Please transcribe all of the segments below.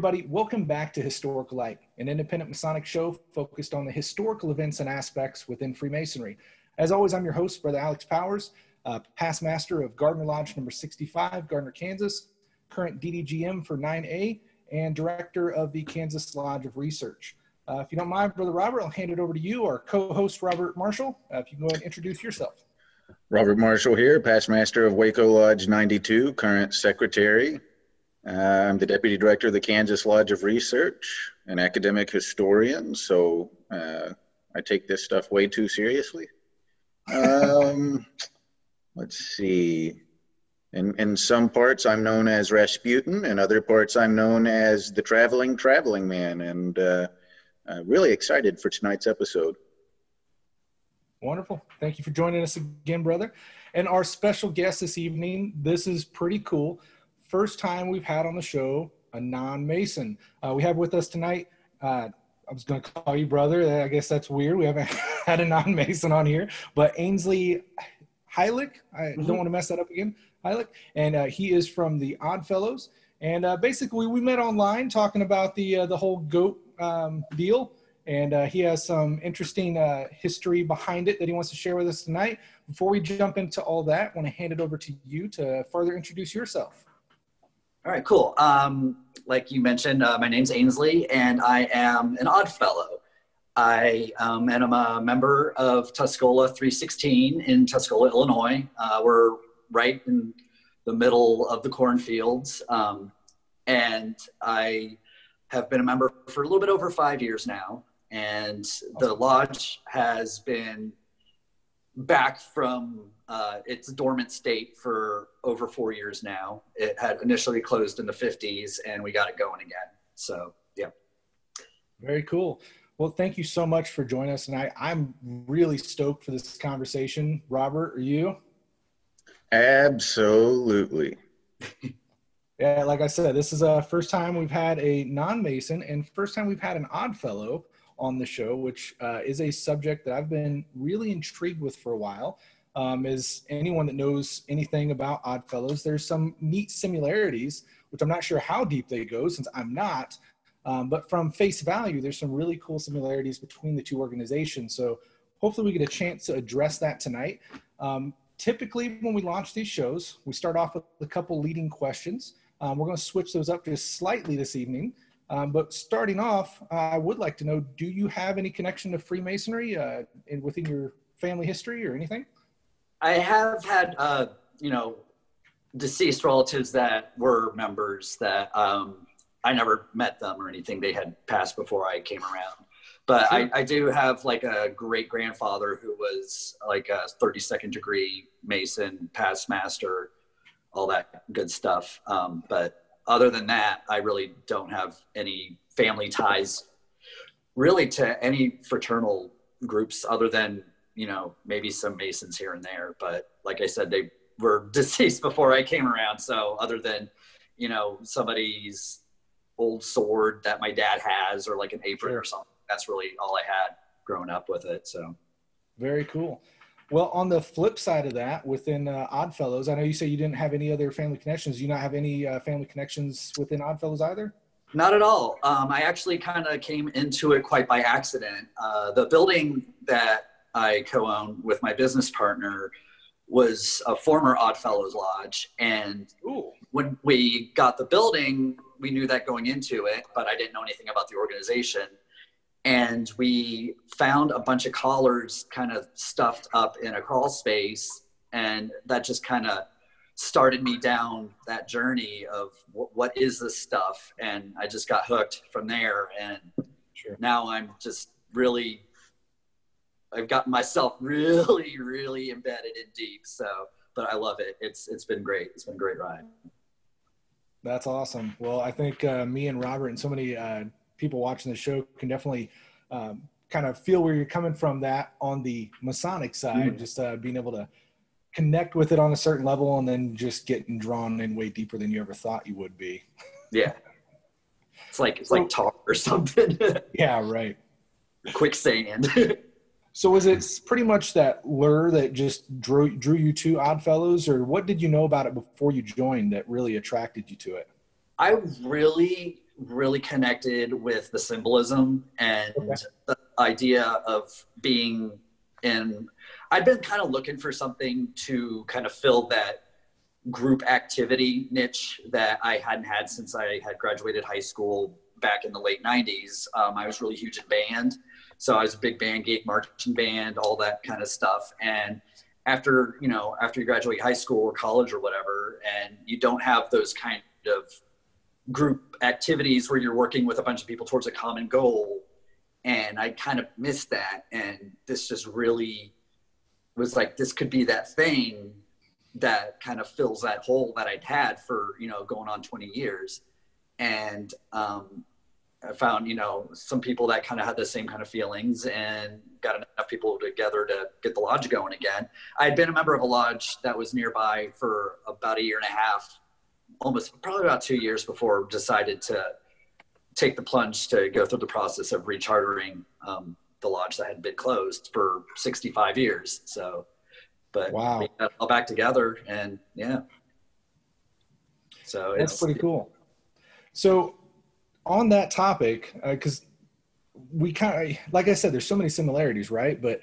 everybody, welcome back to Historical Light, an independent Masonic show focused on the historical events and aspects within Freemasonry. As always, I'm your host, Brother Alex Powers, uh, past master of Gardner Lodge number 65, Gardner, Kansas, current DDGM for 9A, and director of the Kansas Lodge of Research. Uh, if you don't mind, Brother Robert, I'll hand it over to you, our co host, Robert Marshall. Uh, if you can go ahead and introduce yourself. Robert Marshall here, past master of Waco Lodge 92, current secretary I'm the deputy director of the Kansas Lodge of Research, an academic historian, so uh, I take this stuff way too seriously. Um, let's see. In, in some parts, I'm known as Rasputin, and other parts, I'm known as the traveling traveling man, and uh, uh, really excited for tonight's episode. Wonderful. Thank you for joining us again, brother. And our special guest this evening, this is pretty cool first time we've had on the show a non-Mason. Uh, we have with us tonight, uh, I was going to call you brother. I guess that's weird. We haven't had a non-Mason on here, but Ainsley Heilich. I mm-hmm. don't want to mess that up again. Heilich. And uh, he is from the Odd Fellows. And uh, basically, we met online talking about the, uh, the whole GOAT um, deal. And uh, he has some interesting history behind it that he wants to share with us tonight. Before we jump into all that, I want to hand it over to you to further introduce yourself. All right, cool. Um, like you mentioned, uh, my name's Ainsley, and I am an odd fellow. I um, am a member of Tuscola 316 in Tuscola, Illinois. Uh, we're right in the middle of the cornfields, um, and I have been a member for a little bit over five years now. And the lodge has been back from uh, its dormant state for over four years now. It had initially closed in the 50s and we got it going again. So, yeah. Very cool. Well, thank you so much for joining us tonight. I'm really stoked for this conversation. Robert, are you? Absolutely. yeah, like I said, this is a first time we've had a non-Mason and first time we've had an odd fellow on the show, which uh, is a subject that I've been really intrigued with for a while um, is anyone that knows anything about Oddfellows, there's some neat similarities, which I'm not sure how deep they go since I'm not. Um, but from face value, there's some really cool similarities between the two organizations. So hopefully we get a chance to address that tonight. Um, typically, when we launch these shows, we start off with a couple leading questions. Um, we're going to switch those up just slightly this evening. Um, but starting off, uh, I would like to know: Do you have any connection to Freemasonry uh, in, within your family history or anything? I have had, uh, you know, deceased relatives that were members that um, I never met them or anything. They had passed before I came around. But sure. I, I, do have like a great grandfather who was like a 32nd degree Mason, past master, all that good stuff. Um, but other than that, I really don't have any family ties really to any fraternal groups other than you know, maybe some Masons here and there. But like I said, they were deceased before I came around. So other than, you know, somebody's old sword that my dad has or like an apron sure. or something, that's really all I had growing up with it. So very cool. Well, on the flip side of that, within uh, Oddfellows, I know you say you didn't have any other family connections. Do you not have any uh, family connections within Oddfellows either? Not at all. Um, I actually kind of came into it quite by accident. Uh, the building that I co-own with my business partner was a former Oddfellows Lodge. And Ooh. when we got the building, we knew that going into it, but I didn't know anything about the organization. And we found a bunch of collars kind of stuffed up in a crawl space. And that just kind of started me down that journey of what is this stuff. And I just got hooked from there. And sure. now I'm just really I've gotten myself really, really embedded in deep. So, but I love it. It's it's been great. It's been a great ride. That's awesome. Well, I think uh, me and Robert and so many uh, people watching the show can definitely um, kind of feel where you're coming from. That on the Masonic side, mm. just uh, being able to connect with it on a certain level, and then just getting drawn in way deeper than you ever thought you would be. Yeah, it's like it's like tar or something. yeah, right. Quicksand. So was it pretty much that lure that just drew drew you to Oddfellows, or what did you know about it before you joined that really attracted you to it? I really, really connected with the symbolism and okay. the idea of being in. I've been kind of looking for something to kind of fill that group activity niche that I hadn't had since I had graduated high school back in the late 90s. Um, I was really huge in band. So I was a big band, gate marching band, all that kind of stuff. And after, you know, after you graduate high school or college or whatever, and you don't have those kind of group activities where you're working with a bunch of people towards a common goal. And I kind of missed that. And this just really was like, this could be that thing that kind of fills that hole that I'd had for, you know, going on 20 years. And um, I found, you know, some people that kind of had the same kind of feelings and got enough people together to get the lodge going again. I had been a member of a lodge that was nearby for about a year and a half, almost probably about two years before decided to take the plunge to go through the process of rechartering um, the lodge that had been closed for 65 years. So, but wow, all back together and yeah. So that's pretty cool. So on that topic, because uh, we kind of, like I said, there's so many similarities, right? But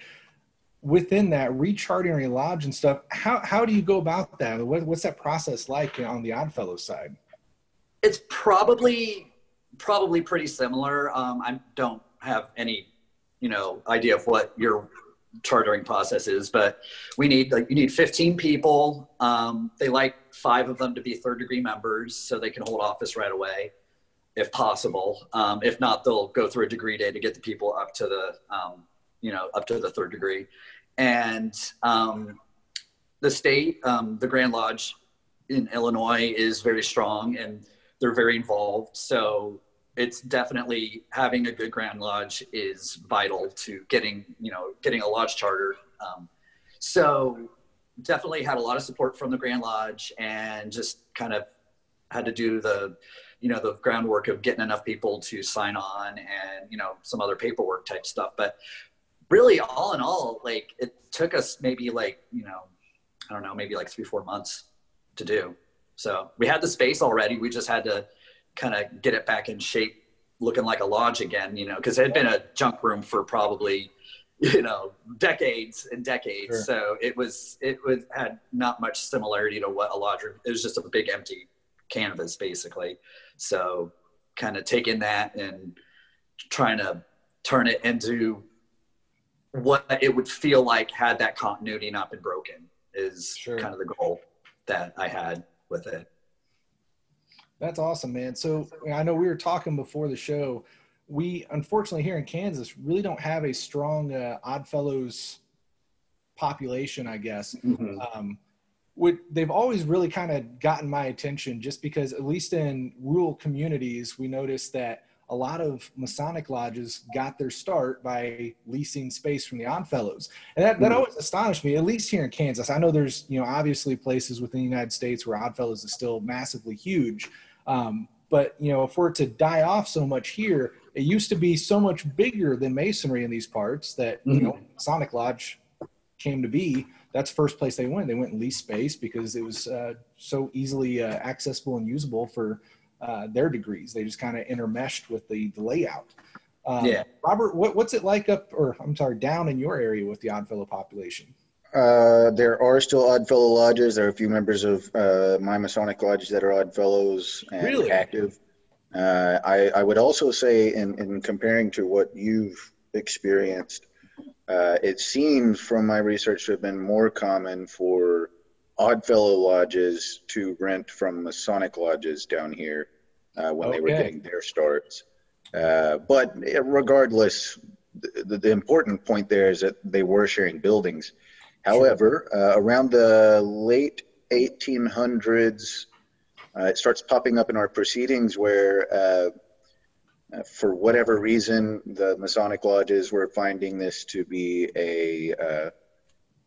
within that recharting a lodge and stuff, how, how do you go about that? What, what's that process like on the Oddfellows side? It's probably, probably pretty similar. Um, I don't have any, you know, idea of what your chartering process is, but we need like you need 15 people. Um, they like five of them to be third degree members so they can hold office right away if possible. Um, if not, they'll go through a degree day to get the people up to the, um, you know, up to the third degree. And um, the state, um, the Grand Lodge in Illinois is very strong and they're very involved. So it's definitely having a good Grand Lodge is vital to getting, you know, getting a lodge charter. Um, so definitely had a lot of support from the Grand Lodge and just kind of had to do the you know the groundwork of getting enough people to sign on and you know some other paperwork type stuff but really all in all like it took us maybe like you know i don't know maybe like three four months to do. So we had the space already. We just had to kind of get it back in shape looking like a lodge again you know because it had been a junk room for probably you know decades and decades. Sure. so it was it was had not much similarity to what a lodge room it was just a big empty canvas basically. So kind of taking that and trying to turn it into what it would feel like had that continuity not been broken is sure. kind of the goal that I had with it. That's awesome, man. So I know we were talking before the show. We unfortunately here in Kansas really don't have a strong uh, Oddfellows population, I guess. Mm-hmm. Um, would they've always really kind of gotten my attention just because at least in rural communities we notice that a lot of masonic lodges got their start by leasing space from the oddfellows and that, that hmm. always astonished me at least here in kansas i know there's you know obviously places within the united states where oddfellows is still massively huge um, but you know if we're to die off so much here it used to be so much bigger than masonry in these parts that you know hmm. masonic lodge came to be that's first place they went. They went and leased space because it was uh, so easily uh, accessible and usable for uh, their degrees. They just kind of intermeshed with the, the layout. Um, yeah. Robert, what, what's it like up, or I'm sorry, down in your area with the Oddfellow population? Uh, there are still Oddfellow lodges. There are a few members of uh, my Masonic lodge that are Oddfellows and really? active. Uh, I, I would also say, in, in comparing to what you've experienced, uh, it seems from my research to have been more common for Oddfellow lodges to rent from Masonic lodges down here uh, when okay. they were getting their starts. Uh, but regardless, the, the, important point there is that they were sharing buildings. However, uh, around the late 1800s, uh, it starts popping up in our proceedings where uh, uh, for whatever reason, the Masonic lodges were finding this to be a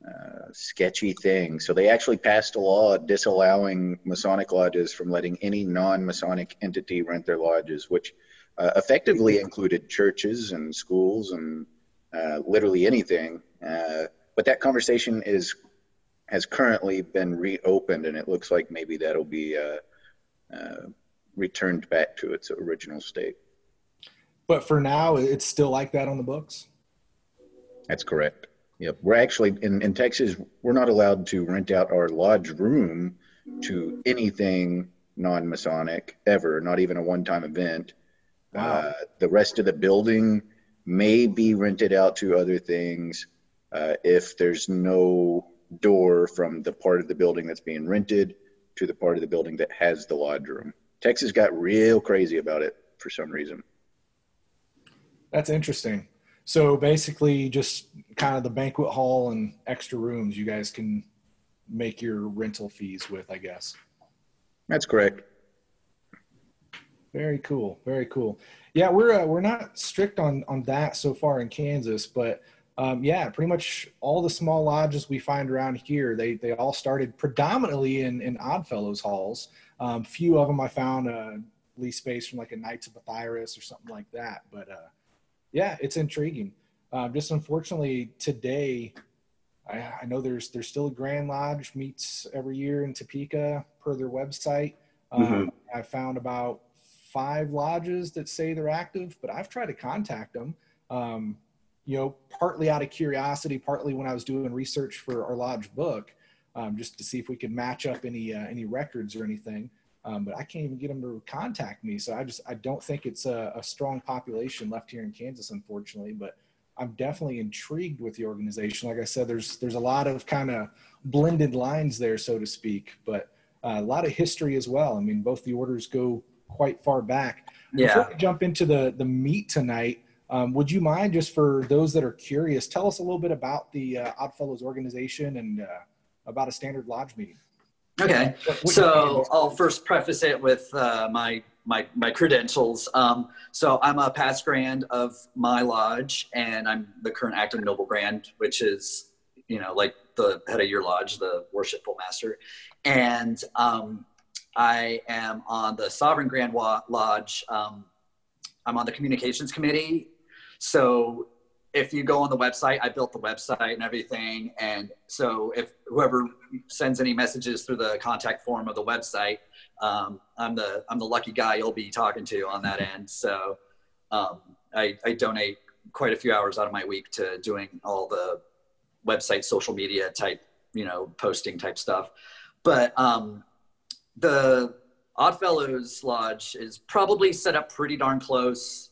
uh, uh, sketchy thing. So they actually passed a law disallowing Masonic lodges from letting any non Masonic entity rent their lodges, which uh, effectively included churches and schools and uh, literally anything. Uh, but that conversation is has currently been reopened, and it looks like maybe that'll be returned back to its original state. But for now, it's still like that on the books. That's correct. Yep. We're actually in, in Texas, we're not allowed to rent out our lodge room to anything non Masonic ever, not even a one time event. Wow. Uh, the rest of the building may be rented out to other things uh, if there's no door from the part of the building that's being rented to the part of the building that has the lodge room. Texas got real crazy about it for some reason. That's interesting. So basically, just kind of the banquet hall and extra rooms you guys can make your rental fees with, I guess. That's correct. Very cool. Very cool. Yeah, we're uh, we're not strict on on that so far in Kansas, but um, yeah, pretty much all the small lodges we find around here, they they all started predominantly in in Oddfellows halls. Um, few of them I found uh, lease space from like a Knights of Pythias or something like that. But uh, yeah, it's intriguing. Um, just unfortunately today, I, I, know there's there's still a Grand Lodge meets every year in Topeka per their website. Um, mm-hmm. I found about five lodges that say they're active, but I've tried to contact them. Um, you know, partly out of curiosity, partly when I was doing research for our lodge book, um, just to see if we could match up any uh, any records or anything. Um, but I can't even get them to contact me. So I just I don't think it's a, a, strong population left here in Kansas, unfortunately. But I'm definitely intrigued with the organization. Like I said, there's there's a lot of kind of blended lines there, so to speak, but uh, a lot of history as well. I mean, both the orders go quite far back. Yeah. Before we jump into the the meat tonight, um, would you mind just for those that are curious, tell us a little bit about the uh, Oddfellows organization and uh, about a standard lodge meeting? Okay, so I'll first preface it with uh, my my my credentials. Um, so I'm a past grand of my lodge, and I'm the current active noble grand, which is you know like the head of your lodge, the worshipful master, and um, I am on the Sovereign Grand Lodge. Um, I'm on the communications committee. So if you go on the website, I built the website and everything. And so if whoever sends any messages through the contact form of the website, um, I'm the I'm the lucky guy you'll be talking to on that end. So um, I, I donate quite a few hours out of my week to doing all the website social media type you know posting type stuff. But um, the Oddfellows Lodge is probably set up pretty darn close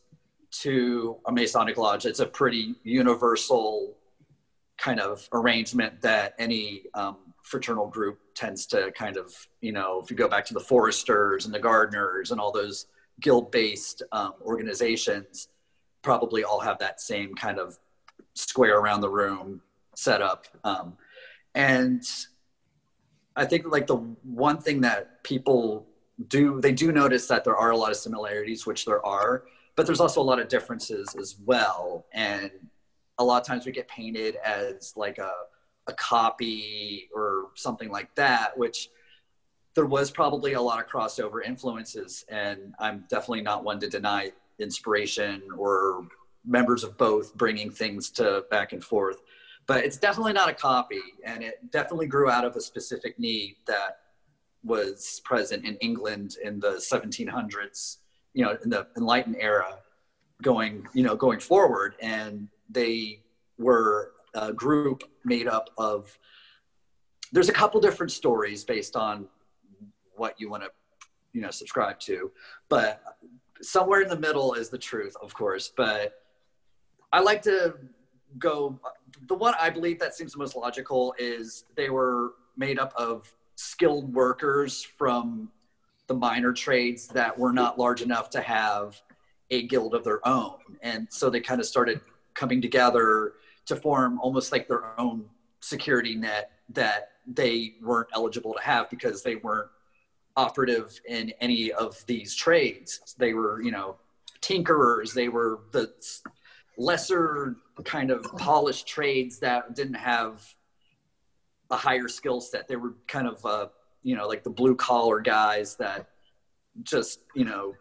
to a Masonic Lodge. It's a pretty universal kind of arrangement that any um, fraternal group tends to kind of, you know, if you go back to the Foresters and the Gardeners and all those guild based um, organizations, probably all have that same kind of square around the room setup. Um, and I think like the one thing that people do they do notice that there are a lot of similarities, which there are, but there's also a lot of differences as well. And a lot of times we get painted as like a a copy or something like that, which there was probably a lot of crossover influences. And I'm definitely not one to deny inspiration or members of both bringing things to back and forth but it's definitely not a copy and it definitely grew out of a specific need that was present in england in the 1700s you know in the enlightened era going you know going forward. And they were a group made up of there's a couple different stories based on what you want to you know subscribe to. But somewhere in the middle is the truth of course. But i like to go the one I believe that seems the most logical is they were made up of skilled workers from the minor trades that were not large enough to have a guild of their own. And so they kind of started coming together to form almost like their own security net that they weren't eligible to have because they weren't operative in any of these trades. They were, you know, tinkerers, they were the lesser kind of polished trades that didn't have a higher skill set. They were kind of, uh, you know, like the blue collar guys that just, you know,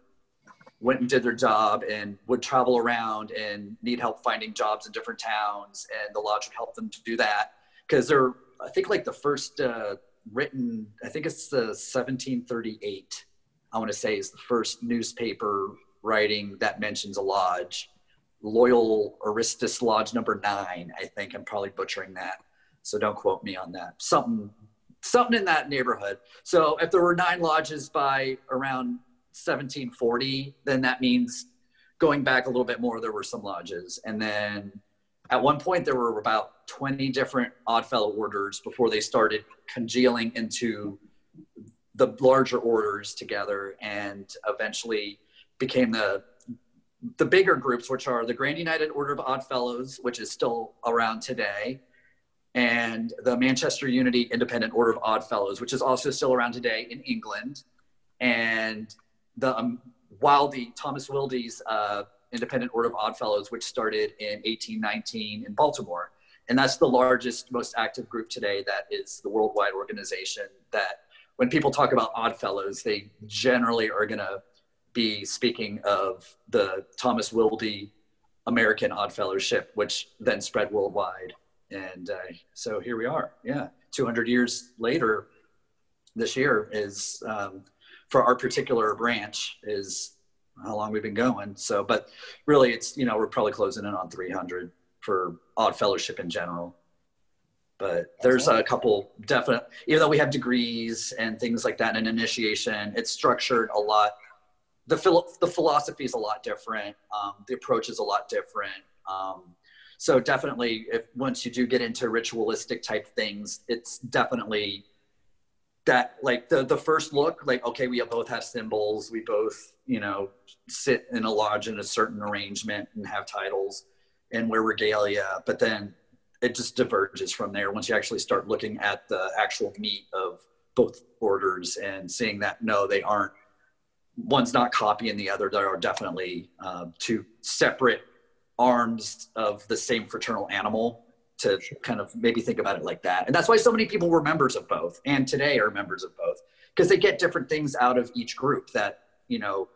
went and did their job and would travel around and need help finding jobs in different towns. And the lodge would help them to do that because they're, I think, like the first uh, written, I think it's the 1738 I want to say is the first newspaper writing that mentions a lodge. Loyal Aristus Lodge number nine, I think. I'm probably butchering that. So don't quote me on that. Something something in that neighborhood. So if there were nine lodges by around 1740, then that means going back a little bit more, there were some lodges. And then at one point, there were about 20 different Odd Oddfellow orders before they started congealing into the larger orders together and eventually became the the bigger groups which are the grand united order of Odd Fellows, which is still around today and the manchester unity independent order of Odd Fellows, which is also still around today in england and the um, Wildey Thomas Wildey's uh, Independent Order of Odd Fellows, which started in 1819 in Baltimore, and that's the largest, most active group today. That is the worldwide organization. That when people talk about Odd Fellows, they generally are going to be speaking of the Thomas Wildey American Odd Fellowship, which then spread worldwide. And uh, so here we are. Yeah, 200 years later, this year is. Um, for our particular branch is how long we've been going. So, but really, it's you know we're probably closing in on 300 for Odd Fellowship in general. But there's a couple definite, even though we have degrees and things like that, and initiation, it's structured a lot. The phil- the philosophy is a lot different. Um, the approach is a lot different. Um, so definitely, if once you do get into ritualistic type things, it's definitely that like the the first look like okay we both have symbols we both you know sit in a lodge in a certain arrangement and have titles and wear regalia but then it just diverges from there once you actually start looking at the actual meat of both orders and seeing that no they aren't one's not copying the other there are definitely uh, two separate arms of the same fraternal animal to kind of maybe think about it like that. And that's why so many people were members of both and today are members of both because they get different things out of each group that, you know,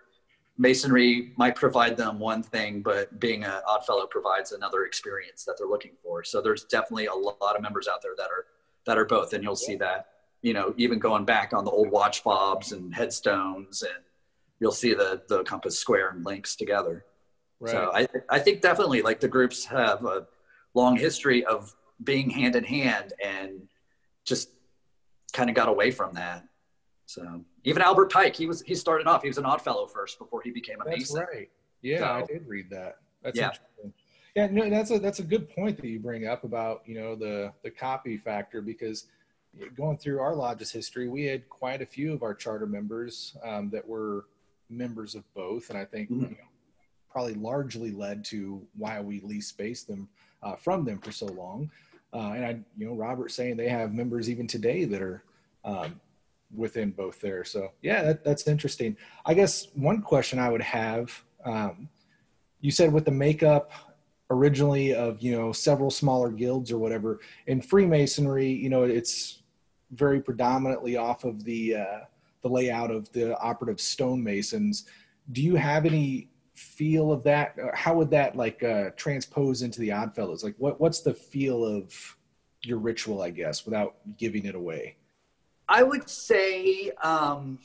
masonry might provide them one thing, but being an odd fellow provides another experience that they're looking for. So there's definitely a lot of members out there that are, that are both. And you'll see that, you know, even going back on the old watch fobs and headstones and you'll see the, the compass square and links together. Right. So I, I think definitely like the groups have a, long history of being hand in hand and just kind of got away from that. So even Albert Pike, he was he started off. He was an odd fellow first before he became a that's Mason. Right. Yeah, so, I did read that. That's yeah. Yeah, no, that's a that's a good point that you bring up about you know the the copy factor because going through our lodge's history, we had quite a few of our charter members um, that were members of both, and I think mm-hmm. you know, probably largely led to why we lease spaced them uh, from them for so long. Uh, and I, you know, Robert saying they have members even today that are um, within both there. So yeah, that, that's interesting. I guess one question I would have, um, you said with the makeup originally of you know several smaller guilds or whatever in Freemasonry, you know, it's very predominantly off of the uh, the layout of the operative stonemasons. Do you have any feel of that? How would that like uh, transpose into the Oddfellows? Like, what what's the feel of your ritual? I guess without giving it away. I would say um,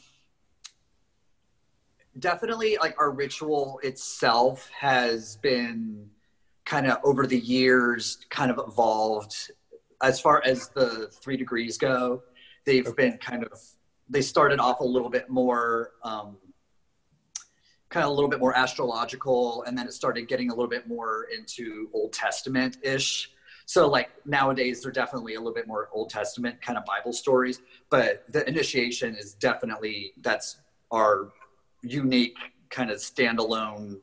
definitely like our ritual itself has been kind of over the years kind of evolved as far as the three degrees go they've okay. been kind of they started off a little bit more um, kind of a little bit more astrological and then it started getting a little bit more into old testament ish so like nowadays they're definitely a little bit more old testament kind of bible stories but the initiation is definitely that's our unique kind of standalone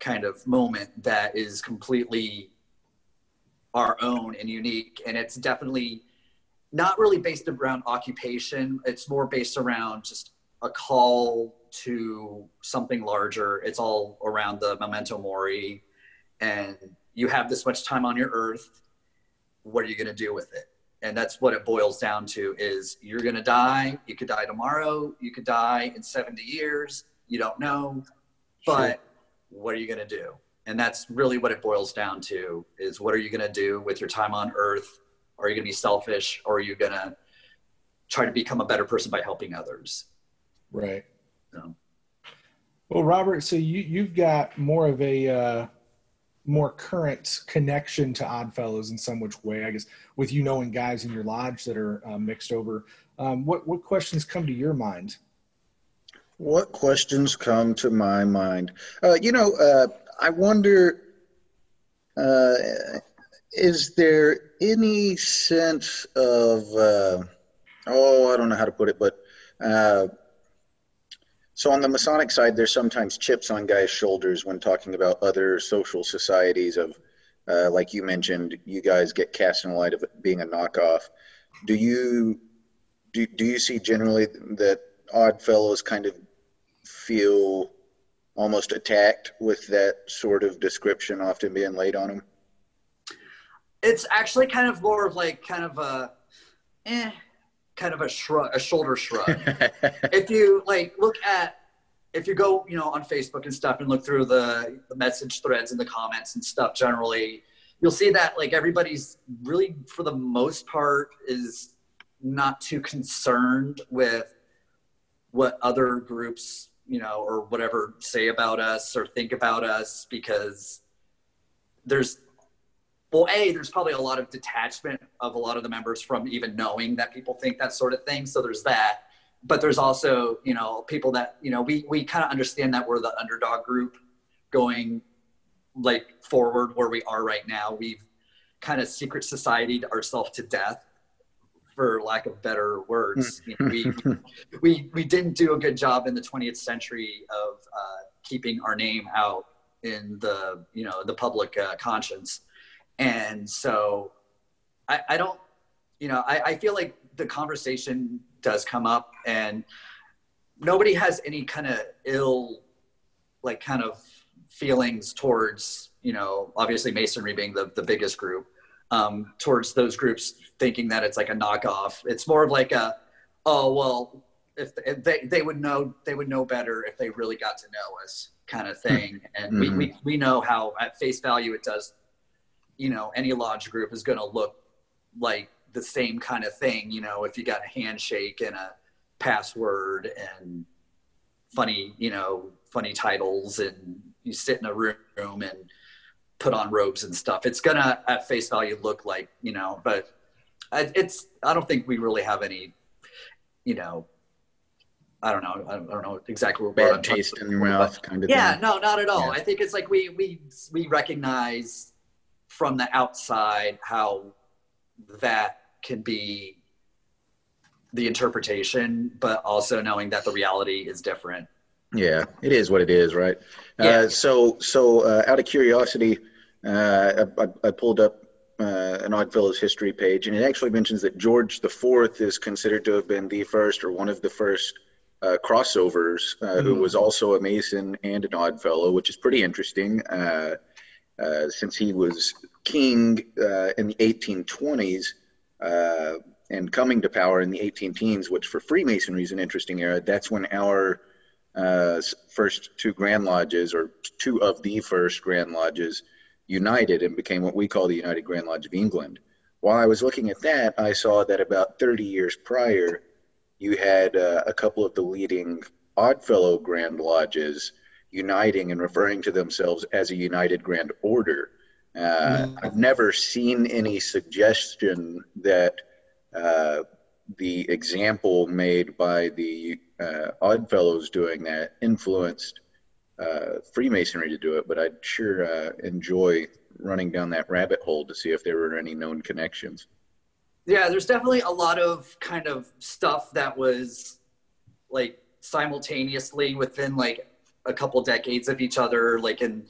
kind of moment that is completely our own and unique and it's definitely not really based around occupation. It's more based around just a call to something larger. It's all around the memento mori, and you have this much time on your earth. What are you going to do with it? And that's what it boils down to: is you're going to die. You could die tomorrow. You could die in 70 years. You don't know, but sure. what are you going to do? And that's really what it boils down to: is what are you going to do with your time on earth? Are you going to be selfish, or are you going to try to become a better person by helping others? Right. So. Well, Robert, so you you've got more of a uh, more current connection to Oddfellows in some which way, I guess, with you knowing guys in your lodge that are uh, mixed over. Um, what what questions come to your mind? What questions come to my mind? Uh, you know, uh, I wonder uh, is there any sense of, uh, oh, I don't know how to put it, but uh, so on the Masonic side, there's sometimes chips on guys' shoulders when talking about other social societies of, uh, like you mentioned, you guys get cast in the light of being a knockoff. Do you do, do you see generally that odd fellows kind of feel almost attacked with that sort of description often being laid on them? It's actually kind of more of like kind of a, eh, kind of a shrug, a shoulder shrug. if you like look at, if you go, you know, on Facebook and stuff and look through the, the message threads and the comments and stuff, generally, you'll see that like everybody's really, for the most part, is not too concerned with what other groups you know, or whatever say about us or think about us because there's, well, A, there's probably a lot of detachment of a lot of the members from even knowing that people think that sort of thing. So there's that. But there's also, you know, people that, you know, we, we kind of understand that we're the underdog group going like forward where we are right now. We've kind of secret society ourselves to death for lack of better words. You know, we, we, we didn't do a good job in the 20th century of uh, keeping our name out in the, you know, the public uh, conscience. And so I, I don't, you know, I, I feel like the conversation does come up and nobody has any kind of ill, like kind of feelings towards, you know, obviously masonry being the, the biggest group um, towards those groups thinking that it's like a knockoff. It's more of like a, oh well, if, they they would know they would know better if they really got to know us kind of thing. And mm-hmm. we, we we know how at face value it does. You know, any lodge group is going to look like the same kind of thing. You know, if you got a handshake and a password and funny, you know, funny titles, and you sit in a room and put on robes and stuff. It's gonna at face value look like you know, but it's I don't think we really have any, you know. I don't know. I don't, know exactly what bad taste in your mouth, kind of. Yeah, thing. no, not at all. Yeah. I think it's like we we we recognize from the outside how that can be the interpretation, but also knowing that the reality is different. Yeah, it is what it is, right? Yeah. Uh, so, so uh, out of curiosity, uh, I, I, pulled up uh, an Oddfellows history page, and it actually mentions that George the Fourth is considered to have been the first or one of the first uh, crossovers, mm-hmm. who was also a Mason and an Oddfellow, which is pretty interesting. Uh, uh, since he was king in the 1820s and coming to power in the 18 teens, which for Freemasonry is an interesting era, that's when our uh, first two Grand Lodges, or two of the first Grand Lodges, united and became what we call the United Grand Lodge of England. While I was looking at that, I saw that about 30 years prior, you had uh, a couple of the leading Oddfellow Grand Lodges uniting and referring to themselves as a United Grand Order. Uh, mm-hmm. I've never seen any suggestion that uh, the example made by the uh, Oddfellows doing that influenced uh, Freemasonry to do it, but I'd sure uh, enjoy running down that rabbit hole to see if there were any known connections. Yeah, there's definitely a lot of kind of stuff that was like simultaneously within like a couple decades of each other. Like in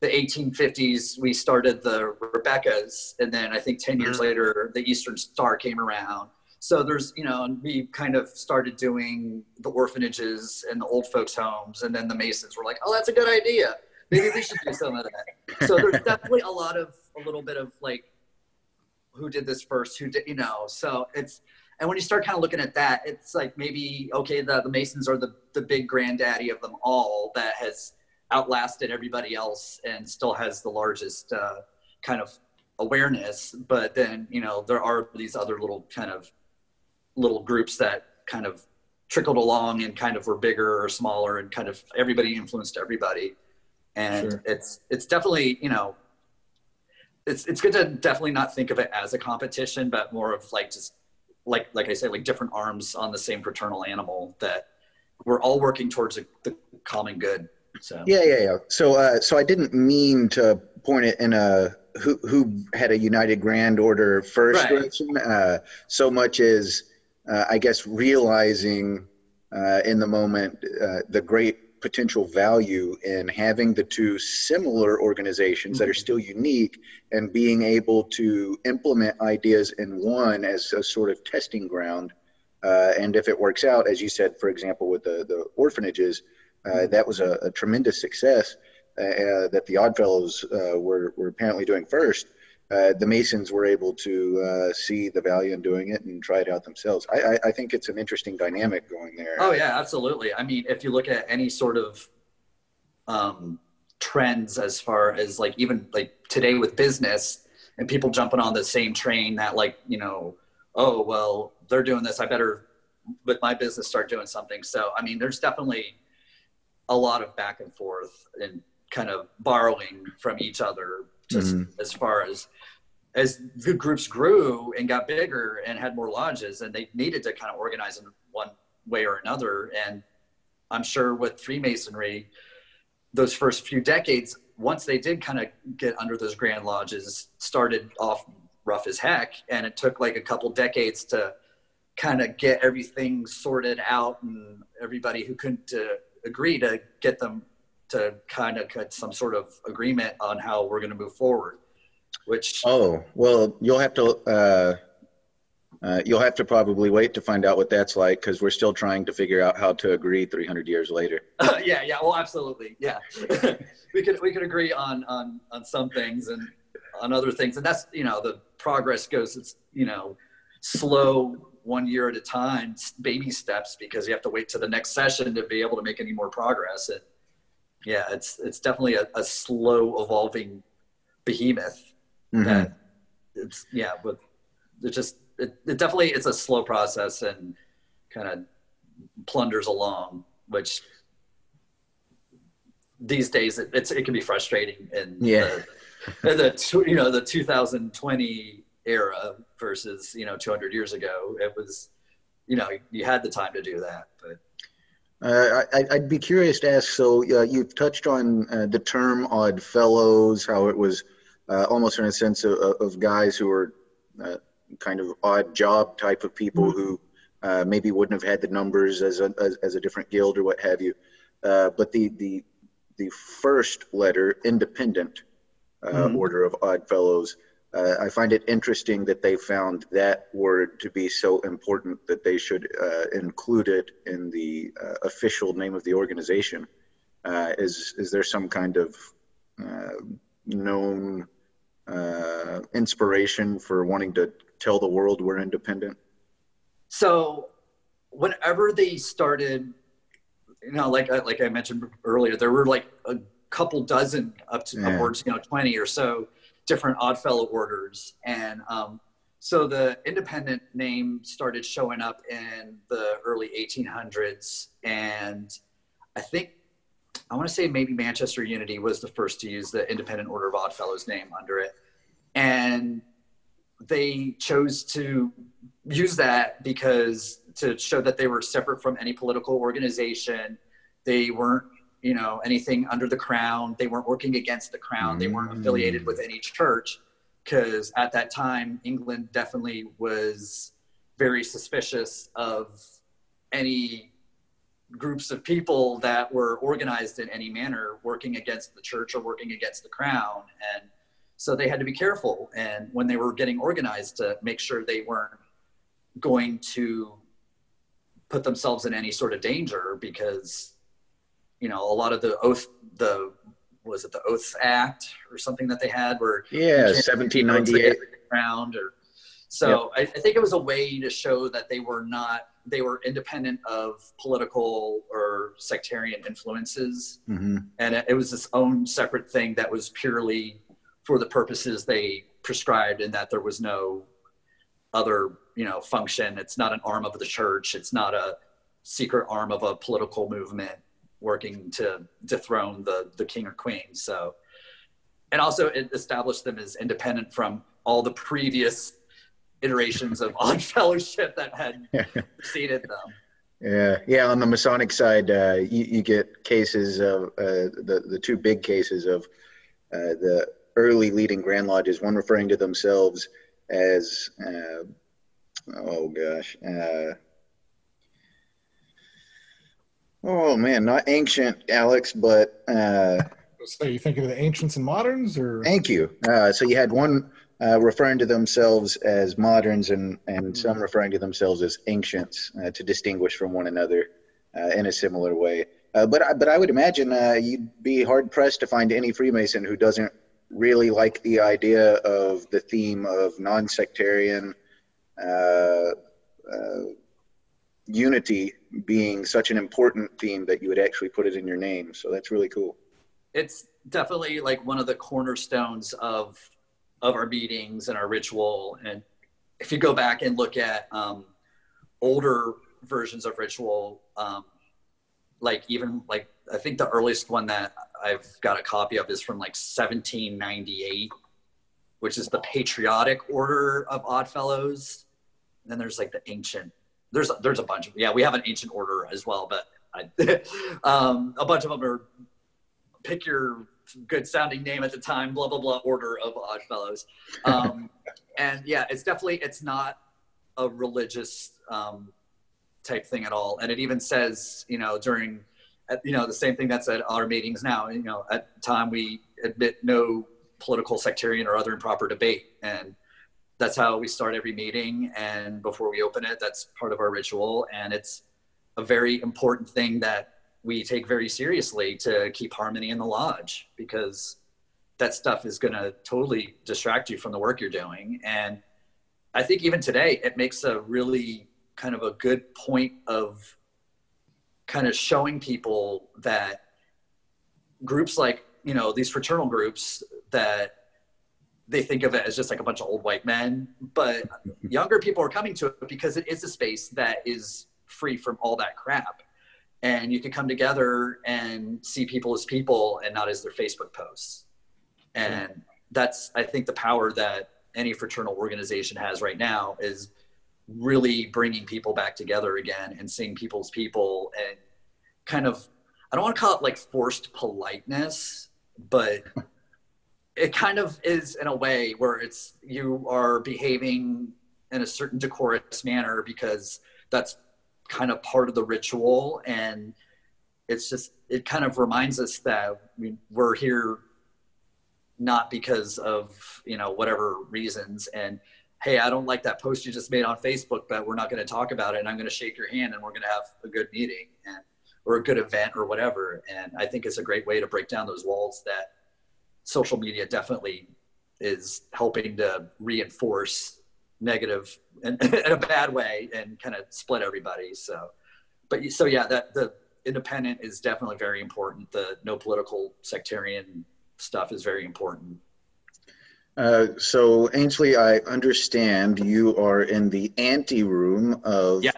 the 1850s, we started the Rebekah's, and then I think 10 years mm-hmm. later, the Eastern Star came around so there's you know we kind of started doing the orphanages and the old folks homes and then the masons were like oh that's a good idea maybe we should do some of that so there's definitely a lot of a little bit of like who did this first who did you know so it's and when you start kind of looking at that it's like maybe okay the, the masons are the, the big granddaddy of them all that has outlasted everybody else and still has the largest uh, kind of awareness but then you know there are these other little kind of little groups that kind of trickled along and kind of were bigger or smaller and kind of everybody influenced everybody. And sure. it's it's definitely, you know, it's it's good to definitely not think of it as a competition, but more of like just like like I say, like different arms on the same fraternal animal that we're all working towards a, the common good. So yeah, yeah, yeah. So uh, so I didn't mean to point it in a who who had a United Grand Order first right. direction uh, so much as uh, I guess realizing uh, in the moment uh, the great potential value in having the two similar organizations that are mm-hmm. still unique and being able to implement ideas in one as a sort of testing ground. Uh, and if it works out, as you said, for example, with the, the orphanages, uh, mm-hmm. that was a, a tremendous success uh, that the Oddfellows were, were apparently doing first uh, the Masons were able to uh, see the value in doing it and try it out themselves. I, I, I, think it's an interesting dynamic going there. Oh yeah, absolutely. I mean, if you look at any sort of um, trends as far as like even like today with business and people jumping on the same train that like you know, oh well, they're doing this, I better with my business start doing something. So I mean, there's definitely a lot of back and forth and kind of borrowing from each other just mm-hmm. as far as as the groups grew and got bigger and had more lodges and they needed to kind of organize in one way or another and i'm sure with freemasonry those first few decades once they did kind of get under those grand lodges started off rough as heck and it took like a couple decades to kind of get everything sorted out and everybody who couldn't uh, agree to get them to kind of cut some sort of agreement on how we're going to move forward. Which oh well, you'll have to uh, uh, you'll have to probably wait to find out what that's like because we're still trying to figure out how to agree 300 years later. Uh, yeah, yeah, well, absolutely, yeah. we could we could agree on on on some things and on other things, and that's you know the progress goes it's you know slow one year at a time, baby steps because you have to wait to the next session to be able to make any more progress. And yeah, it's it's definitely a, a slow evolving behemoth. Mm-hmm. That it's yeah, but it just it, it definitely it's a slow process and kind of plunders along, which these days it, it's it can be frustrating and yeah. the, the you know the 2020 era versus you know 200 years ago it was you know you had the time to do that but uh, I, would be curious to ask. So uh, you've touched on uh, the term "odd fellows," how it was uh, almost in a sense of, of guys who are uh, kind of odd job type of people mm-hmm. who uh, maybe wouldn't have had the numbers as a as, as a different guild or what have you. but the the the first letter, independent mm-hmm. order of odd fellows, uh, I find it interesting that they found that word to be so important that they should uh, include it in the uh, official name of the organization. Uh, is is there some kind of uh, known uh, inspiration for wanting to tell the world we're independent? So, whenever they started, you know, like like I mentioned earlier, there were like a couple dozen up to yeah. upwards, you know, twenty or so different Oddfellow orders. And um, so the independent name started showing up in the early 1800s. And I think, I want to say maybe Manchester Unity was the first to use the Independent Order of Odd Fellows name under it. And they chose to use that because to show that they were separate from any political organization. They weren't you know anything under the crown they weren't working against the crown mm. they weren't affiliated with any church because at that time england definitely was very suspicious of any groups of people that were organized in any manner working against the church or working against the crown. And so they had to be careful. And when they were getting organized to make sure they weren't going to put themselves in any sort of danger because you know, a lot of the oath, the was it the Oaths Act or something that they had where yeah, seventeen ninety eight round or so yep. I, I, think it was a way to show that they were not they were independent of political or sectarian influences, mm-hmm. and it, it was its own separate thing that was purely for the purposes they prescribed, and that there was no other you know function. It's not an arm of the church. It's not a secret arm of a political movement working to dethrone the the king or queen. So, and also it established them as independent from all the previous iterations of odd fellowship that had preceded them. Yeah, yeah. On the Masonic side, uh, you, you, get cases of uh, the the two big cases of uh, the early leading Grand Lodges. One referring to themselves as, uh, oh gosh, uh, oh man, not ancient, Alex, but. Uh, so you thinking of the ancients and moderns, or? Thank you. so you had one uh, referring to themselves as moderns and, and mm-hmm. some referring to themselves as ancients uh, to distinguish from one another uh, in a similar way. Uh, but, I, but I would imagine uh, you'd be hard pressed to find any Freemason who doesn't really like the idea of the theme of non sectarian uh, unity being such an important theme that you would actually put it in your name. So that's really cool. It's definitely like one of the cornerstones of of our meetings and our ritual. And if you go back and look at um, older versions of ritual, um, like even like I think the earliest one that I've got a copy of is from like 1798, which is the patriotic order of Oddfellows. And then there's like the ancient. There's there's a bunch of yeah we have an ancient order as well, but I, um, a bunch of them are pick your good sounding name at the time, blah blah blah order of Oddfellows. Um, and yeah, it's definitely it's not a religious um, type thing at all. And it even says, you know, during you know the same thing that's at our meetings now. You know, at time we admit no political, sectarian, or other improper debate, and that's how we start every meeting. And before we open it, that's part of our ritual, and it's a very important thing that we take very seriously to keep harmony in the lodge because that stuff is going to totally distract you from the work you're doing. And I think even today, it makes a really kind of a good point of kind of showing people that groups like, you know, these fraternal groups that they think of it as just like a bunch of old white men, but younger people are coming to it because it is a space that is free from all that crap and you can come together and see people as people and not as their Facebook posts. And that's, I think, the power that any fraternal organization has right now is really bringing people back together again and seeing people as people and kind of, I don't want to call it like forced politeness, but it kind of is in a way where it's you are behaving in a certain decorous manner because that's kind of part of the ritual. And it's just it kind of reminds us that we, we're here not because of you know whatever reasons. And hey i don't like that post you just made on facebook but we're not going to talk about it. And i'm going to shake your hand and we're going to have a good meeting and or a good event or whatever. And i think it's a great way to break down those walls that social media definitely is helping to reinforce negative in, in a bad way and kind of split everybody. So, but so yeah, that the independent is definitely very important. The no political sectarian stuff is very important. Uh, so Ainsley, I understand you are in the ante room of yeah.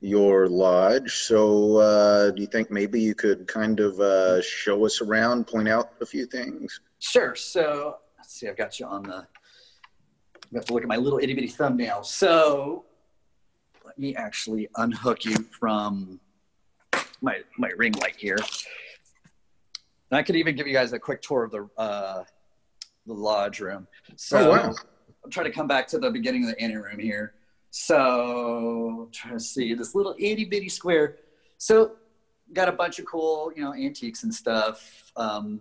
your lodge. So uh, do you think maybe you could kind of uh, show us around, point out a few things? Sure. So let's see, I've got you on the you have to look at my little itty bitty thumbnail. So let me actually unhook you from my, my ring light here. And I could even give you guys a quick tour of the, uh, the lodge room. So oh, wow. I'm trying to come back to the beginning of the ante room here. So trying to see this little itty bitty square. So got a bunch of cool, you know, antiques and stuff. Um,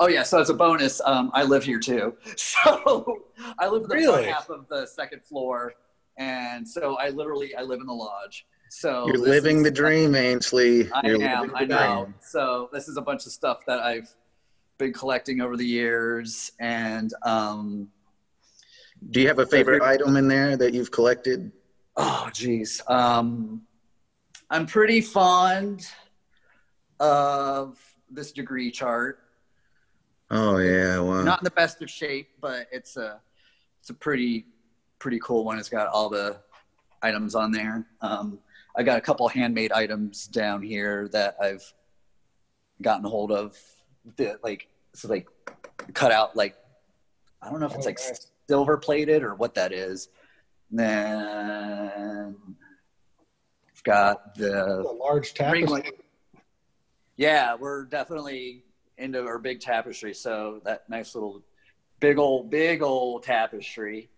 Oh yeah, so as a bonus, um, I live here too. So I live in the really? half of the second floor, and so I literally I live in the lodge. So you're living is, the dream, Ainsley. I you're am. I know. Dream. So this is a bunch of stuff that I've been collecting over the years, and um, do you have a favorite item in there that you've collected? Oh, geez. Um, I'm pretty fond of this degree chart. Oh yeah, wow. Not in the best of shape, but it's a it's a pretty pretty cool one. It's got all the items on there. Um, I got a couple handmade items down here that I've gotten hold of. That like so like cut out like I don't know if it's Oh, like nice. silver plated or what that is. And then I've got the A large ring tapestry. light. Yeah, we're definitely into our big tapestry. So that nice little, big old, big old tapestry.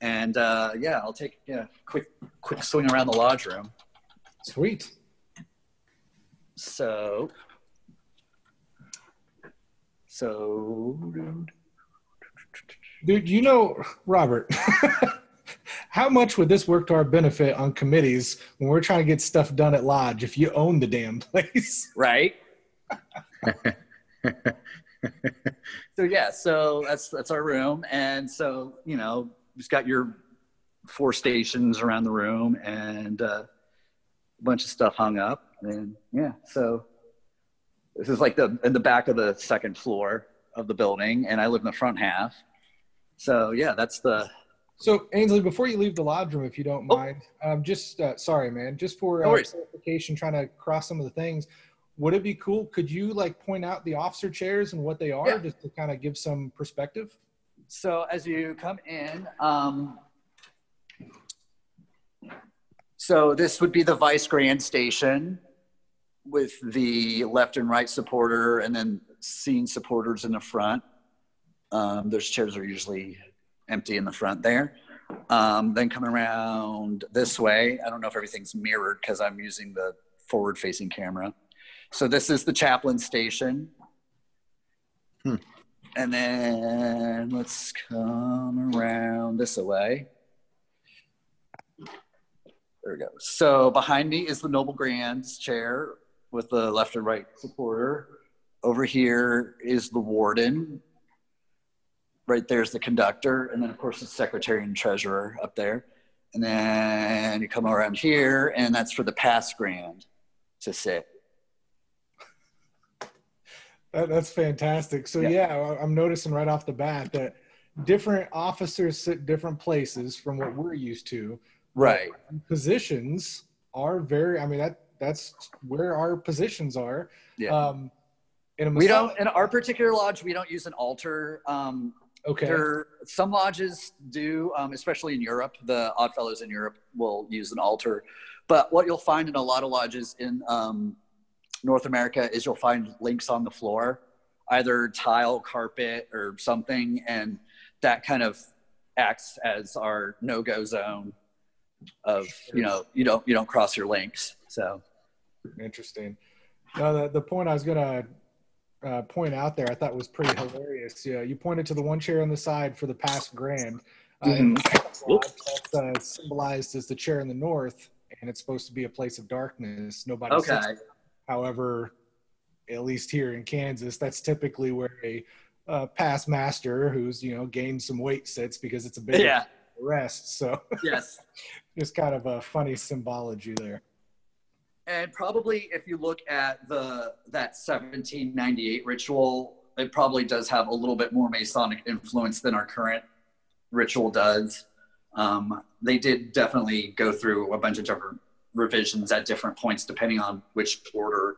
And uh, yeah, I'll take yeah quick quick swing around the lodge room. Sweet. So so Dude, you know, Robert, how much would this work to our benefit on committees when we're trying to get stuff done at Lodge if you own the damn place? right. so yeah, so that's that's our room, and so you know, just got your four stations around the room and uh, a bunch of stuff hung up, and yeah, so this is like the in the back of the second floor of the building, and I live in the front half. So yeah, that's the So, Ainsley, before you leave the lodge room, if you don't Oh. mind, um, just uh, sorry, man, just for uh, clarification, trying to cross some of the things. Would it be cool? Could you like point out the officer chairs and what they are, Yeah. just to kind of give some perspective? So as you come in, um, so this would be the vice grand station with the left and right supporter and then scene supporters in the front. Um, those chairs are usually empty in the front there. Um, then coming around this way, I don't know if everything's mirrored because I'm using the forward facing camera. So this is the chaplain station. Hmm. And then let's come around this way. There we go. So behind me is the Noble Grand's chair with the left and right supporter. Over here is the warden. Right there's the conductor. And then, of course, the secretary and treasurer up there. And then you come around here, and that's for the past grand to sit. That, that's fantastic. So Yeah. yeah. I'm noticing right off the bat that different officers sit different places from what we're used to. Right. Positions are very. I mean that that's where our positions are. Yeah. Um, in a we don't, in our particular lodge, we don't use an altar. Um, Okay. There, some lodges do, um, especially in Europe. The Oddfellows in Europe will use an altar, but what you'll find in a lot of lodges in um, North America is you'll find links on the floor, either tile, carpet, or something, and that kind of acts as our no-go zone of you know you don't you don't cross your links. So Interesting. No, the, the point I was gonna uh, point out there, I thought was pretty hilarious. Yeah, you pointed to the one chair on the side for the past grand. Uh, in the second lodge, that's uh, symbolized as the chair in the north, and it's supposed to be a place of darkness. Nobody. okay. However, at least here in Kansas, that's typically where a uh, past master who's you know gained some weight sits because it's a big yeah, rest. So yes. just kind of a funny symbology there. And probably if you look at the that 1798 ritual, it probably does have a little bit more Masonic influence than our current ritual does. Um, they did definitely go through a bunch of different revisions at different points depending on which order.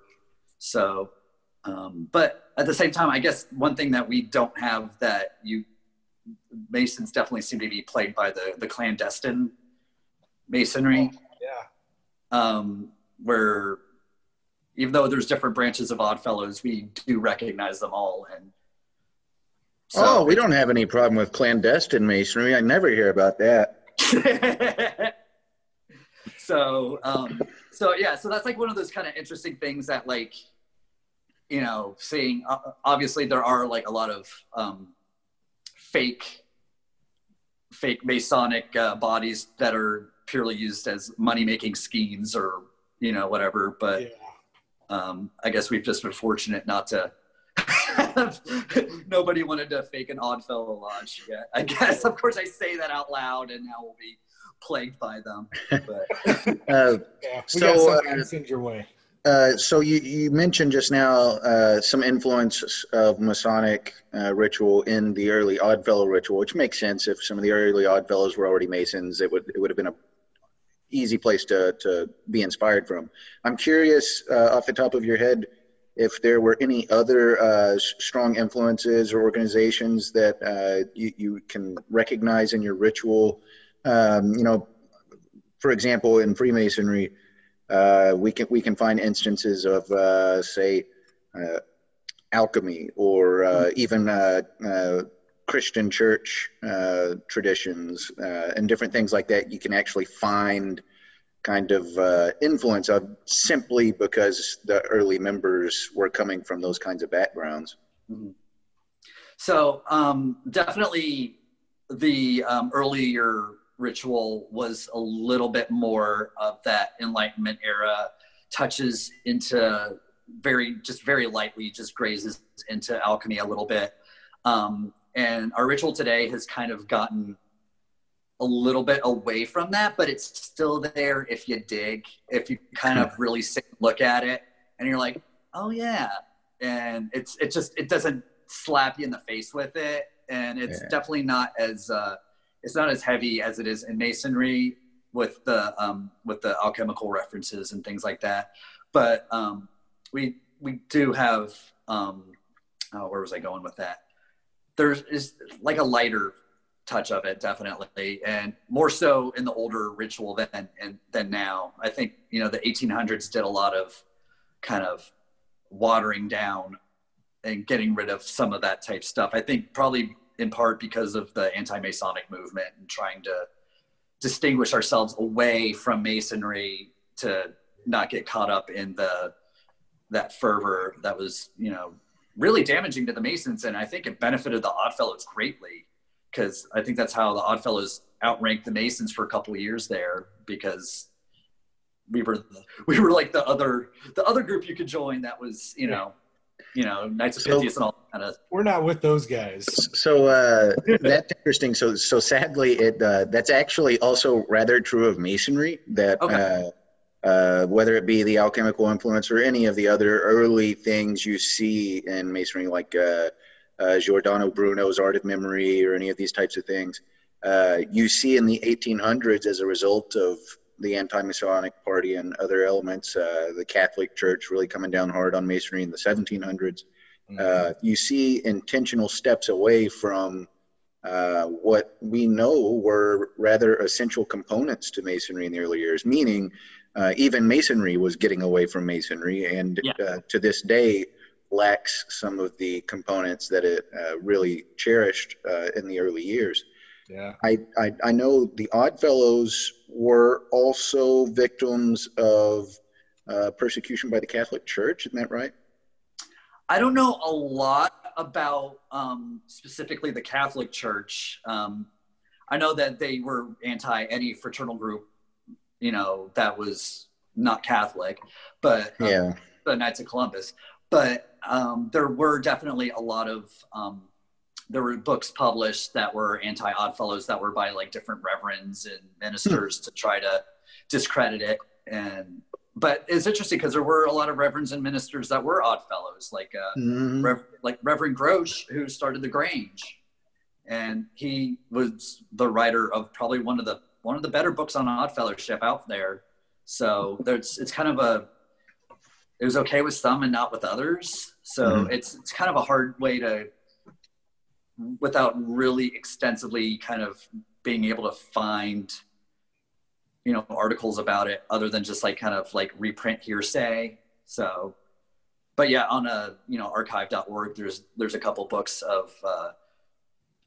So, um, but at the same time, I guess one thing that we don't have that you Masons definitely seem to be plagued by the the clandestine masonry Yeah. um, where even though there's different branches of Oddfellows, we do recognize them all. And so, oh, we don't have any problem with clandestine masonry. I never hear about that. so, um, so yeah, so that's like one of those kind of interesting things that, like, you know, seeing. Uh, obviously, there are like a lot of um, fake, fake Masonic uh, bodies that are purely used as money making schemes or you know whatever. But yeah. um, I guess we've just been fortunate not to. Nobody wanted to fake an Oddfellow lodge yet. I guess, of course, I say that out loud, and now we'll be plagued by them. But Uh, Yeah, we So, got something uh, send your way. uh, so you, you mentioned just now uh, some influence of Masonic uh, ritual in the early Oddfellow ritual, which makes sense. If some of the early Oddfellows were already Masons, it would it would have been a easy place to, to be inspired from. I'm curious, uh, off the top of your head, if there were any other uh, strong influences or organizations that uh, you, you can recognize in your ritual. Um, you know, for example, in Freemasonry, uh, we can we can find instances of, uh, say, uh, alchemy or uh, mm-hmm. even Christian church traditions and different things like that. You can actually find kind of uh, influence of simply because the early members were coming from those kinds of backgrounds. Mm-hmm. So um, definitely the um, earlier ritual was a little bit more of that Enlightenment era, touches into very just very lightly just grazes into alchemy a little bit. Um, and our ritual today has kind of gotten a little bit away from that, but it's still there if you dig, if you kind of really sit and look at it and you're like, oh yeah. And it's, it just, it doesn't slap you in the face with it. And it's yeah. definitely not as, uh, it's not as heavy as it is in masonry with the, um, with the alchemical references and things like that. But, um, we, we do have, um, oh, where was I going with that? There's is like a lighter touch of it definitely and more so in the older ritual than and than now i think you know the 1800s did a lot of kind of watering down and getting rid of some of that type stuff i think probably in part because of the anti-masonic movement and trying to distinguish ourselves away from masonry to not get caught up in the that fervor that was you know really damaging to the masons. And i think it benefited the oddfellows greatly because I think that's how the Oddfellows outranked the Masons for a couple of years there because we were we were like the other the other group you could join that was you know you know Knights of so, Pythias and all that kind of. We're not with those guys. So uh, that's interesting. So so sadly, it uh, that's actually also rather true of Masonry. That okay. uh, uh, whether it be the alchemical influence or any of the other early things you see in Masonry, like uh, uh, Giordano Bruno's Art of Memory or any of these types of things. Uh, you see in the 1800s as a result of the anti-Masonic party and other elements, uh, the Catholic Church really coming down hard on Masonry in the 1700s. Mm-hmm. Uh, you see intentional steps away from uh, what we know were rather essential components to Masonry in the early years, meaning uh, even Masonry was getting away from Masonry, and yeah. to this day, lacks some of the components that it uh, really cherished uh, in the early years. Yeah. I, I, I know the Oddfellows were also victims of uh, persecution by the Catholic Church. Isn't that right? I don't know a lot about um, specifically the Catholic Church. Um, I know that they were anti any fraternal group, you know, that was not Catholic, but um, yeah, the Knights of Columbus. But um, there were definitely a lot of um, there were books published that were anti Oddfellows that were by like different reverends and ministers to try to discredit it. And but it's interesting because there were a lot of reverends and ministers that were Oddfellows, like uh, mm-hmm. Rev- like Reverend Grosh, who started the Grange, and he was the writer of probably one of the one of the better books on Oddfellowship out there. So there's it's kind of a it was okay with some and not with others. So mm-hmm. it's it's kind of a hard way to, without really extensively kind of being able to find, you know, articles about it other than just like kind of like reprint hearsay. So, but yeah, on a you know archive.org, there's there's a couple books of. Uh,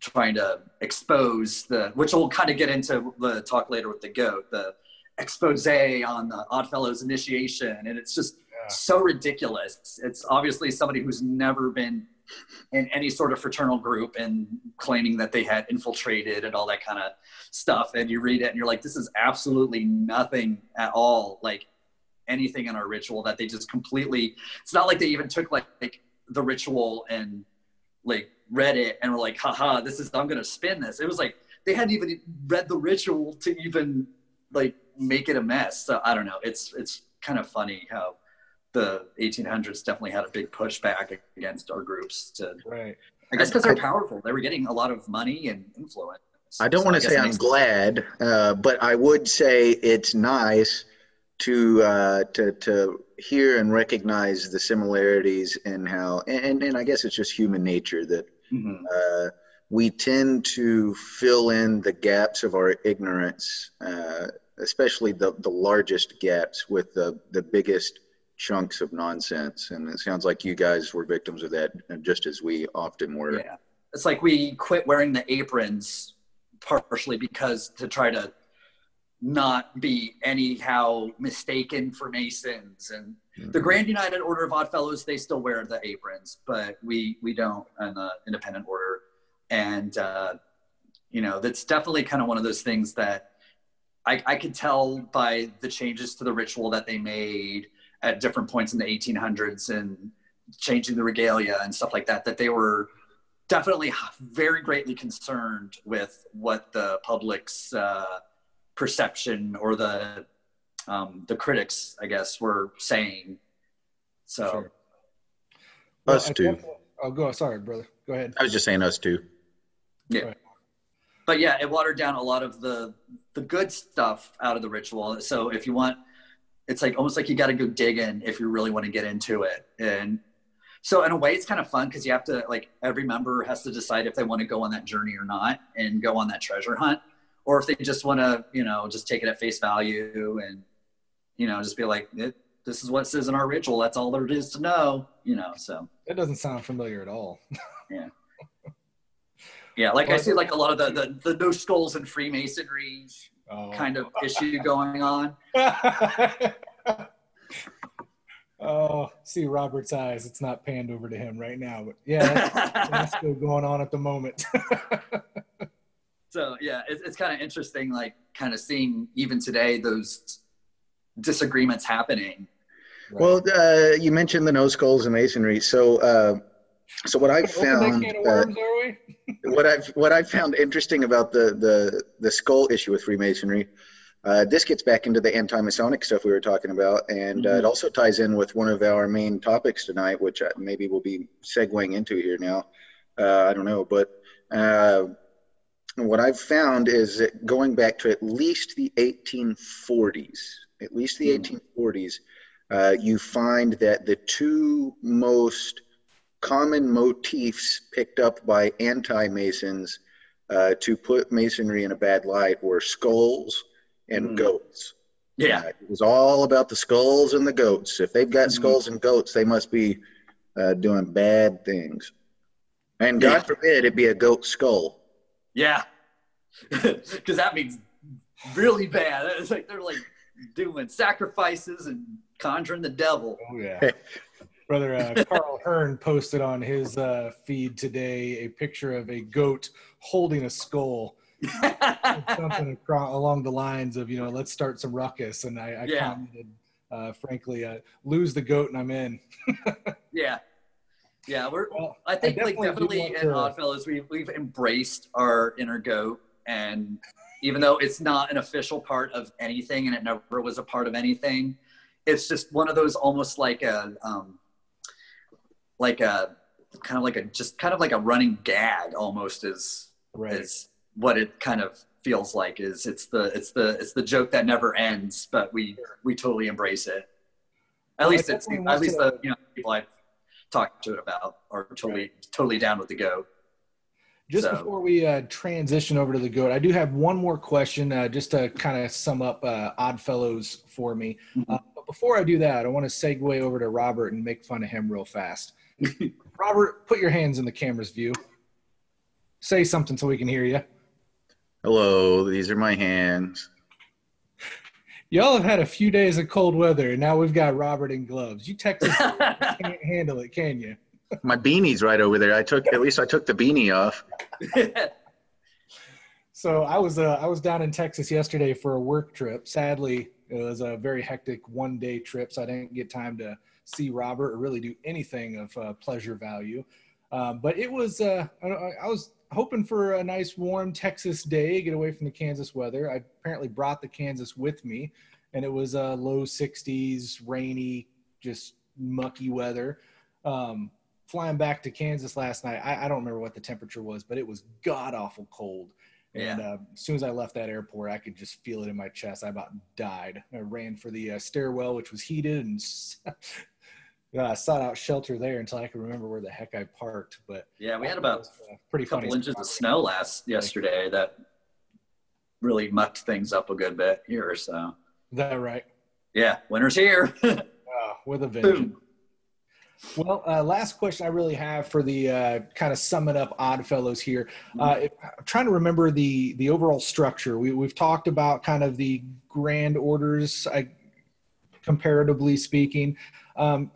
trying to expose the which we'll kind of get into the talk later with the goat the expose on the oddfellows initiation and it's just so ridiculous. It's obviously somebody who's never been in any sort of fraternal group and claiming that they had infiltrated and all that kind of stuff. And you read it and you're like, this is absolutely nothing at all like anything in our ritual that they just completely, it's not like they even took like, like the ritual and like read it and were like, haha, this is, I'm going to spin this. It was like, they hadn't even read the ritual to even like make it a mess. So I don't know. It's, it's kind of funny how the 1800s definitely had a big pushback against our groups to right. I guess because they're powerful. They were getting a lot of money and influence. I don't So want to say I'm makes- glad, uh, but I would say it's nice to uh, to to hear and recognize the similarities in how, and and I guess it's just human nature that Mhm. uh, we tend to fill in the gaps of our ignorance, uh, especially the the largest gaps with the the biggest chunks of nonsense. And it sounds like you guys were victims of that, uh, just as we often were. Yeah. It's like we quit wearing the aprons partially because to try to not be anyhow mistaken for Masons. And the Grand United Order of Odd Fellows, they still wear the aprons, but we, we don't in the independent order. And, uh, you know, that's definitely kind of one of those things that I, I could tell by the changes to the ritual that they made at different points in the 1800s and changing the regalia and stuff like that, that they were definitely very greatly concerned with what the public's uh, perception or the um, the critics, I guess, were saying. So Sure. Us I too. Oh, go. Sorry, brother. Go ahead. I was just saying us too. Yeah. But yeah, it watered down a lot of the the good stuff out of the ritual. So if you want, it's like almost like you got to go dig in if you really want to get into it. And so in a way, it's kind of fun because you have to like every member has to decide if they want to go on that journey or not and go on that treasure hunt, or if they just want to, you know, just take it at face value and you know just be like, it, this is what it says in our ritual. That's all there is to know. You know, so. That doesn't sound familiar at all. Yeah, Yeah, like I see, like a lot of the, the the no skulls and Freemasonry Oh. kind of issue going on. oh, see Robert's eyes. It's not panned over to him right now, but yeah, that's, that's still going on at the moment. so yeah, it's, it's kind of interesting, like kind of seeing even today those disagreements happening. Well, uh, you mentioned the no skulls and masonry. So, uh, so what I've found, can uh, worms, are we? what I've what I've found interesting about the the the skull issue with Freemasonry, uh, this gets back into the anti-Masonic stuff we were talking about, and uh, it also ties in with one of our main topics tonight, which uh, maybe we'll be segueing into here now. Uh, I don't know, but uh, what I've found is that going back to at least the 1840s, at least the 1840s, uh, you find that the two most common motifs picked up by anti-masons uh, to put masonry in a bad light were skulls and Mm. goats. Yeah, Uh, it was all about the skulls and the goats. If they've got Mhm. skulls and goats, they must be uh, doing bad things. And God Yeah. forbid it be a goat skull. yeah, because that means really bad. It's like they're like doing sacrifices and conjuring the devil. Oh yeah. Brother uh, Carl Hearn posted on his uh, feed today a picture of a goat holding a skull. something across, along the lines of, you know, let's start some ruckus. And I, I Yeah. commented, uh, frankly, uh, lose the goat and I'm in. yeah, yeah, we're. Well, I think like definitely do definitely to- Oddfellows we've we've embraced our inner goat, and even though it's not an official part of anything, and it never was a part of anything, it's just one of those almost like a um, like a kind of like a just kind of like a running gag almost is right. is what it kind of feels like is it's the it's the it's the joke that never ends but we we totally embrace it at Well, least it's at least the you know people i've talked to it about are totally totally down with the goat Just So- before we uh, transition over to the goat, I do have one more question uh, just to kind of sum up uh, Oddfellows for me. Mhm. Uh, but before I do that, I want to segue over to Robert and make fun of him real fast. Robert, put your hands in the camera's view. Say something so we can hear you. Hello, these are my hands. Y'all have had a few days of cold weather, and now we've got Robert in gloves. You Texas can't handle it, can you? My beanie's right over there. I took at least I took the beanie off. So I was uh, I was down in Texas yesterday for a work trip. Sadly, it was a very hectic one day trip, so I didn't get time to see Robert or really do anything of uh, pleasure value. Um, but it was uh, I, I was hoping for a nice warm Texas day, get away from the Kansas weather. I apparently brought the Kansas with me, and it was uh, low 60s, rainy, just mucky weather. Um, flying back to Kansas last night, I, I don't remember what the temperature was, but it was god awful cold And uh, as soon as I left that airport, I could just feel it in my chest. I about died. I ran for the uh, stairwell, which was heated, and uh, sought out shelter there until I could remember where the heck I parked. But yeah, we had about was, uh, pretty couple funny. inches of snow last yesterday that really mucked things up a good bit here. So Is that right? yeah, winter's here. Uh, with a vengeance. Boom. Well, uh, last question I really have for the uh, kind of summing up Oddfellows here. Uh, if, I'm trying to remember the the overall structure. We, we've talked about kind of the grand orders, I, comparatively speaking. Um,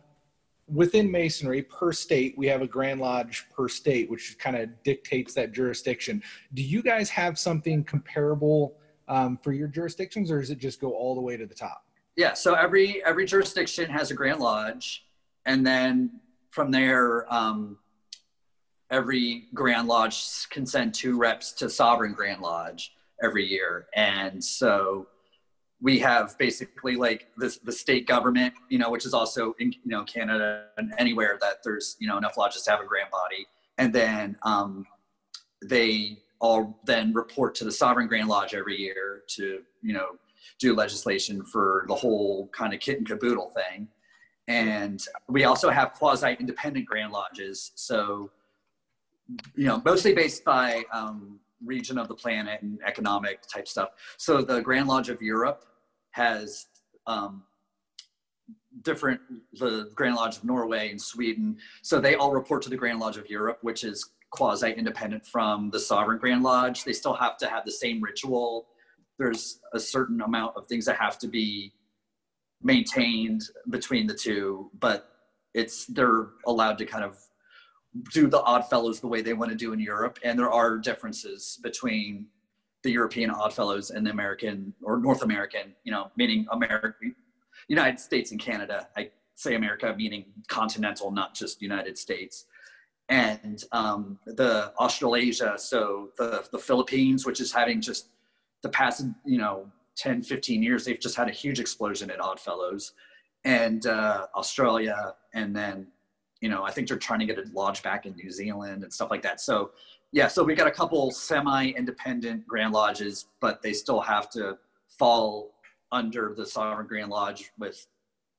within Masonry, per state, we have a Grand Lodge per state, which kind of dictates that jurisdiction. Do you guys have something comparable um, for your jurisdictions, or does it just go all the way to the top? Yeah, so every every jurisdiction has a Grand Lodge, and then from there, um, every Grand Lodge can send two reps to Sovereign Grand Lodge every year, and so we have basically like this the state government, you know, which is also in you know Canada and anywhere that there's you know enough lodges to have a grand body, and then um, they all then report to the Sovereign Grand Lodge every year to you know do legislation for the whole kind of kit and caboodle thing. And we also have quasi independent Grand Lodges. So, you know, mostly based by um, region of the planet and economic type stuff. So, the Grand Lodge of Europe has um, different, the Grand Lodge of Norway and Sweden. So, they all report to the Grand Lodge of Europe, which is quasi independent from the Sovereign Grand Lodge. They still have to have the same ritual there's a certain amount of things that have to be maintained between the two, but it's they're allowed to kind of do the odd fellows the way they want to do in Europe, and there are differences between the European Oddfellows and the American or North American, you know, meaning America, United States and Canada. I say America meaning continental, not just United States. And um, the Australasia, so the the Philippines, which is having just the past, you know, 10, 15 years, they've just had a huge explosion at Oddfellows and uh, Australia. And then, you know, I think they're trying to get a lodge back in New Zealand and stuff like that. So, yeah, so we got a couple semi-independent Grand Lodges, but they still have to fall under the Sovereign Grand Lodge with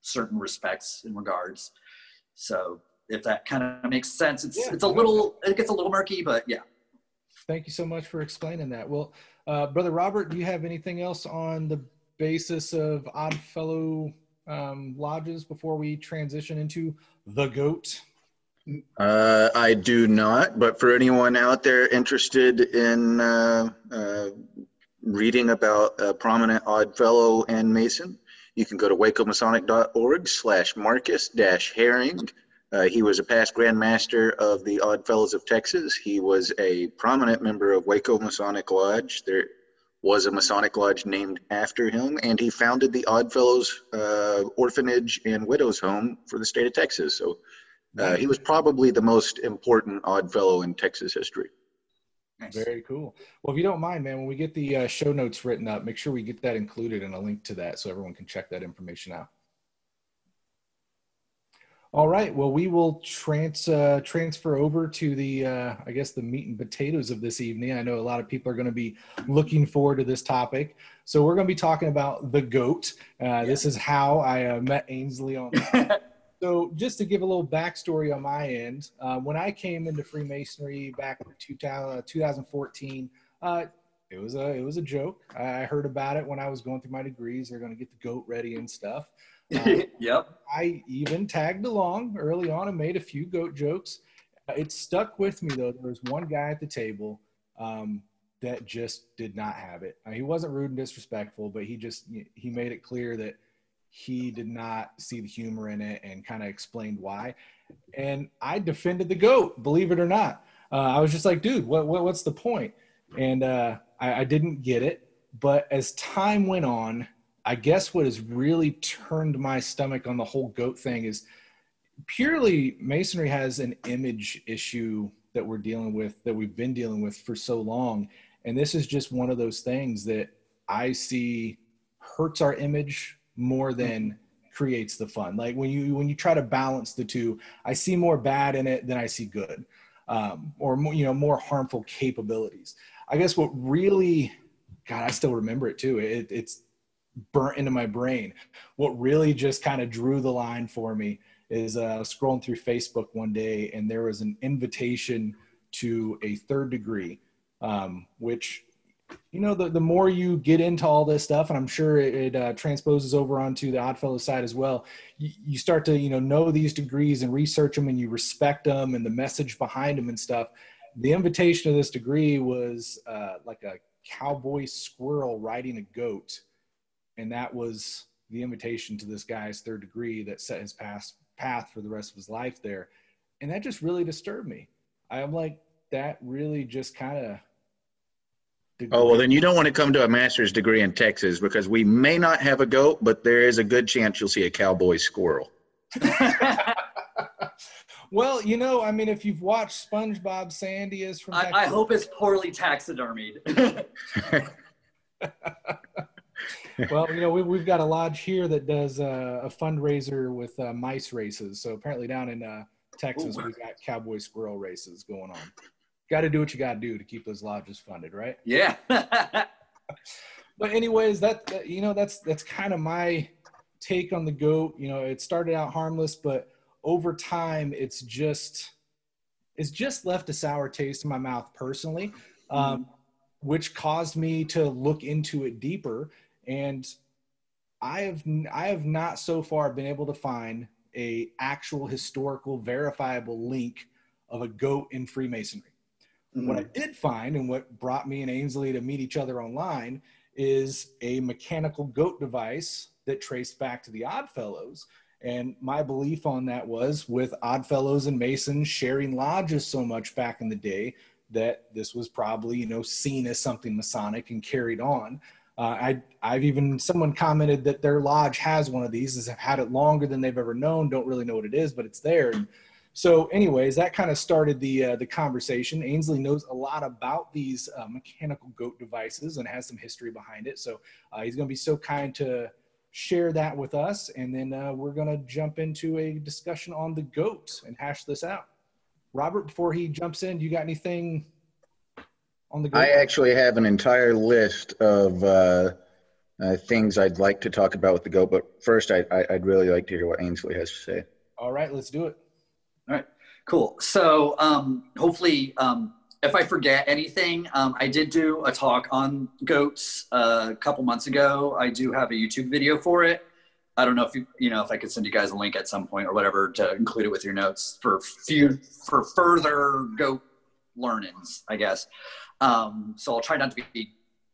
certain respects and regards. So, if that kind of makes sense, it's Yeah. it's a little it gets a little murky, but yeah. Thank you so much for explaining that. Well, uh, Brother Robert, do you have anything else on the basis of Oddfellow um, lodges before we transition into the GOAT? Uh, I do not, but for anyone out there interested in uh, uh, reading about a prominent odd fellow and Mason, you can go to wacomasonic.org slash Marcus dash Herring. Uh, he was a past Grand Master of the Odd Fellows of Texas. He was a prominent member of Waco Masonic Lodge. There was a Masonic Lodge named after him, and he founded the Odd Fellows uh, Orphanage and Widows Home for the state of Texas. So uh, he was probably the most important odd fellow in Texas history. Nice. Very cool. Well, if you don't mind, man, when we get the uh, show notes written up, make sure we get that included and a link to that so everyone can check that information out. All right. Well, we will trans uh, transfer over to the, uh, I guess, the meat and potatoes of this evening. I know a lot of people are going to be looking forward to this topic. So we're going to be talking about the goat. Uh, This is how I uh, met Ainsley on. So, just to give a little backstory on my end, uh, when I came into Freemasonry back in 2014, uh, it was a it was a joke. I heard about it when I was going through my degrees. They're going to get the goat ready and stuff. Uh, yep. I even tagged along early on and made a few goat jokes. Uh, It stuck with me though. There was one guy at the table um, that just did not have it. Uh, he wasn't rude and disrespectful, but he just he made it clear that he did not see the humor in it and kind of explained why. And I defended the goat, believe it or not. Uh, I was just like, dude, what, what what's the point? And uh, I, I didn't get it. But as time went on, I guess what has really turned my stomach on the whole goat thing is purely masonry has an image issue that we're dealing with that we've been dealing with for so long and this is just one of those things that i see hurts our image more than creates the fun like when you when you try to balance the two i see more bad in it than i see good um, or more, you know more harmful capabilities. I guess what really, God, I still remember it too. It, it's burnt into my brain. What really just kind of drew the line for me is uh, scrolling through Facebook one day, and there was an invitation to a third degree, um, which you know the, the more you get into all this stuff and i'm sure it, it uh, transposes over onto the oddfellow side as well you, you, start to you know know these degrees and research them and you respect them and the message behind them and stuff. The invitation of this degree was uh, like a cowboy squirrel riding a goat and that was the invitation to this guy's third degree that set his past path for the rest of his life there. And that just really disturbed me. I'm like that really just kind of Oh, well, then you don't want to come to a master's degree in Texas because we may not have a goat, but there is a good chance you'll see a cowboy squirrel. well, you know, I mean, if you've watched SpongeBob, Sandy is from. I, I hope it's poorly taxidermied. well, you know, we, have got a lodge here that does uh, a fundraiser with uh, mice races. So apparently, down in uh, Texas, Ooh. we've got cowboy squirrel races going on got to do what you got to do to keep those lodges funded, right? Yeah. but anyways, that, that you know that's that's kind of my take on the goat. You know, it started out harmless, but over time, it's just it's just left a sour taste in my mouth personally, um, mm-hmm. which caused me to look into it deeper. And I have I have not so far been able to find a actual historical verifiable link of a goat in Freemasonry. Mm-hmm. What I mm. did find and what brought me and Ainsley to meet each other online is a mechanical goat device that traced back to the Oddfellows. And my belief on that was with Oddfellows and Masons sharing lodges so much back in the day that this was probably, you know, seen as something Masonic and carried on. Uh, I, I've even someone commented that their lodge has one of these, has had it longer than they've ever known. Don't really know what it is, but it's there. And so, anyways, that kind of started the uh, the conversation. Ainsley knows a lot about these uh, mechanical goat devices and has some history behind it. So uh, he's going to be so kind to share that with us, and then uh, we're going to jump into a discussion on the goat and hash this out. Robert, before he jumps in, do you got anything on the goat? I actually have an entire list of uh, uh, things I'd like to talk about with the goat, but first, I, I, I'd really like to hear what Ainsley has to say. All right, let's do it. Cool. So um, hopefully, um, if I forget anything, um, I did do a talk on goats uh, a couple months ago. I do have a YouTube video for it. I don't know if you, you know, if I could send you guys a link at some point or whatever to include it with your notes for few for further goat learnings, I guess. Um, so I'll try not to be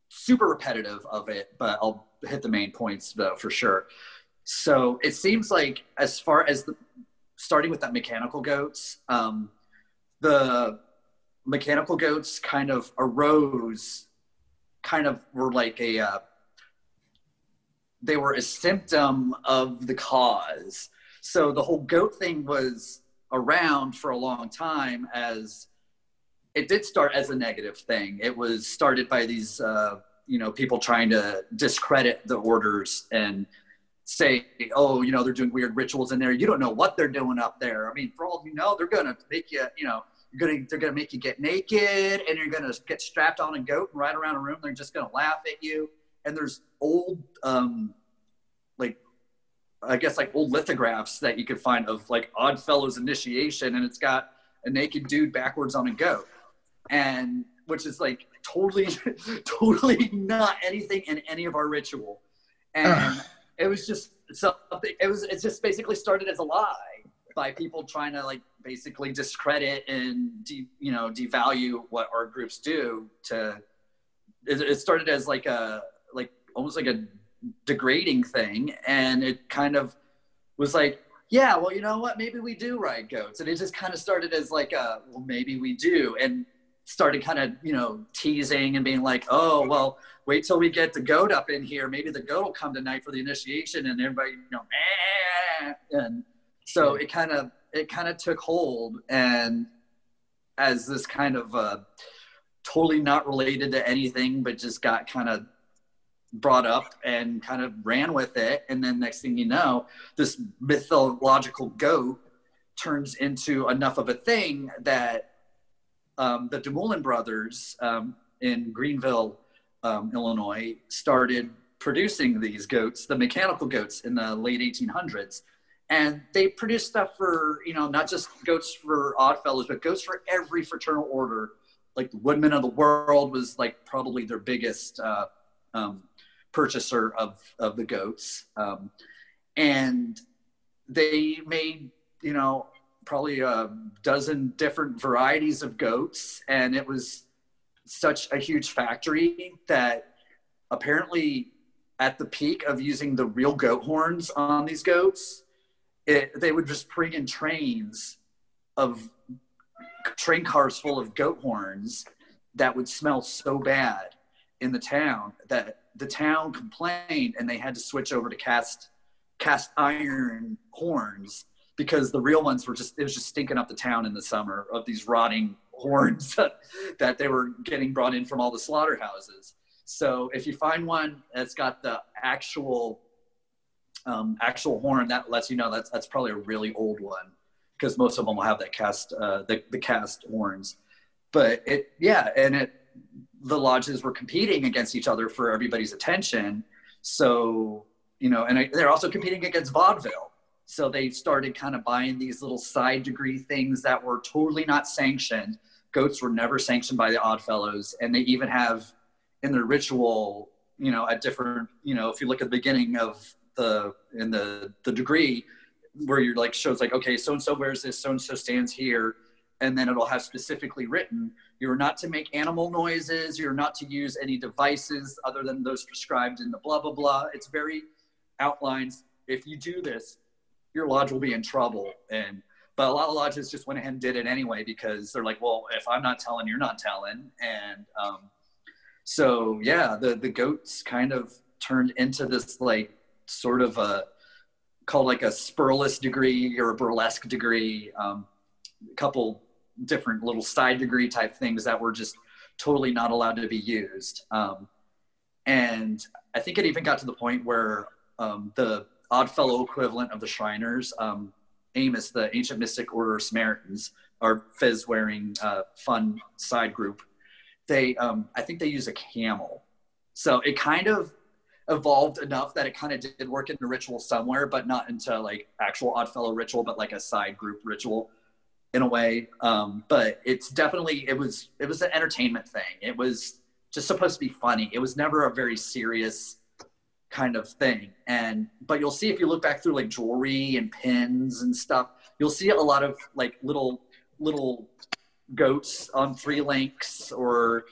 super repetitive of it, but I'll hit the main points though for sure. So it seems like as far as the starting with that mechanical goats, um, the mechanical goats kind of arose, kind of were like a, uh, they were a symptom of the cause. So the whole goat thing was around for a long time as it did start as a negative thing. It was started by these, uh, you know, people trying to discredit the orders and say, oh, you know, they're doing weird rituals in there. You don't know what they're doing up there. I mean, for all you know, they're gonna make you, you know, you're gonna they're gonna make you get naked and you're gonna get strapped on a goat and ride around a room. They're just gonna laugh at you. And there's old, um, like, I guess like old lithographs that you could find of like Oddfellows initiation, and it's got a naked dude backwards on a goat, and which is like totally, totally not anything in any of our ritual. And it was just something. It was. It just basically started as a lie by people trying to like basically discredit and de, you know devalue what our groups do. To it, it started as like a like almost like a degrading thing, and it kind of was like yeah, well, you know what? Maybe we do ride goats. And it just kind of started as like, a, well, maybe we do. And started kind of, you know, teasing and being like, oh, well, wait till we get the goat up in here. Maybe the goat will come tonight for the initiation, and everybody, you know, eh. and so it kind of it kind of took hold, and as this kind of uh, totally not related to anything, but just got kind of brought up and kind of ran with it, and then next thing you know, this mythological goat turns into enough of a thing that um, the DeMoulin brothers um, in Greenville, um, Illinois, started producing these goats, the mechanical goats, in the late 1800s. And they produced stuff for, you know, not just goats for Oddfellows, but goats for every fraternal order. Like the Woodmen of the World was like probably their biggest uh, um, purchaser of, of the goats. Um, and they made, you know, probably a dozen different varieties of goats. And it was such a huge factory that apparently at the peak of using the real goat horns on these goats, it, they would just bring in trains of train cars full of goat horns that would smell so bad in the town that the town complained and they had to switch over to cast cast iron horns because the real ones were just it was just stinking up the town in the summer of these rotting horns that they were getting brought in from all the slaughterhouses. So if you find one that's got the actual um, actual horn, that lets you know that's that's probably a really old one because most of them will have that cast uh, the the cast horns. But it yeah, and it the lodges were competing against each other for everybody's attention. So you know, and they're also competing against vaudeville. So they started kind of buying these little side degree things that were totally not sanctioned. Goats were never sanctioned by the Oddfellows, and they even have in their ritual, you know, at different, you know, if you look at the beginning of the in the the degree where you're like shows like okay, so and so wears this, so and so stands here, and then it'll have specifically written you're not to make animal noises, you're not to use any devices other than those prescribed in the blah blah blah. It's very outlines if you do this your lodge will be in trouble. And but a lot of lodges just went ahead and did it anyway because they're like, well, if I'm not telling, you're not telling. And um, so yeah, the the goats kind of turned into this like sort of a called like a spurless degree or a burlesque degree. Um, a couple different little side degree type things that were just totally not allowed to be used. Um, and I think it even got to the point where um, the Oddfellow equivalent of the Shriners. Um, Amos, the Ancient Mystic Order of Samaritans, our fez wearing uh, fun side group. They, um, I think they use a camel. So it kind of evolved enough that it kind of did work in the ritual somewhere, but not into like actual Oddfellow ritual, but like a side group ritual in a way. Um, but it's definitely it was it was an entertainment thing. It was just supposed to be funny. It was never a very serious kind of thing. And but you'll see if you look back through like jewelry and pins and stuff, you'll see a lot of like little little goats on three links or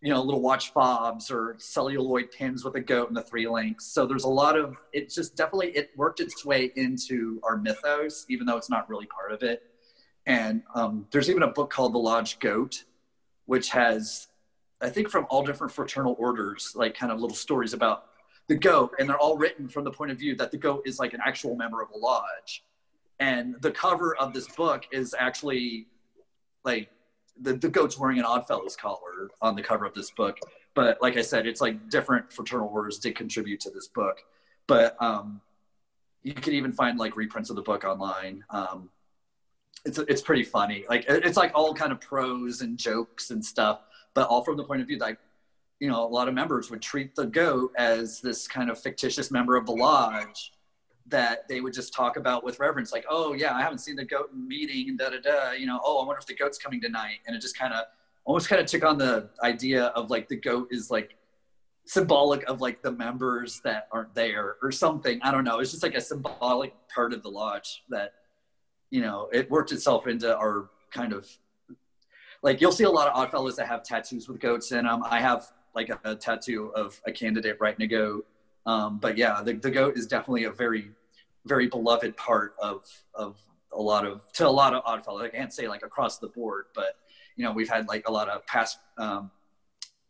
you know little watch fobs or celluloid pins with a goat and the three links so there's a lot of it just definitely it worked its way into our mythos even though it's not really part of it and um, there's even a book called the lodge goat which has i think from all different fraternal orders like kind of little stories about the goat, and they're all written from the point of view that the goat is like an actual member of a lodge. And the cover of this book is actually like the, the goat's wearing an Oddfellows collar on the cover of this book. But like I said, it's like different fraternal orders did contribute to this book. But um, you can even find like reprints of the book online. Um, it's it's pretty funny. Like it's like all kind of prose and jokes and stuff, but all from the point of view that you know, a lot of members would treat the goat as this kind of fictitious member of the lodge that they would just talk about with reverence, like, oh yeah, I haven't seen the goat in meeting and da da da. You know, oh, I wonder if the goat's coming tonight. And it just kind of almost kind of took on the idea of like the goat is like symbolic of like the members that aren't there or something. I don't know. It's just like a symbolic part of the lodge that, you know, it worked itself into our kind of like you'll see a lot of odd fellows that have tattoos with goats in them. I have like a, tattoo of a candidate riding a goat. Um, but yeah, the, the goat is definitely a very, very beloved part of of a lot of to a lot of Oddfellows. I can't say like across the board, but you know we've had like a lot of past um,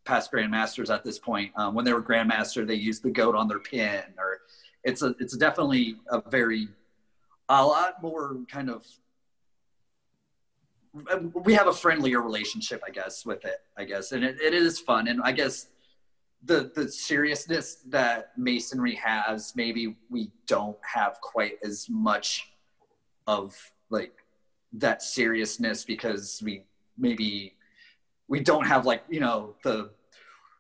past grandmasters at this point. Um, when they were grandmaster, they used the goat on their pin, or it's a it's definitely a very a lot more kind of we have a friendlier relationship, I guess, with it. I guess, and it, it is fun, and I guess the the seriousness that masonry has, maybe we don't have quite as much of like that seriousness because we maybe we don't have like you know the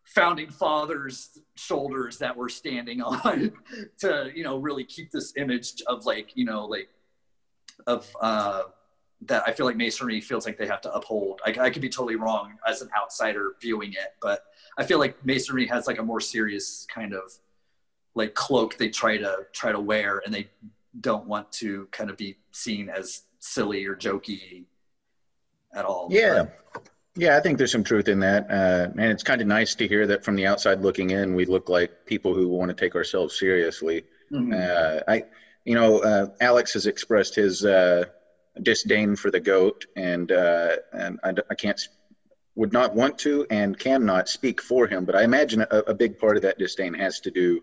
founding fathers shoulders that we're standing on to you know really keep this image of like you know like of uh that I feel like masonry feels like they have to uphold. I, I could be totally wrong as an outsider viewing it, but I feel like masonry has like a more serious kind of like cloak they try to try to wear, and they don't want to kind of be seen as silly or jokey at all. Yeah. Yeah, I think there's some truth in that. Uh, and it's kind of nice to hear that from the outside looking in, we look like people who want to take ourselves seriously. Mm-hmm. Uh, I, you know, uh, Alex has expressed his uh, disdain for the goat, and uh, and I, I, can't, would not want to, and cannot speak for him. But I imagine a, a big part of that disdain has to do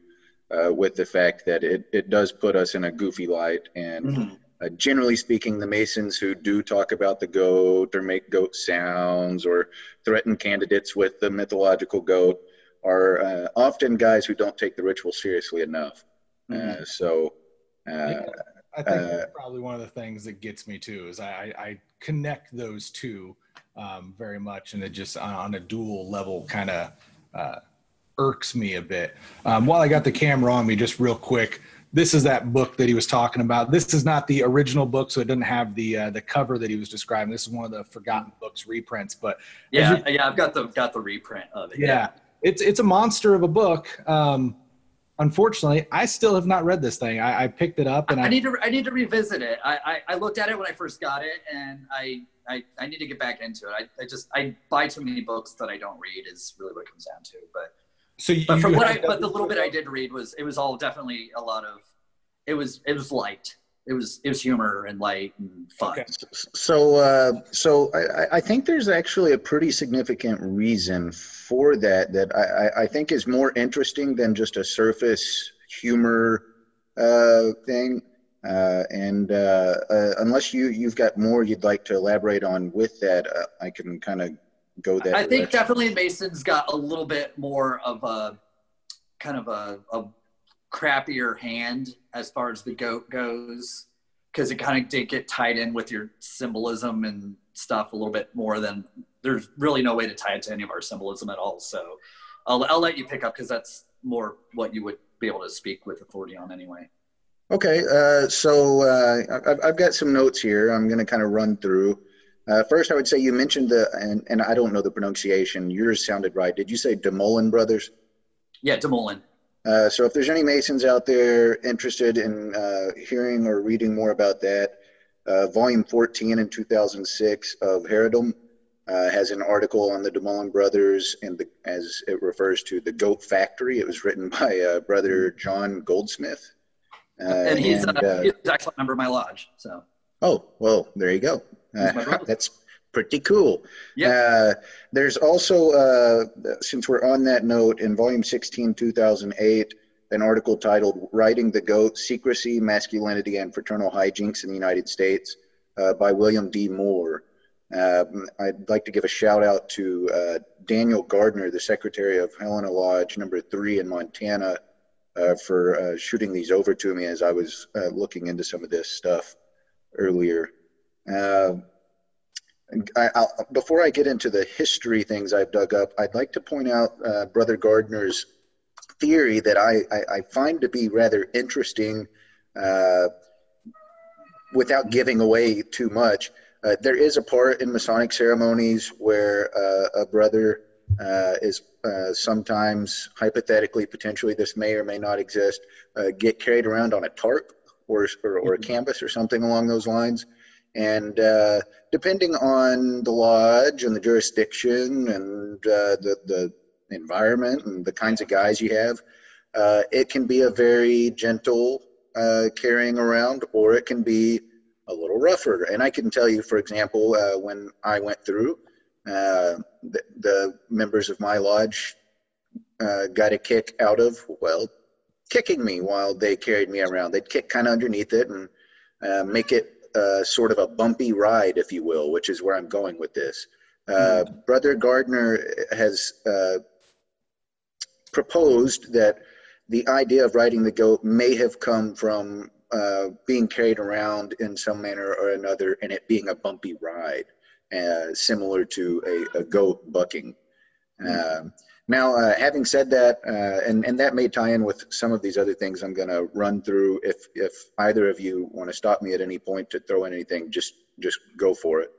uh, with the fact that it it does put us in a goofy light, and mm-hmm. uh, generally speaking, the Masons who do talk about the goat or make goat sounds or threaten candidates with the mythological goat are uh, often guys who don't take the ritual seriously enough. Mm-hmm. Uh, so. Uh, yeah I think uh, that's probably one of the things that gets me too is I, I connect those two um, very much, and it just on, on a dual level kind of uh, irks me a bit. Um, while I got the camera on me, just real quick, this is that book that he was talking about. This is not the original book, so it doesn't have the uh, the cover that he was describing. This is one of the forgotten books reprints, but yeah, you, yeah, I've got the got the reprint of it. Yeah, yeah. it's it's a monster of a book. Um, unfortunately, I still have not read this thing. I, I picked it up and I, I, need to I need to revisit it. I, I, I, looked at it when I first got it, and I, I, I need to get back into it. I, I just I buy too many books that I don't read is really what it comes down to. But so you, but from what I but the little bit I did read was it was all definitely a lot of it was it was light it was it was humor and light and fun. Okay. So uh, so I, I think there's actually a pretty significant reason for that that I, I think is more interesting than just a surface humor uh, thing. Uh, and uh, uh, unless you you've got more you'd like to elaborate on with that, uh, I can kind of go there. I think definitely Mason's got a little bit more of a kind of a, a crappier hand as far as the goat goes because it kind of did get tied in with your symbolism and stuff a little bit more than there's really no way to tie it to any of our symbolism at all. So i'll, I'll let you pick up because that's more what you would be able to speak with authority on anyway. Okay uh, so uh, I've, I've, got some notes here i'm going to kind of run through. Uh, first i would say you mentioned the and, and i don't know the pronunciation yours sounded right. Did you say DeMoulin brothers? Yeah DeMoulin uh, so if there's any Masons out there interested in uh, hearing or reading more about that, uh, volume 14 in 2006 of Heredom uh, has an article on the DeMoulin brothers and the, as it refers to the Goat Factory. It was written by uh, brother John Goldsmith. and he's, and, he's actually a member of my lodge. So. Oh well, there you go. that's pretty cool. Yeah. Uh, there's also, uh, since we're on that note, in volume 16, 2008, an article titled Riding the Goat Secrecy, Masculinity, and Fraternal Hijinks in the United States uh, by William D. Moore. Um, I'd like to give a shout out to uh, Daniel Gardner, the secretary of Helena Lodge number three in Montana, uh, for uh, shooting these over to me as I was looking into some of this stuff earlier. Uh, I, before I get into the history things I've dug up, I'd like to point out uh, Brother Gardner's theory that I, I, I, find to be rather interesting uh, without giving away too much. Uh, there is a part in Masonic ceremonies where uh, a brother uh, is uh, sometimes, hypothetically, potentially, this may or may not exist, get carried around on a tarp or, or, or a mm-hmm. canvas or something along those lines. And uh, depending on the lodge and the jurisdiction and uh, the, the environment and the kinds of guys you have, uh, it can be a very gentle uh, carrying around or it can be a little rougher. And I can tell you, for example, uh, when I went through, uh, the, the, members of my lodge got a kick out of, well, kicking me while they carried me around. They'd kick kind of underneath it and make it uh, sort of a bumpy ride, if you will, which is where I'm going with this. Uh, mm-hmm. Brother Gardner has uh, proposed that the idea of riding the goat may have come from uh, being carried around in some manner or another and it being a bumpy ride. uh, similar to a, a goat bucking. Mm-hmm. Now, uh, having said that, uh, and, and that may tie in with some of these other things I'm going to run through. If, if either of you want to stop me at any point to throw in anything, just, just go for it.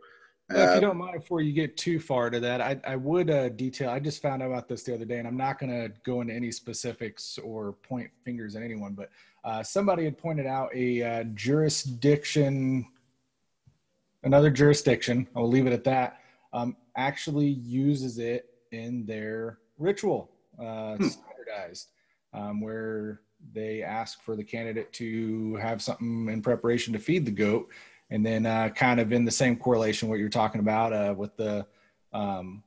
if you uh, don't mind, before you get too far to that, I, I would uh, detail. I just found out about this the other day, and I'm not going to go into any specifics or point fingers at anyone, but uh, somebody had pointed out a uh, jurisdiction, another jurisdiction. I'll leave it at that. Um, actually uses it in their ritual, uh, hmm. standardized, um, where they ask for the candidate to have something in preparation to feed the goat, and then uh, kind of in the same correlation what you're talking about uh, with the um,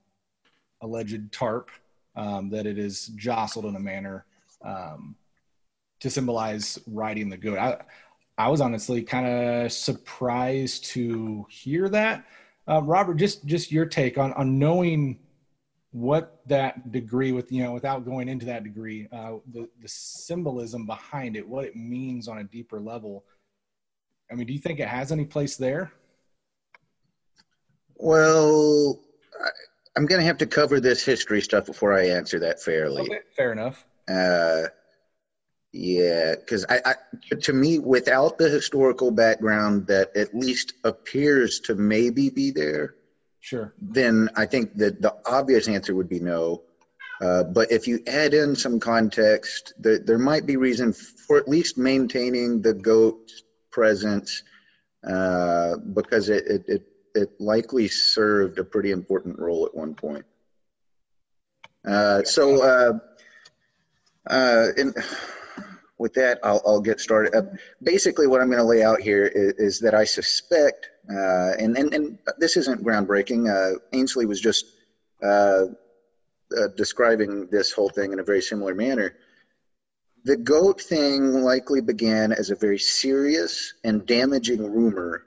alleged tarp um, that it is jostled in a manner um, to symbolize riding the goat. I, I was honestly kind of surprised to hear that. Uh, Robert, just just your take on on knowing what that degree with you know without going into that degree uh, the the symbolism behind it what it means on a deeper level. I mean do you think it has any place there? Well I, am going to have to cover this history stuff before i answer that fairly. Okay, fair enough. Uh, yeah because I, I to me without the historical background that at least appears to maybe be there Sure. Then I think that the obvious answer would be no. Uh, but if you add in some context, there, there might be reason for at least maintaining the goat presence uh, because it, it, it, it, likely served a pretty important role at one point. Uh, so, uh, uh, in, with that, I'll, I'll get started. Uh, basically, what I'm going to lay out here is, is that I suspect uh, and, and, and this isn't groundbreaking. Uh, Ainsley was just uh, uh, describing this whole thing in a very similar manner. The goat thing likely began as a very serious and damaging rumor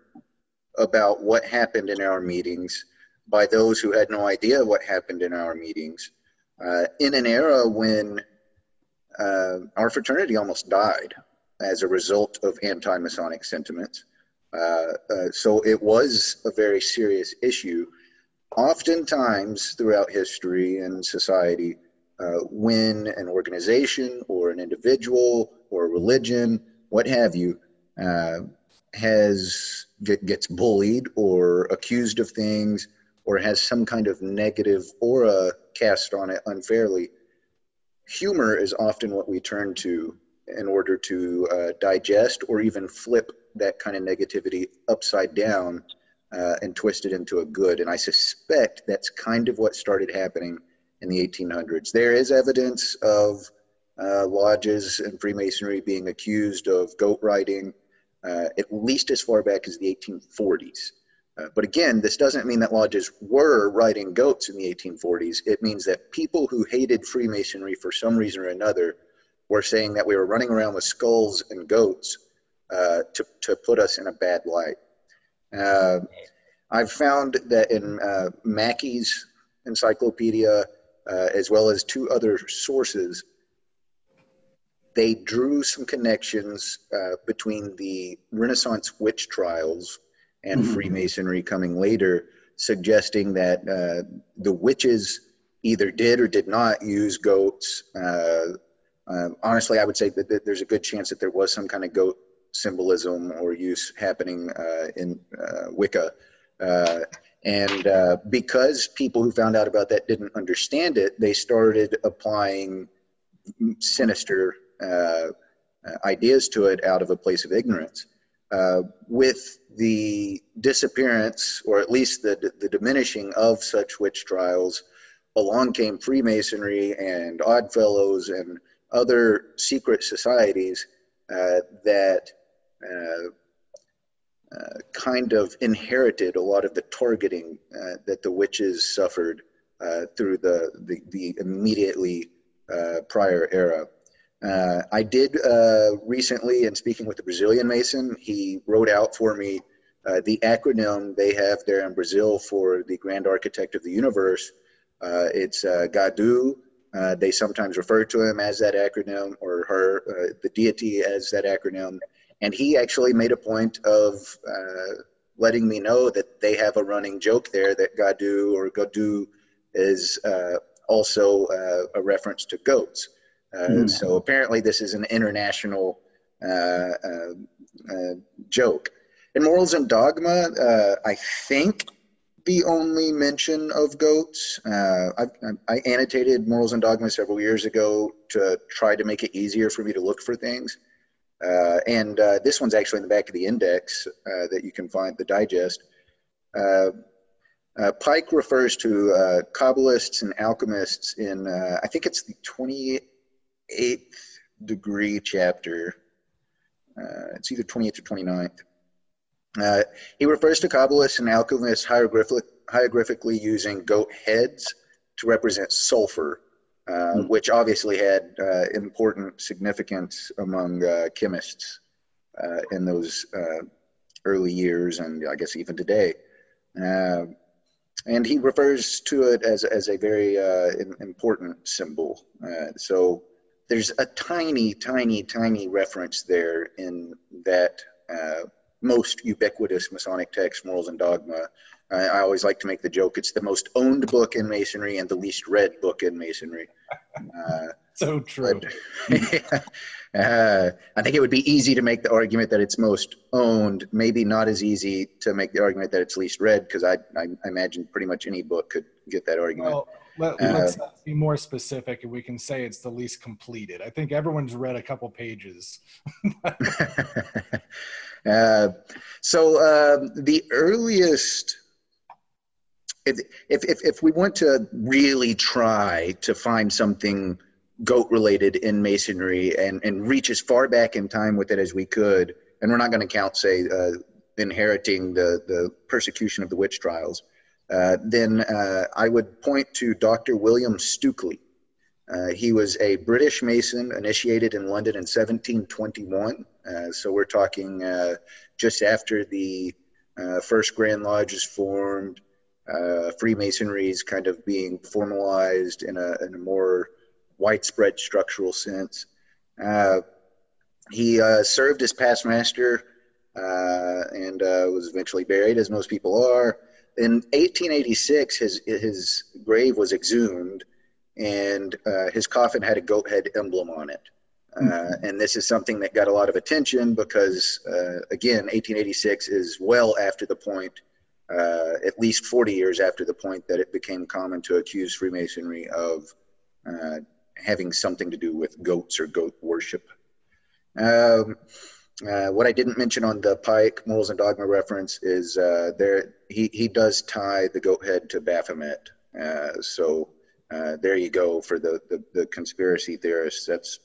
about what happened in our meetings by those who had no idea what happened in our meetings uh, in an era when uh, our fraternity almost died as a result of anti Masonic sentiments. Uh, uh, so it was a very serious issue. Oftentimes throughout history and society, uh, when an organization or an individual or a religion, what have you, uh, has get, gets bullied or accused of things or has some kind of negative aura cast on it unfairly, humor is often what we turn to in order to uh, digest or even flip that kind of negativity upside down uh, and twist it into a good. And I suspect that's kind of what started happening in the 1800s. There is evidence of uh, lodges and Freemasonry being accused of goat riding uh, at least as far back as the 1840s. Uh, but again, this doesn't mean that lodges were riding goats in the 1840s. It means that people who hated Freemasonry for some reason or another were saying that we were running around with skulls and goats uh, to, to put us in a bad light. Uh, I've found that in uh, Mackey's encyclopedia, uh, as well as two other sources, they drew some connections between the Renaissance witch trials and mm-hmm. Freemasonry coming later, suggesting that uh, the witches either did or did not use goats. honestly, I would say that, that there's a good chance that there was some kind of goat symbolism or use happening uh, in uh, Wicca. Uh, and uh, because people who found out about that didn't understand it, they started applying sinister uh, ideas to it out of a place of ignorance. Uh, with the disappearance, or at least the, the diminishing of such witch trials, along came Freemasonry and Oddfellows and other secret societies uh, that uh, uh, kind of inherited a lot of the targeting uh, that the witches suffered through the, the, the immediately prior era. Uh, I did uh, recently, in speaking with the Brazilian Mason, he wrote out for me uh, the acronym they have there in Brazil for the Grand Architect of the Universe. it's Gadu. they sometimes refer to him as that acronym or her, the deity as that acronym and he actually made a point of uh, letting me know that they have a running joke there that Gadu or Godu is uh, also uh, a reference to goats. Mm. So apparently, this is an international uh, joke. In Morals and Dogma, I think the only mention of goats. Uh, I, I, annotated Morals and Dogma several years ago to try to make it easier for me to look for things. Uh, and uh, this one's actually in the back of the index uh, that you can find, the digest. Uh, uh, Pike refers to Kabbalists and alchemists in, I think it's the 28th degree chapter. it's either 28th or 29th. Uh, he refers to Kabbalists and alchemists hieroglyphic, hieroglyphically using goat heads to represent sulfur, uh, mm. which obviously had uh, important significance among uh, chemists uh, in those uh, early years, and I guess even today. and he refers to it as, as a very important symbol. so there's a tiny, tiny, tiny reference there in that most ubiquitous Masonic text, Morals and Dogma. I, I always like to make the joke it's the most owned book in Masonry and the least read book in Masonry. Uh, so true. But, uh, I think it would be easy to make the argument that it's most owned, maybe not as easy to make the argument that it's least read, because I, I, I, imagine pretty much any book could get that argument. Well, let, us uh, be more specific and we can say it's the least completed. I think everyone's read a couple pages. Uh, so uh, the earliest, if, if, if we want to really try to find something goat related in masonry and, and reach as far back in time with it as we could, and we're not going to count, say, uh, inheriting the, the persecution of the witch trials, then uh, I would point to Dr. William Stukeley. Uh, he was a British Mason initiated in London in 1721. Uh, so we're talking uh, just after the uh, first Grand Lodge is formed, uh, Freemasonry is kind of being formalized in a, in a more widespread structural sense. he served as past master and was eventually buried, as most people are. In 1886, his, his grave was exhumed and uh, his coffin had a goat head emblem on it. Uh, mm-hmm. and this is something that got a lot of attention because, uh, again, 1886 is well after the point, uh, at least 40 years after the point that it became common to accuse Freemasonry of uh, having something to do with goats or goat worship. Um, uh, what I didn't mention on the Pike Morals and Dogma reference is there he, he does tie the goat head to Baphomet. so uh, there you go for the, the, the conspiracy theorists. That's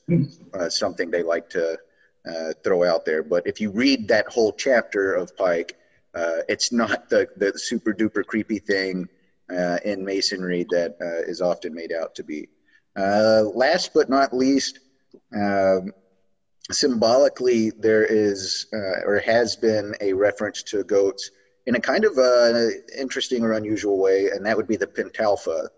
uh, something they like to uh, throw out there. But if you read that whole chapter of Pike, uh, it's not the, the super duper creepy thing uh, in Masonry that uh, is often made out to be. last but not least, um, symbolically, there is or has been a reference to goats in a kind of interesting or unusual way, and that would be the Pentalpha.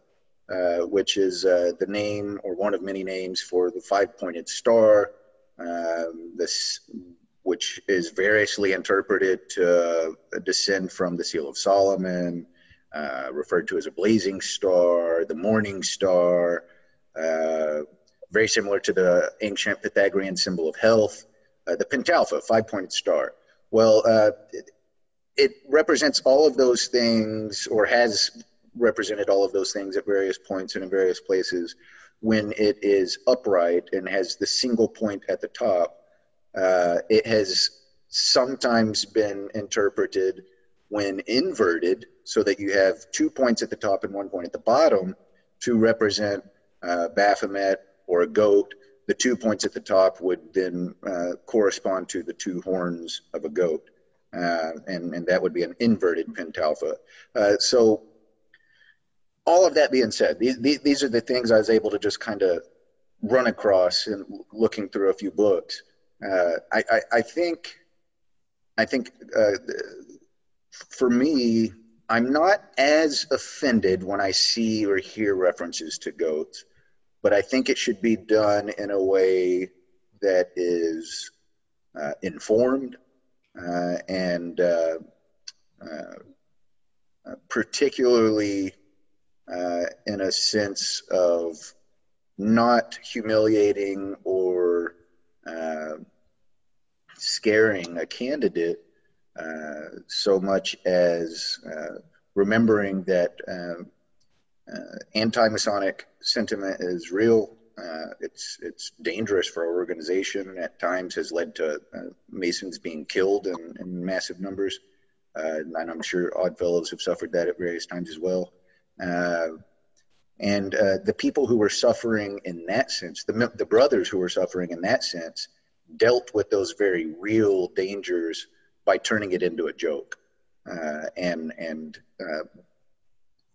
Uh, which is uh, the name or one of many names for the five-pointed star. Um, this, which is variously interpreted to uh, descend from the Seal of Solomon, uh, referred to as a blazing star, the morning star, uh, very similar to the ancient Pythagorean symbol of health, the pentalpha, five-pointed star. Well, it, it represents all of those things, or has represented all of those things at various points and in various places when it is upright and has the single point at the top. Uh, it has sometimes been interpreted when inverted so that you have two points at the top and one point at the bottom to represent uh, Baphomet or a goat. The two points at the top would then uh, correspond to the two horns of a goat. Uh, and, and that would be an inverted pentalpha. Uh, so all of that being said, these, these are the things I was able to just kind of run across in looking through a few books. Uh, I, I, I, think, I think uh, for me, I'm not as offended when I see or hear references to goats, but I think it should be done in a way that is uh, informed uh, and uh, uh, particularly uh, in a sense of not humiliating or uh, scaring a candidate uh, so much as uh, remembering that um, uh, anti-Masonic sentiment is real. Uh, it's it's dangerous for our organization. At times, has led to Masons being killed in, in massive numbers, and I'm sure Oddfellows have suffered that at various times as well. And uh, the people who were suffering in that sense, the, the brothers who were suffering in that sense, dealt with those very real dangers by turning it into a joke uh, and and uh,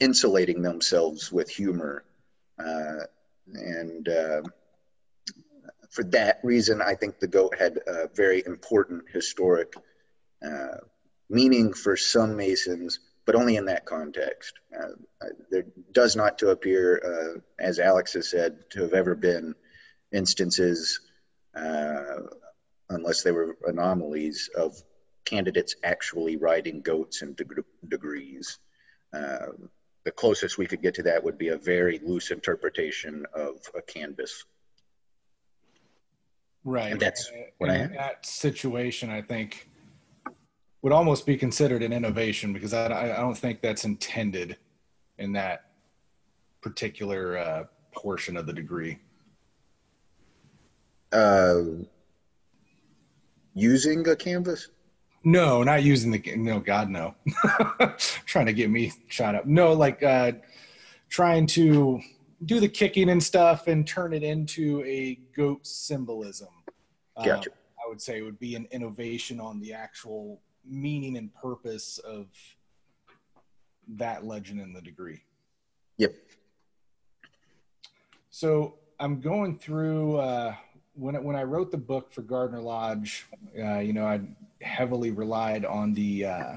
insulating themselves with humor. Uh, and uh, for that reason, I think the goat had a very important historic uh, meaning for some Masons but only in that context. Uh, there does not to appear, uh, as Alex has said, to have ever been instances, uh, unless they were anomalies, of candidates actually riding goats in deg- degrees. Uh, the closest we could get to that would be a very loose interpretation of a canvas. Right. And that's what I have. that situation, I think would almost be considered an innovation because I, I don't think that's intended in that particular uh, portion of the degree. Uh, using a canvas? No, not using the no. God no. trying to get me shot up. No, like uh, trying to do the kicking and stuff and turn it into a goat symbolism. Gotcha. Uh, I would say it would be an innovation on the actual meaning and purpose of that legend in the degree. Yep. So I'm going through uh, when when I wrote the book for Gardner Lodge. Uh, you know, I heavily relied on the uh,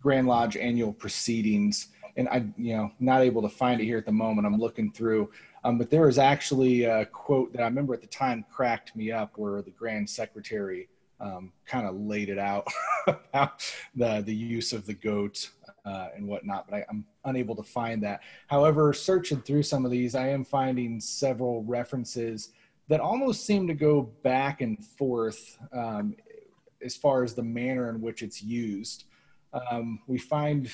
Grand Lodge annual proceedings, and I, you know, not able to find it here at the moment. I'm looking through, um, but there was actually a quote that I remember at the time cracked me up, where the Grand Secretary um, kind of laid it out about the the use of the goat uh, and whatnot, but I, am unable to find that. However, searching through some of these, I am finding several references that almost seem to go back and forth um, as far as the manner in which it's used. Um, we find,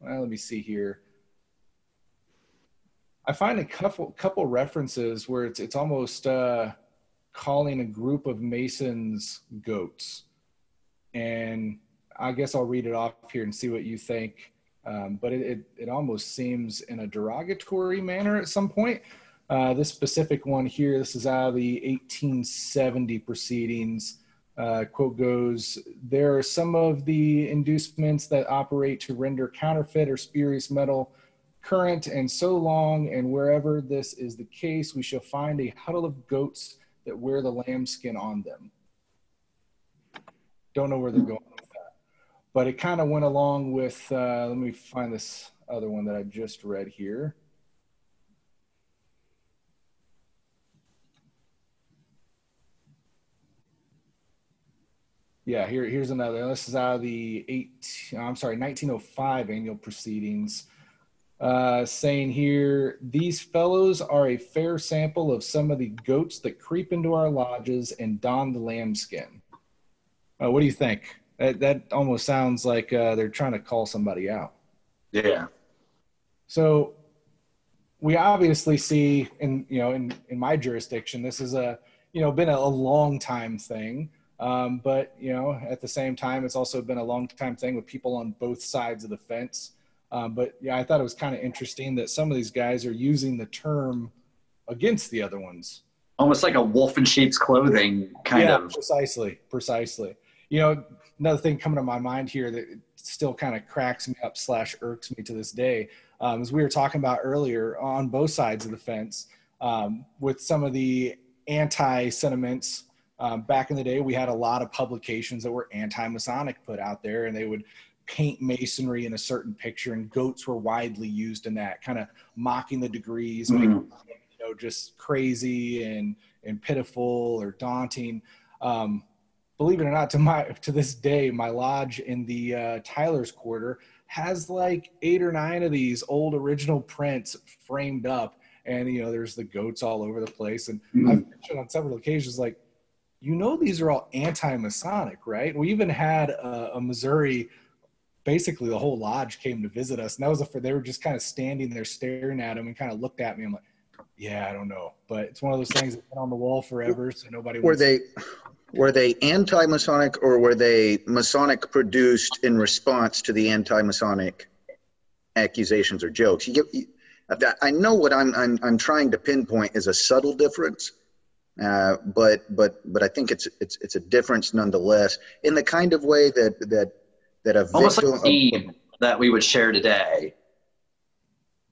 well, let me see here. I find a couple couple references where it's it's almost uh, calling a group of Masons goats. And I guess I'll read it off here and see what you think. Um, but it, it, it, almost seems in a derogatory manner at some point. Uh, this specific one here, this is out of the 1870 proceedings. Uh, quote goes, There are some of the inducements that operate to render counterfeit or spurious metal current, and so long and wherever this is the case, we shall find a huddle of goats that wear the lambskin on them. Don't know where they're going with that. But it kind of went along with, uh, let me find this other one that I just read here. Yeah, here, here's another. This is out of the eight. I'm sorry, 1905 annual proceedings uh, saying here, these fellows are a fair sample of some of the goats that creep into our lodges and don the lambskin. Uh, what do you think? That, that almost sounds like uh, they're trying to call somebody out. Yeah. So we obviously see in you know in in my jurisdiction this is a you know been a, a long time thing um, but you know at the same time it's also been a long time thing with people on both sides of the fence um, but yeah, I thought it was kind of interesting that some of these guys are using the term against the other ones. Almost like a wolf in sheep's clothing kind yeah, of. Precisely, precisely. You know, another thing coming to my mind here that still kind of cracks me up slash irks me to this day, um, as we were talking about earlier on both sides of the fence, um, with some of the anti sentiments. Um, back in the day, we had a lot of publications that were anti-Masonic put out there, and they would paint masonry in a certain picture, and goats were widely used in that, kind of mocking the degrees, mm-hmm. making you know just crazy and and pitiful or daunting. Um, believe it or not, to my to this day, my lodge in the uh, Tyler's Quarter has like eight or nine of these old original prints framed up, and you know, there's the goats all over the place. And mm-hmm. I've mentioned on several occasions, like, you know, these are all anti-Masonic, right? We even had a, a Missouri basically the whole lodge came to visit us, and that was a, they were just kind of standing there staring at him and kind of looked at me. I'm like, yeah, I don't know, but it's one of those things that's been on the wall forever, so nobody. Were they, were they anti-Masonic or were they Masonic produced in response to the anti-Masonic accusations or jokes? You get, I know what I'm, I'm, I'm trying to pinpoint is a subtle difference. Uh, but but but I think it's it's it's a difference nonetheless in the kind of way that that that a almost victim, like a theme that we would share today.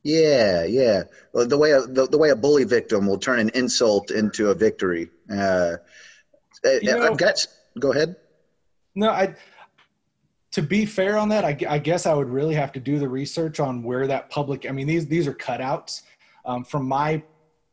Yeah, yeah. Well, the way a, the, the way a bully victim will turn an insult into a victory. Uh, you know, I've got. Go ahead. No, I. To be fair on that, I, I, guess I would really have to do the research on where that public. I mean, these these are cutouts um, from my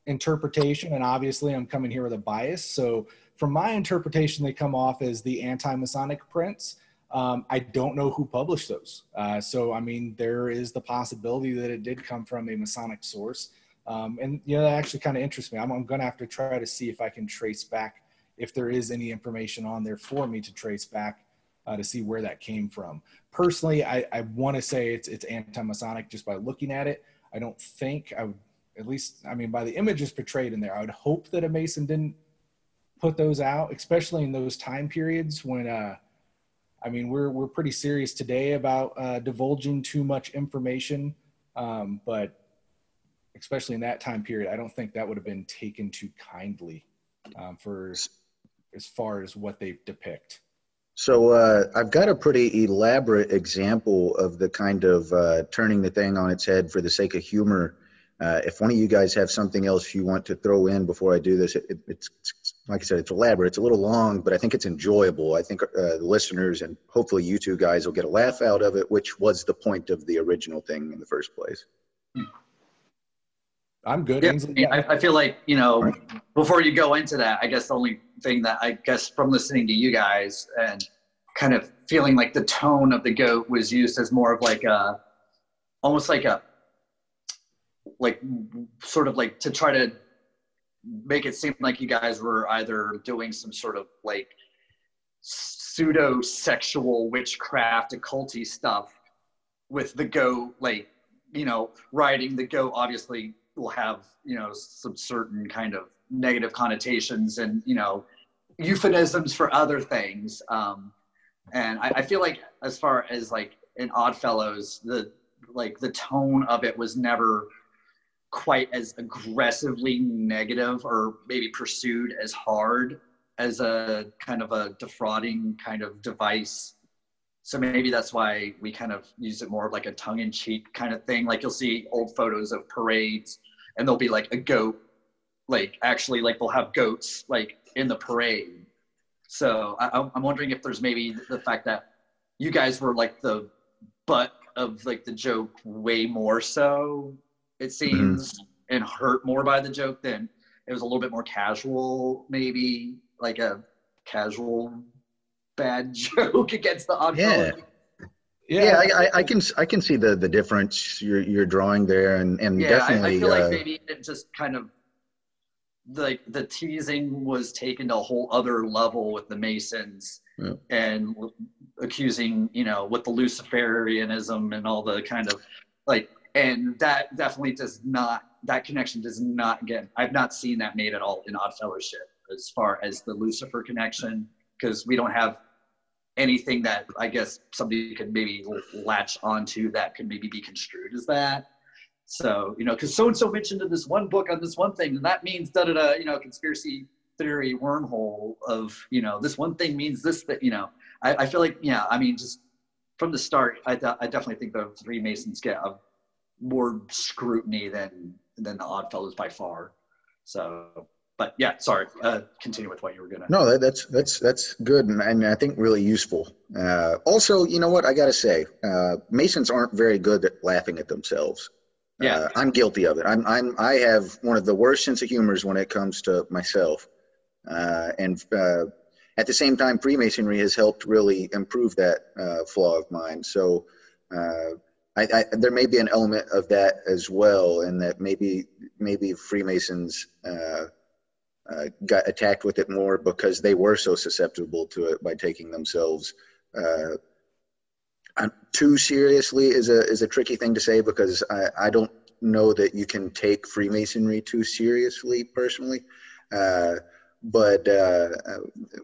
interpretation, and obviously, I'm coming here with a bias. So, from my interpretation, they come off as the anti-Masonic prints. Um, I don't know who published those. Uh, so, I mean, there is the possibility that it did come from a Masonic source. Um, and, you know, that actually kind of interests me. I'm, I'm going to have to try to see if I can trace back if there is any information on there for me to trace back uh, to see where that came from. Personally, I, I want to say it's, it's anti-Masonic just by looking at it. I don't think I would, at least, I mean, by the images portrayed in there, I would hope that a Mason didn't put those out, especially in those time periods when, uh, I mean, we're we're pretty serious today about uh, divulging too much information, um, but especially in that time period, I don't think that would have been taken too kindly um, for as far as what they depict. So uh, I've got a pretty elaborate example of the kind of uh, turning the thing on its head for the sake of humor uh, if one of you guys have something else you want to throw in before I do this, it, it, it's, it's, like I said, it's elaborate. It's a little long, but I think it's enjoyable. I think uh, the listeners and hopefully you two guys will get a laugh out of it, which was the point of the original thing in the first place. I'm good. Yeah, I, I, feel like you know, right. before you go into that, I guess the only thing that I guess from listening to you guys and kind of feeling like the tone of the goat was used as more of like a, almost like a like sort of like to try to make it seem like you guys were either doing some sort of like pseudo sexual witchcraft occulty stuff with the go like you know riding the go obviously will have you know some certain kind of negative connotations and you know euphemisms for other things. Um and I, I feel like as far as like in oddfellows the like the tone of it was never quite as aggressively negative or maybe pursued as hard as a kind of a defrauding kind of device. So maybe that's why we kind of use it more of like a tongue in cheek kind of thing. Like you'll see old photos of parades and there'll be like a goat, like actually like they'll have goats like in the parade. So I, I'm wondering if there's maybe the fact that you guys were like the butt of like the joke way more so it mm-hmm. seems, mm-hmm. and hurt more by the joke than it was a little bit more casual, maybe like a casual bad joke against the odd yeah. Yeah, yeah I, I, can I can see the the difference you're you're drawing there, and and yeah, definitely. I, I feel uh, like maybe it just kind of like the teasing was taken to a whole other level with the Masons yeah. and accusing you know with the Luciferianism and all the kind of like and that definitely does not that connection does not get i've not seen that made at all in odd fellowship as far as the lucifer connection because we don't have anything that i guess somebody could maybe latch onto that could maybe be construed as that. So you know because so and so mentioned in this one book on this one thing and that means da da da you know conspiracy theory wormhole of you know this one thing means this that you know. I, I feel like yeah i mean just from the start I, I definitely think the Freemasons get a more scrutiny than than the Oddfellows by far. So, but yeah, sorry. Uh, continue with what you were gonna. No, that, that's that's that's good, and, and I think really useful. Uh, also, you know what I gotta say, uh, Masons aren't very good at laughing at themselves. Yeah, uh, I'm guilty of it. I'm I'm I have one of the worst sense of humors when it comes to myself, uh, and uh, at the same time, Freemasonry has helped really improve that uh, flaw of mine. So uh, I, I, there may be an element of that as well, and that maybe maybe Freemasons uh, uh, got attacked with it more because they were so susceptible to it by taking themselves uh, too seriously is a is a tricky thing to say because I, I don't know that you can take Freemasonry too seriously personally. Uh, but uh,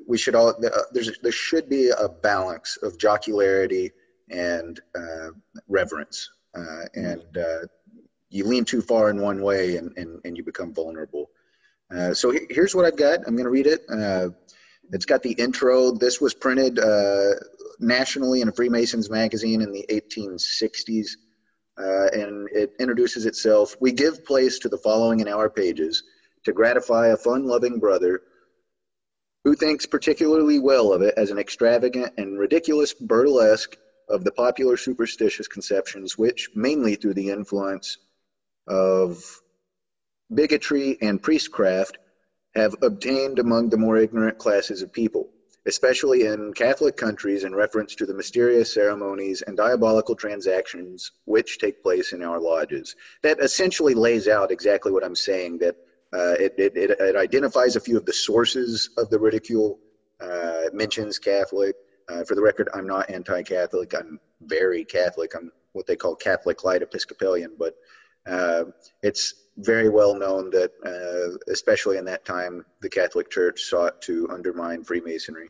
we should all uh, there's there should be a balance of jocularity and uh, reverence, uh, and uh, you lean too far in one way and, and, and you become vulnerable. Uh, so here's what I've got. I'm going to read it. it's got the intro. This was printed nationally in a Freemasons magazine in the 1860s. Uh, and it introduces itself. We give place to the following in our pages to gratify a fun loving brother who thinks particularly well of it as an extravagant and ridiculous burlesque of the popular superstitious conceptions, which, mainly through the influence of bigotry and priestcraft, have obtained among the more ignorant classes of people especially in Catholic countries in reference to the mysterious ceremonies and diabolical transactions which take place in our lodges. That essentially lays out exactly what I'm saying, that uh, it, it, it, identifies a few of the sources of the ridicule, uh, mentions Catholic. Uh, for the record, I'm not anti-Catholic. I'm very Catholic. I'm what they call Catholic light Episcopalian, but uh, it's very well known that, uh, especially in that time, the Catholic Church sought to undermine Freemasonry.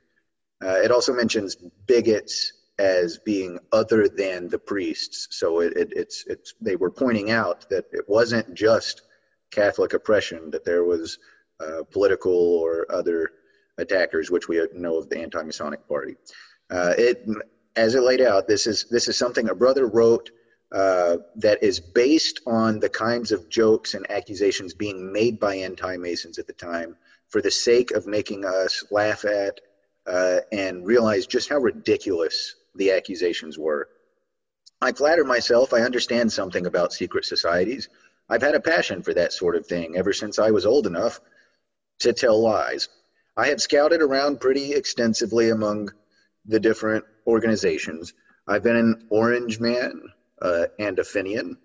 Uh, it also mentions bigots as being other than the priests. So it, it, it's, it's, they were pointing out that it wasn't just Catholic oppression, that there was uh, political or other attackers, which we know of the anti-Masonic Party. Uh, it, as it laid out, this is, this is something a brother wrote uh, that is based on the kinds of jokes and accusations being made by anti-Masons at the time for the sake of making us laugh at uh, and realize just how ridiculous the accusations were. I flatter myself I understand something about secret societies. I've had a passion for that sort of thing ever since I was old enough to tell lies. I have scouted around pretty extensively among the different organizations. I've been an Orange Man uh, and a Fenian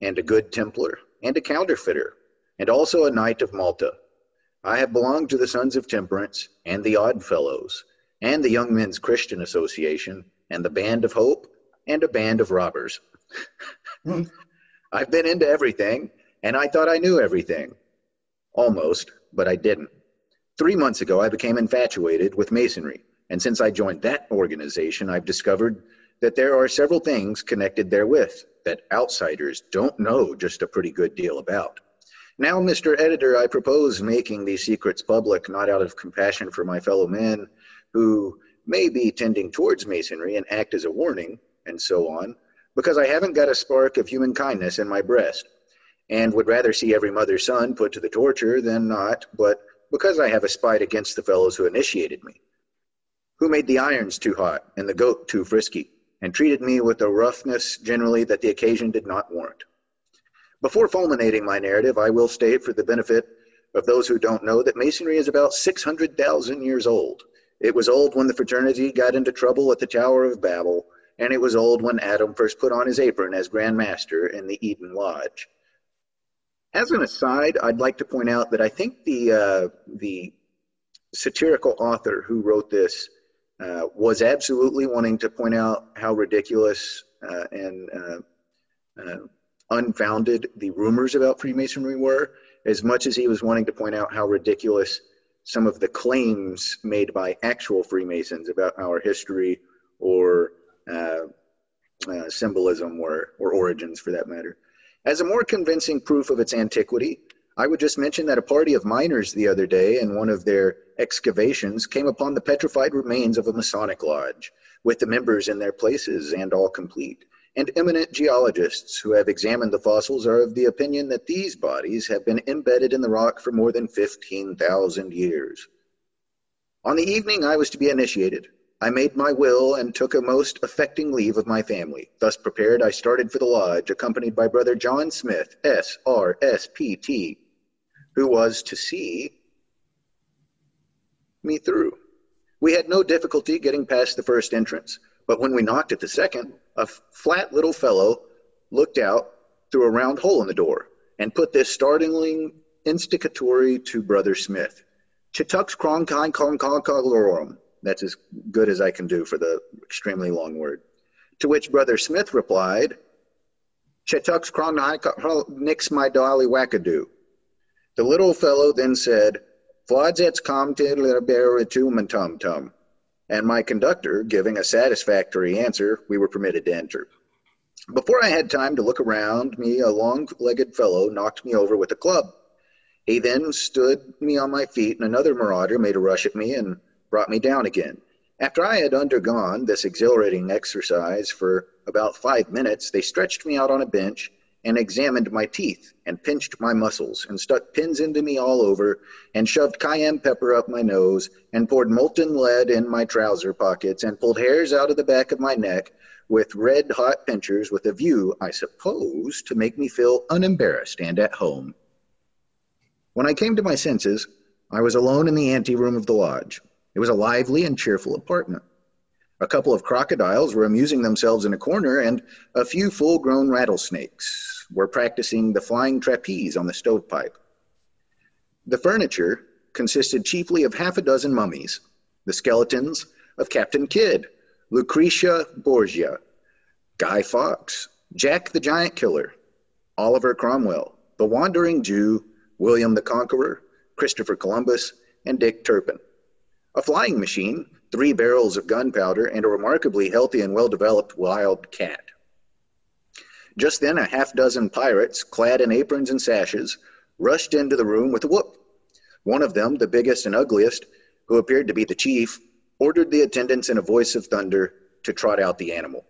and a Good Templar and a counterfeiter and also a Knight of Malta. I have belonged to the Sons of Temperance and the Odd Fellows and the Young Men's Christian Association and the Band of Hope and a band of robbers. I've been into everything and I thought I knew everything. Almost, but I didn't. Three months ago, I became infatuated with Masonry. And since I joined that organization, I've discovered that there are several things connected therewith that outsiders don't know just a pretty good deal about. Now, Mr. Editor, I propose making these secrets public not out of compassion for my fellow men who may be tending towards masonry and act as a warning, and so on, because I haven't got a spark of human kindness in my breast, and would rather see every mother's son put to the torture than not, but because I have a spite against the fellows who initiated me, who made the irons too hot and the goat too frisky, and treated me with a roughness generally that the occasion did not warrant. Before fulminating my narrative, I will state for the benefit of those who don't know that Masonry is about 600,000 years old. It was old when the fraternity got into trouble at the Tower of Babel, and it was old when Adam first put on his apron as Grand Master in the Eden Lodge. As an aside, I'd like to point out that I think the, uh, the satirical author who wrote this uh, was absolutely wanting to point out how ridiculous uh, and uh, uh, unfounded the rumors about Freemasonry were, as much as he was wanting to point out how ridiculous some of the claims made by actual Freemasons about our history or uh, symbolism were, or origins for that matter. As a more convincing proof of its antiquity, I would just mention that a party of miners the other day in one of their excavations came upon the petrified remains of a Masonic lodge, with the members in their places and all complete and eminent geologists who have examined the fossils are of the opinion that these bodies have been embedded in the rock for more than 15,000 years. On the evening I was to be initiated, I made my will and took a most affecting leave of my family. Thus prepared, I started for the lodge, accompanied by Brother John Smith, S.R.S.P.T., who was to see me through. We had no difficulty getting past the first entrance, but when we knocked at the second, a flat little fellow looked out through a round hole in the door and put this startling instigatory to Brother Smith. Chitux kon kon That's as good as I can do for the extremely long word. To which Brother Smith replied, Chitux kron nix my dolly wackadoo. The little fellow then said, Fladzets com tum tum. And my conductor, giving a satisfactory answer, we were permitted to enter. Before I had time to look around me, a long legged fellow knocked me over with a club. He then stood me on my feet, and another marauder made a rush at me and brought me down again. After I had undergone this exhilarating exercise for about five minutes, they stretched me out on a bench and examined my teeth and pinched my muscles and stuck pins into me all over and shoved cayenne pepper up my nose and poured molten lead in my trouser pockets and pulled hairs out of the back of my neck with red hot pincers with a view, I suppose, to make me feel unembarrassed and at home. When I came to my senses, I was alone in the anteroom of the lodge. It was a lively and cheerful apartment. A couple of crocodiles were amusing themselves in a corner, and a few full grown rattlesnakes were practicing the flying trapeze on the stovepipe. The furniture consisted chiefly of half a dozen mummies, the skeletons of Captain Kidd, Lucretia Borgia, Guy Fawkes, Jack the Giant Killer, Oliver Cromwell, the Wandering Jew, William the Conqueror, Christopher Columbus, and Dick Turpin. A flying machine, three barrels of gunpowder, and a remarkably healthy and well developed wild cat. Just then, a half dozen pirates, clad in aprons and sashes, rushed into the room with a whoop. One of them, the biggest and ugliest, who appeared to be the chief, ordered the attendants in a voice of thunder to trot out the animal.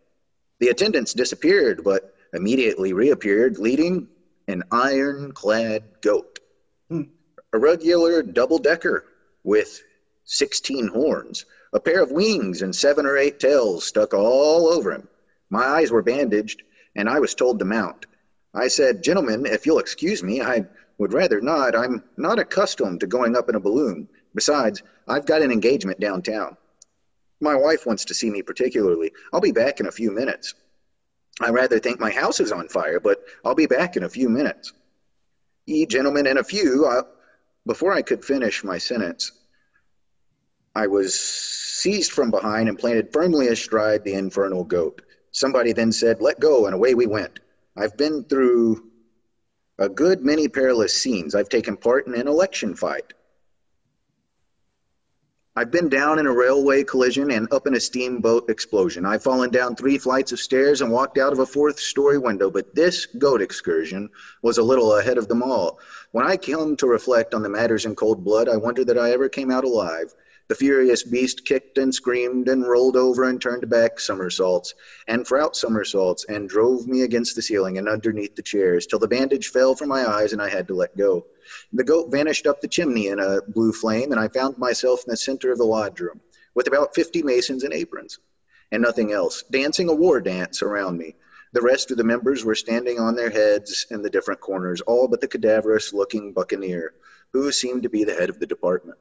The attendants disappeared, but immediately reappeared, leading an iron-clad goat, hmm. a regular double-decker with 16 horns, a pair of wings, and seven or eight tails stuck all over him. My eyes were bandaged, and I was told to mount. I said, Gentlemen, if you'll excuse me, I would rather not. I'm not accustomed to going up in a balloon. Besides, I've got an engagement downtown. My wife wants to see me particularly. I'll be back in a few minutes. I rather think my house is on fire, but I'll be back in a few minutes. Ye gentlemen, in a few, I, before I could finish my sentence, I was seized from behind and planted firmly astride the infernal goat. Somebody then said, Let go, and away we went. I've been through a good many perilous scenes. I've taken part in an election fight. I've been down in a railway collision and up in a steamboat explosion. I've fallen down three flights of stairs and walked out of a fourth story window, but this goat excursion was a little ahead of them all. When I come to reflect on the matters in cold blood, I wonder that I ever came out alive. The furious beast kicked and screamed and rolled over and turned back somersaults and frout somersaults and drove me against the ceiling and underneath the chairs till the bandage fell from my eyes and I had to let go. The goat vanished up the chimney in a blue flame and I found myself in the center of the lodge room with about 50 masons in aprons and nothing else, dancing a war dance around me. The rest of the members were standing on their heads in the different corners, all but the cadaverous looking buccaneer, who seemed to be the head of the department.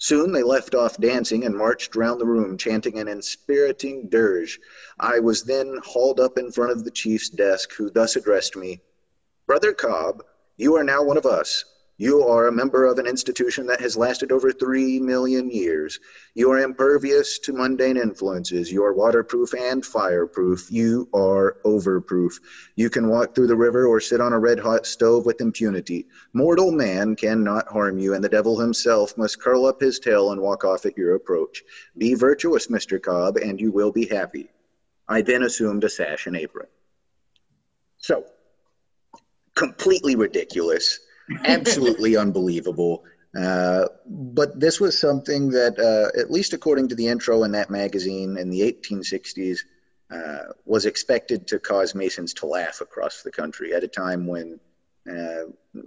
Soon they left off dancing and marched round the room, chanting an inspiriting dirge. I was then hauled up in front of the chief's desk, who thus addressed me Brother Cobb, you are now one of us. You are a member of an institution that has lasted over three million years. You are impervious to mundane influences. You are waterproof and fireproof. You are overproof. You can walk through the river or sit on a red hot stove with impunity. Mortal man cannot harm you, and the devil himself must curl up his tail and walk off at your approach. Be virtuous, Mr. Cobb, and you will be happy. I then assumed a sash and apron. So, completely ridiculous absolutely unbelievable. Uh, but this was something that, uh, at least according to the intro in that magazine in the 1860s, uh, was expected to cause Masons to laugh across the country at a time when uh,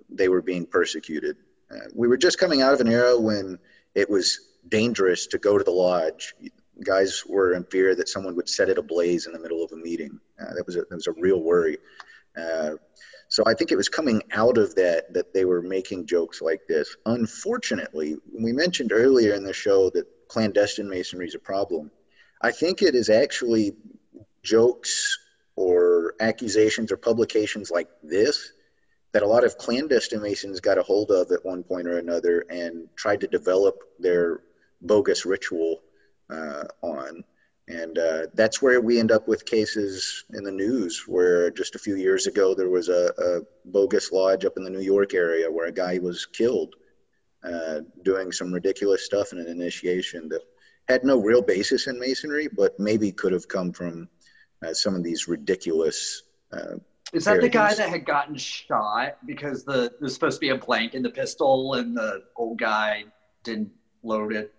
they were being persecuted. Uh, we were just coming out of an era when it was dangerous to go to the lodge. Guys were in fear that someone would set it ablaze in the middle of a meeting. Uh, that was a, that was a real worry. So I think it was coming out of that that they were making jokes like this. Unfortunately, we mentioned earlier in the show that clandestine masonry is a problem. I think it is actually jokes or accusations or publications like this that a lot of clandestine masons got a hold of at one point or another and tried to develop their bogus ritual uh, on. And uh, that's where we end up with cases in the news where just a few years ago there was a, a bogus lodge up in the New York area where a guy was killed uh, doing some ridiculous stuff in an initiation that had no real basis in masonry, but maybe could have come from uh, some of these ridiculous. Uh, Is that the guy that had gotten shot because the there's supposed to be a blank in the pistol and the old guy didn't load it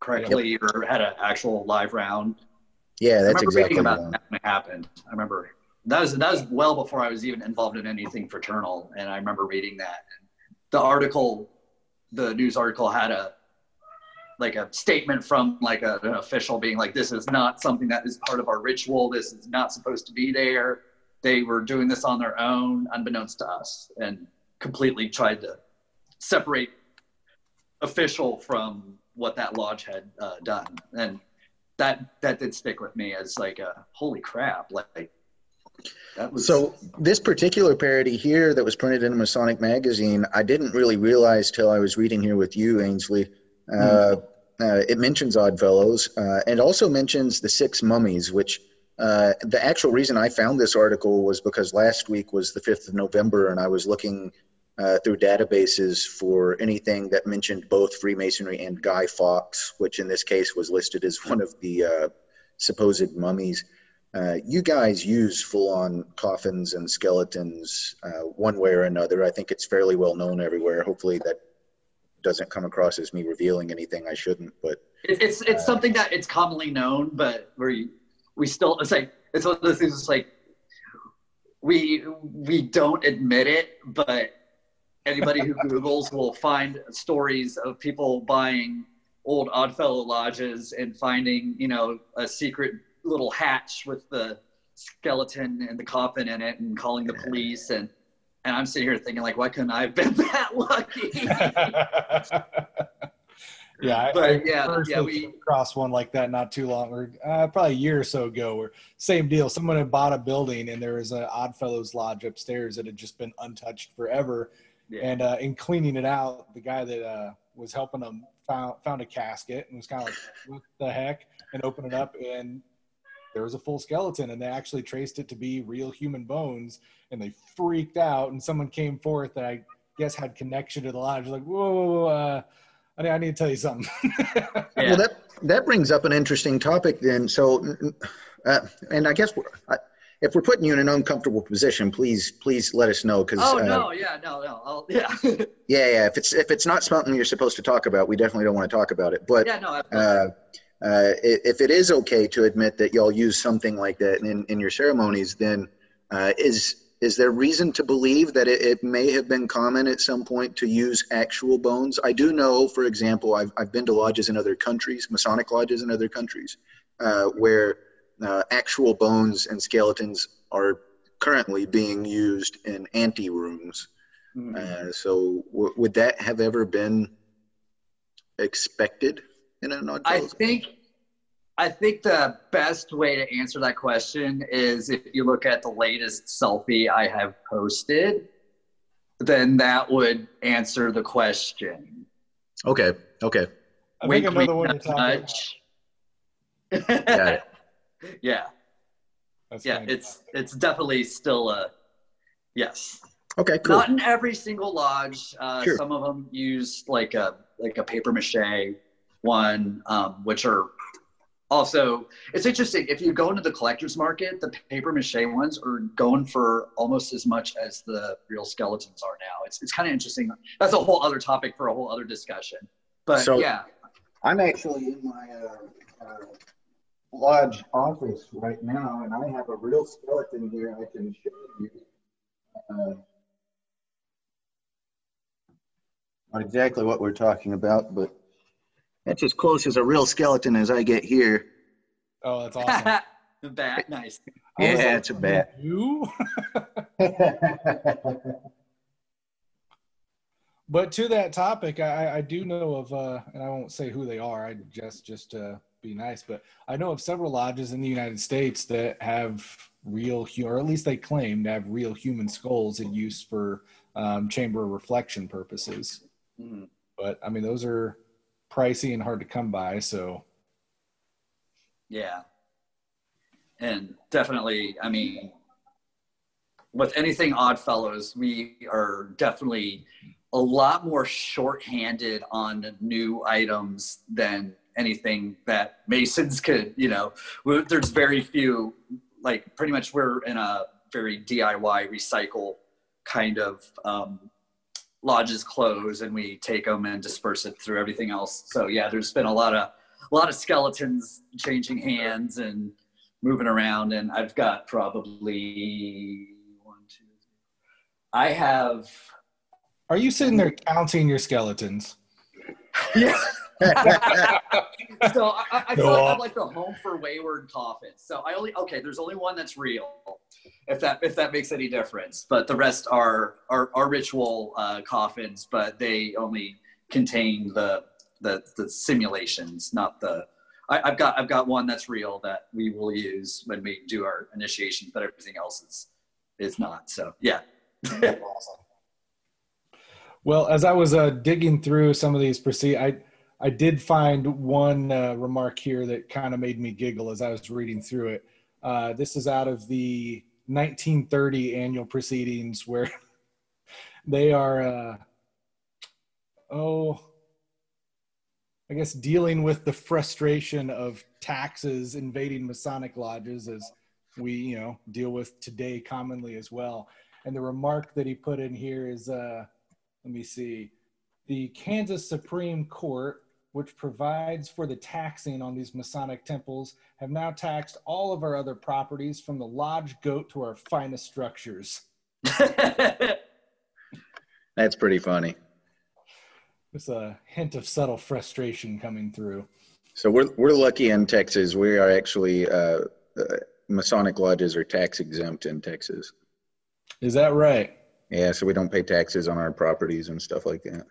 correctly yep. or had an actual live round? Yeah, that's I remember exactly reading about that when it happened. I remember that was that was well before I was even involved in anything fraternal, and I remember reading that. The article, the news article, had a like a statement from like a, an official being like, "This is not something that is part of our ritual. This is not supposed to be there." They were doing this on their own, unbeknownst to us, and completely tried to separate official from what that lodge had uh, done, and that that did stick with me as like a holy crap, like. That was... So this particular parody here that was printed in a Masonic magazine, I didn't really realize till I was reading here with you, Ainsley. Uh, mm. uh, it mentions Oddfellows uh, and also mentions the six mummies, which uh, the actual reason I found this article was because last week was the 5th of November and I was looking uh, through databases for anything that mentioned both Freemasonry and Guy Fawkes, which in this case was listed as one of the uh, supposed mummies. Uh, you guys use full on coffins and skeletons uh, one way or another. I think it's fairly well known everywhere. Hopefully, that doesn't come across as me revealing anything I shouldn't. But it's it's uh, something that it's commonly known, but we we still it's like it's one of those things. It's like we we don't admit it, but anybody who Google's will find stories of people buying old Oddfellow lodges and finding, you know, a secret little hatch with the skeleton and the coffin in it and calling the police and and I'm sitting here thinking like why couldn't I have been that lucky? yeah, but I, yeah, yeah, we crossed one like that not too long, or uh, probably a year or so ago. Where same deal, someone had bought a building and there was an Oddfellows lodge upstairs that had just been untouched forever, yeah. And uh, in cleaning it out, the guy that uh, was helping them found found a casket and was kind of like, "What the heck?" and opened it up, and there was a full skeleton, and they actually traced it to be real human bones, and they freaked out. And someone came forth that I guess had connection to the lodge, like, "Whoa, uh, I, need, I need to tell you something." yeah. Well, that that brings up an interesting topic then. So, uh, and I guess I, if we're putting you in an uncomfortable position, please please let us know. Because oh uh, no, yeah, no, no, I'll, yeah, yeah, yeah. If it's if it's not something you're supposed to talk about, we definitely don't want to talk about it. But yeah, no, uh, uh, if it is okay to admit that y'all use something like that in, in your ceremonies, then uh, is is there reason to believe that it, it, may have been common at some point to use actual bones? I do know, for example, I've, I've been to lodges in other countries, Masonic lodges in other countries, uh, where uh, actual bones and skeletons are currently being used in ante rooms. Mm-hmm. Uh, so, w- would that have ever been expected in an odd I think. I think the best way to answer that question is if you look at the latest selfie I have posted, then that would answer the question. Okay. Okay. I wink, think another wink, one touch. Got it yeah. That's yeah, it's it's definitely still a yes. Okay, cool. Not in every single lodge. Uh, sure. Some of them use like a like a paper mache one, um, which are also it's interesting. If you go into the collector's market, the paper mache ones are going for almost as much as the real skeletons are now. It's it's kind of interesting. That's a whole other topic for a whole other discussion. But so, yeah, I'm actually in my uh, uh, lodge office right now, and I have a real skeleton here I can show you. Uh, not exactly what we're talking about, but that's as close as a real skeleton as I get here. Oh, that's awesome. the bat, nice. Yeah, like, it's a bat. You? But to that topic, I, I do know of, uh, and I won't say who they are. I just just to be nice, but I know of several lodges in the United States that have real, or at least they claim to have real human skulls in use for um, chamber reflection purposes. Mm. But I mean, those are pricey and hard to come by. So, yeah, and definitely, I mean, with anything Oddfellows, we are definitely a lot more short-handed on new items than anything that Masons could. You know, there's very few. Like, pretty much, we're in a very DIY recycle kind of um, lodges close and we take them and disperse it through everything else. So yeah, there's been a lot of a lot of skeletons changing hands and moving around, and I've got probably one, two. I have. Are you sitting there counting your skeletons? yeah. so I, I feel like I'm like the home for wayward coffins. So I only okay. There's only one that's real, if that if that makes any difference. But the rest are are, are ritual uh, coffins, but they only contain the the the simulations, not the. I, have got I've got one that's real that we will use when we do our initiations, but everything else is is not. So yeah. awesome. Well, as I was uh, digging through some of these proceed, I I did find one uh, remark here that kind of made me giggle as I was reading through it. Uh, this is out of the 1930 annual proceedings where they are, uh, oh, I guess dealing with the frustration of taxes invading Masonic lodges as we, you know, deal with today commonly as well. And the remark that he put in here is, uh, let me see, the Kansas Supreme Court which provides for the taxing on these Masonic temples, have now taxed all of our other properties from the lodge goat to our finest structures. That's pretty funny. There's a hint of subtle frustration coming through. So we're we're lucky in Texas. We are actually uh, uh, Masonic lodges are tax exempt in Texas. Is that right? Yeah, so we don't pay taxes on our properties and stuff like that.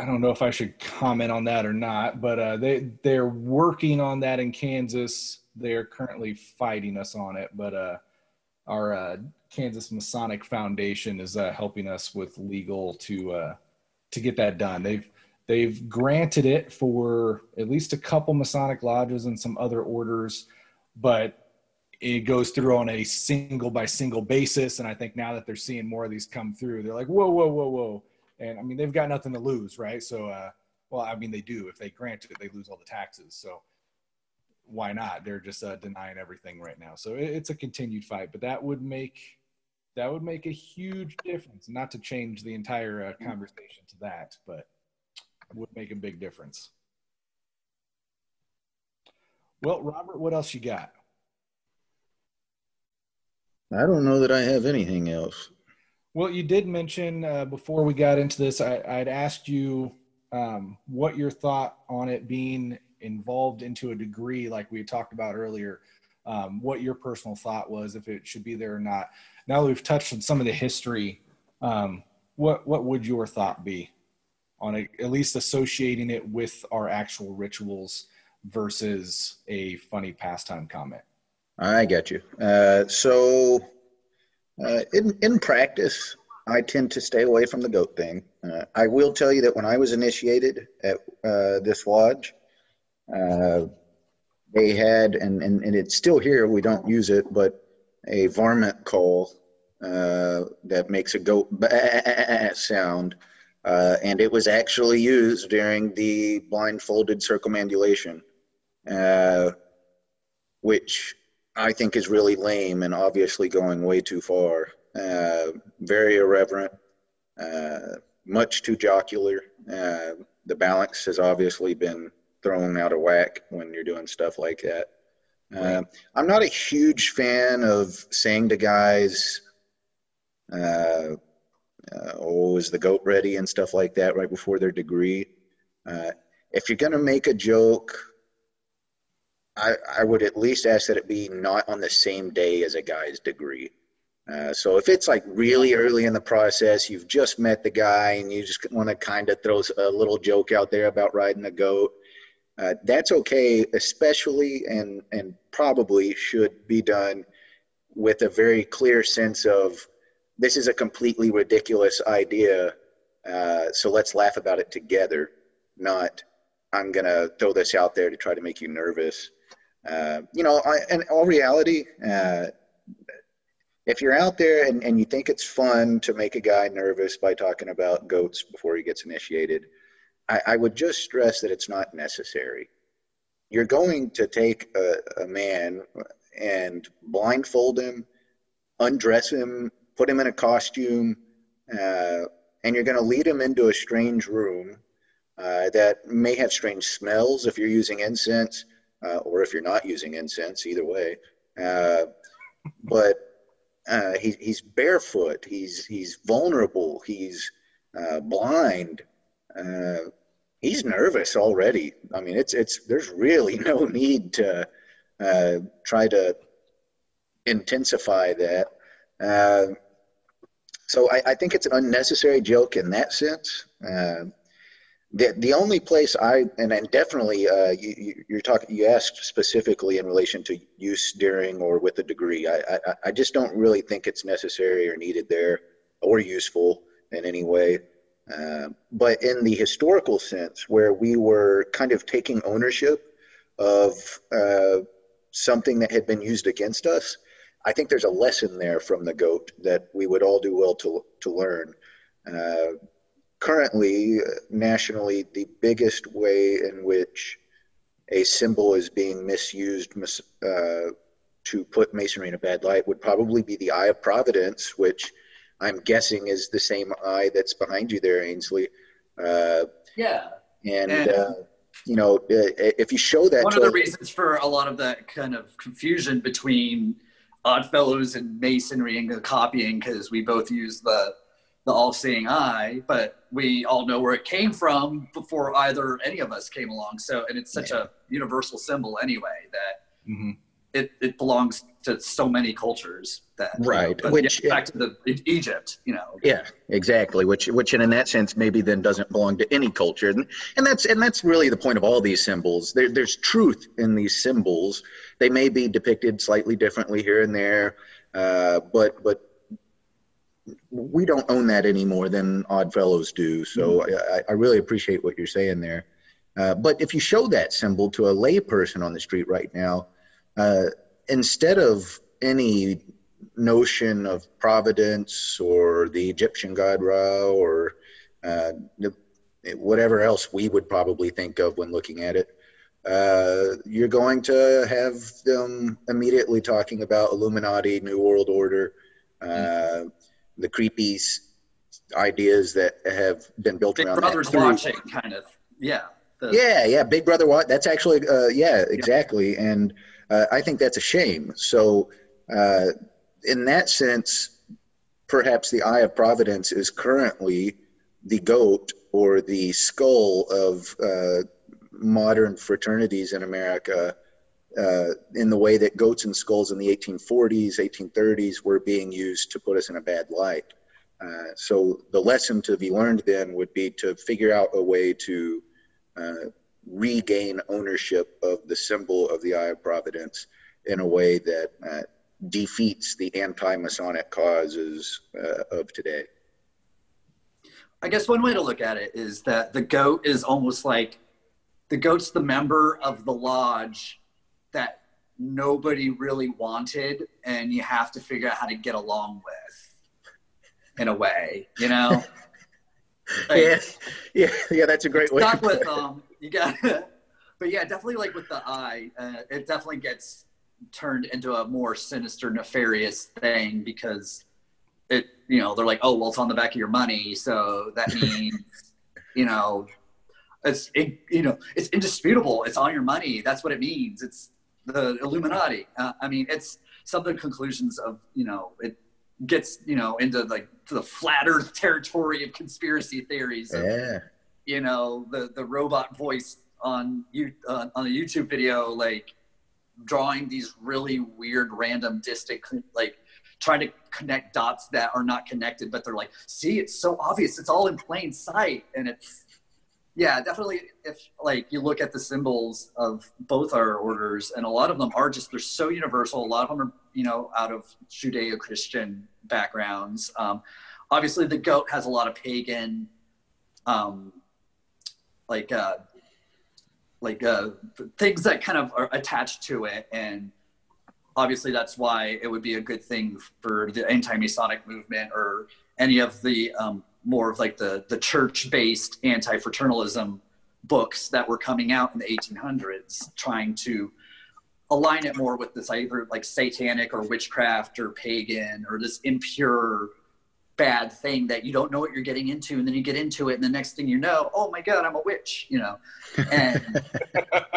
I don't know if I should comment on that or not, but uh, they they're working on that in Kansas. They're currently fighting us on it, but uh, our uh, Kansas Masonic Foundation is uh, helping us with legal to uh, to get that done. They've they've granted it for at least a couple Masonic lodges and some other orders, but it goes through on a single by single basis. And I think now that they're seeing more of these come through, they're like, whoa, whoa, whoa, whoa and I mean they've got nothing to lose, right? So, uh, well, I mean they do. If they grant it, they lose all the taxes. So, why not? They're just uh, denying everything right now. So it, it's a continued fight, but that would make that would make a huge difference. Not to change the entire uh, conversation to that, but would make a big difference. Well, Robert, what else you got? I don't know that I have anything else. Well, you did mention uh, before we got into this, I, would asked you um, what your thought on it being involved into a degree, like we talked about earlier, um, what your personal thought was, if it should be there or not. Now that we've touched on some of the history, um, what what would your thought be on at least associating it with our actual rituals versus a funny pastime comment? I get you. Uh, so uh, in, in practice, I tend to stay away from the goat thing. Uh, I will tell you that when I was initiated at uh, this lodge, uh, they had, and, and, and it's still here, we don't use it, but a varmint call uh, that makes a goat sound. And it was actually used during the blindfolded circumambulation, which I think is really lame and obviously going way too far. Uh, very irreverent, uh, much too jocular. Uh, the balance has obviously been thrown out of whack when you're doing stuff like that. Right. I'm not a huge fan of saying to guys, uh, uh, "Oh, is the goat ready?" and stuff like that right before their degree. Uh, if you're gonna make a joke I, I would at least ask that it be not on the same day as a guy's degree. Uh, so if it's like really early in the process, you've just met the guy and you just want to kind of throw a little joke out there about riding a goat, uh, that's okay, especially and and probably should be done with a very clear sense of this is a completely ridiculous idea. Uh, so let's laugh about it together, not I'm gonna throw this out there to try to make you nervous. Uh, you know, I, in all reality, uh, if you're out there and, and you think it's fun to make a guy nervous by talking about goats before he gets initiated, I, I would just stress that it's not necessary. You're going to take a, a man and blindfold him, undress him, put him in a costume, uh, and you're going to lead him into a strange room uh, that may have strange smells if you're using incense, uh, or if you're not using incense, either way. Uh, but uh, he, he's barefoot. He's he's vulnerable. He's uh, blind. Uh, he's nervous already. I mean, it's it's there's really no need to uh, try to intensify that. So I, I, think it's an unnecessary joke in that sense. Uh, the, the only place I and, and definitely uh, you, you're talking you asked specifically in relation to use during or with a degree. I, I, I just don't really think it's necessary or needed there or useful in any way. Uh, but in the historical sense, where we were kind of taking ownership of uh, something that had been used against us, I think there's a lesson there from the goat that we would all do well to to learn. Currently, nationally, the biggest way in which a symbol is being misused uh, to put masonry in a bad light would probably be the Eye of Providence, which I'm guessing is the same eye that's behind you there, Ainsley. Uh, yeah. And, and uh, you know, if you show that. One of the reasons for a lot of that kind of confusion between Oddfellows and Masonry and the copying, because we both use the the all-seeing eye, but we all know where it came from before either any of us came along. So, and it's such yeah. a universal symbol anyway that mm-hmm. it, it belongs to so many cultures that right. You know, which yeah, back to the Egypt, you know. Yeah, exactly. Which which in that sense maybe then doesn't belong to any culture, and, and that's and that's really the point of all these symbols. There, there's truth in these symbols. They may be depicted slightly differently here and there, uh, but but we don't own that any more than Oddfellows do. So mm-hmm. I, I, really appreciate what you're saying there. Uh, but if you show that symbol to a layperson on the street right now, uh, instead of any notion of providence or the Egyptian god Ra or uh, whatever else we would probably think of when looking at it, uh, you're going to have them immediately talking about Illuminati, New World Order. Mm-hmm the creepy ideas that have been built around. Big around Brother's watching, kind of. Yeah. The, yeah, yeah. Big Brother watch. That's actually, uh, yeah, exactly. Yeah. And uh, I think that's a shame. So, uh, in that sense, perhaps the Eye of Providence is currently the goat or the skull of uh, modern fraternities in America uh, in the way that goats and skulls in the 1840s, 1830s were being used to put us in a bad light. Uh, so the lesson to be learned then would be to figure out a way to uh, regain ownership of the symbol of the Eye of Providence in a way that uh, defeats the anti-Masonic causes uh, of today. I guess one way to look at it is that the goat is almost like the goat's the member of the lodge that nobody really wanted and you have to figure out how to get along with in a way you know? Like, yeah. Yeah yeah that's a great way stuck with them um, you got but yeah definitely like with the eye uh, it definitely gets turned into a more sinister nefarious thing because it you know they're like oh well it's on the back of your money so that means you know it's it, you know it's indisputable. It's on your money. That's what it means. It's the Illuminati. Uh, I mean, it's some of the conclusions of you know it gets you know into like to the flat Earth territory of conspiracy theories. Of, yeah. You know the the robot voice on you uh, on a YouTube video like drawing these really weird random distant like trying to connect dots that are not connected, but they're like, see, it's so obvious. It's all in plain sight. And it's, yeah, definitely. If like you look at the symbols of both our orders, and a lot of them are just, they're so universal. A lot of them are, you know, out of Judeo Christian backgrounds. Um, obviously, the goat has a lot of pagan, um, like, uh, like uh, things that kind of are attached to it and obviously that's why it would be a good thing for the anti-masonic movement or any of the um, more of like the the church-based anti-fraternalism books that were coming out in the 1800s trying to align it more with this either like satanic or witchcraft or pagan or this impure bad thing that you don't know what you're getting into and then you get into it and the next thing you know oh my god i'm a witch you know and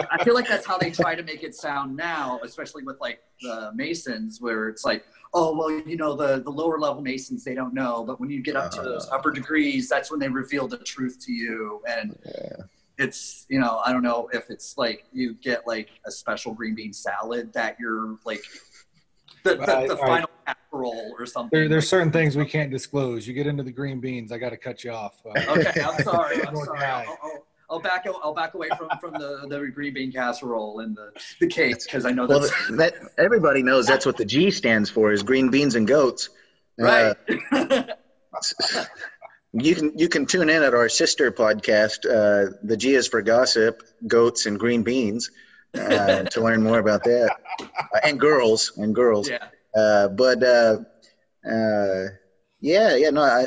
i feel like that's how they try to make it sound now especially with like the masons where it's like oh well you know the the lower level masons they don't know but when you get up to those uh-huh. upper degrees that's when they reveal the truth to you and yeah. it's you know i don't know if it's like you get like a special green bean salad that you're like the, the, the final right. casserole or something. There, there's certain things we can't disclose. You get into the green beans, I got to cut you off. Uh, okay, I'm sorry. I'm sorry. I'll, I'll, I'll, back. I'll back away from, from the, the green bean casserole and the, the cake because I know that's well, that everybody knows that's what the G stands for is green beans and goats. Right. Uh, you can you can tune in at our sister podcast. Uh, the G is for gossip, goats, and green beans uh, to learn more about that, uh, and girls and girls. Yeah. Uh, but uh, uh, yeah, yeah, no, I,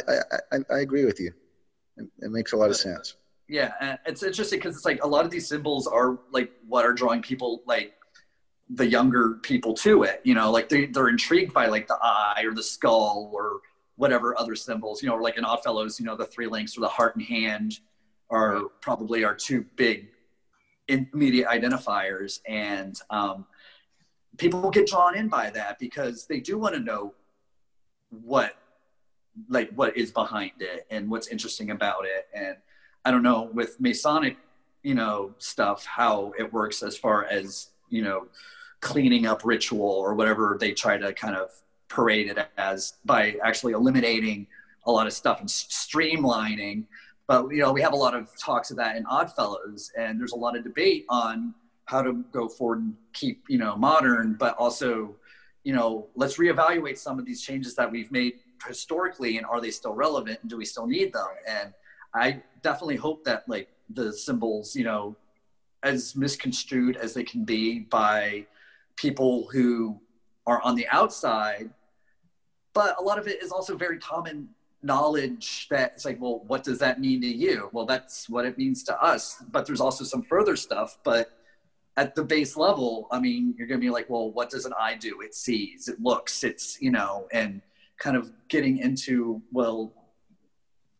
I, I, agree with you. It, it makes a lot of sense. Yeah, it's interesting because it's like a lot of these symbols are like what are drawing people like the younger people to it. You know, like they they're intrigued by like the eye or the skull or whatever other symbols. You know, or like in Oddfellows, you know, the three links or the heart and hand are probably our two big immediate identifiers and um, people get drawn in by that because they do want to know what like what is behind it and what's interesting about it. And i don't know with masonic you know stuff how it works as far as you know cleaning up ritual or whatever they try to kind of parade it as by actually eliminating a lot of stuff and streamlining but you know, we have a lot of talks of that in Oddfellows, and there's a lot of debate on how to go forward and keep you know modern, but also you know let's reevaluate some of these changes that we've made historically, and are they still relevant, and do we still need them? And I definitely hope that like the symbols, you know, as misconstrued as they can be by people who are on the outside, but a lot of it is also very common knowledge that it's like, well, what does that mean to you? Well, that's what it means to us. But there's also some further stuff. But at the base level, I mean, you're going to be like, well, what does an eye do? It sees, it looks, it's, you know, and kind of getting into, well,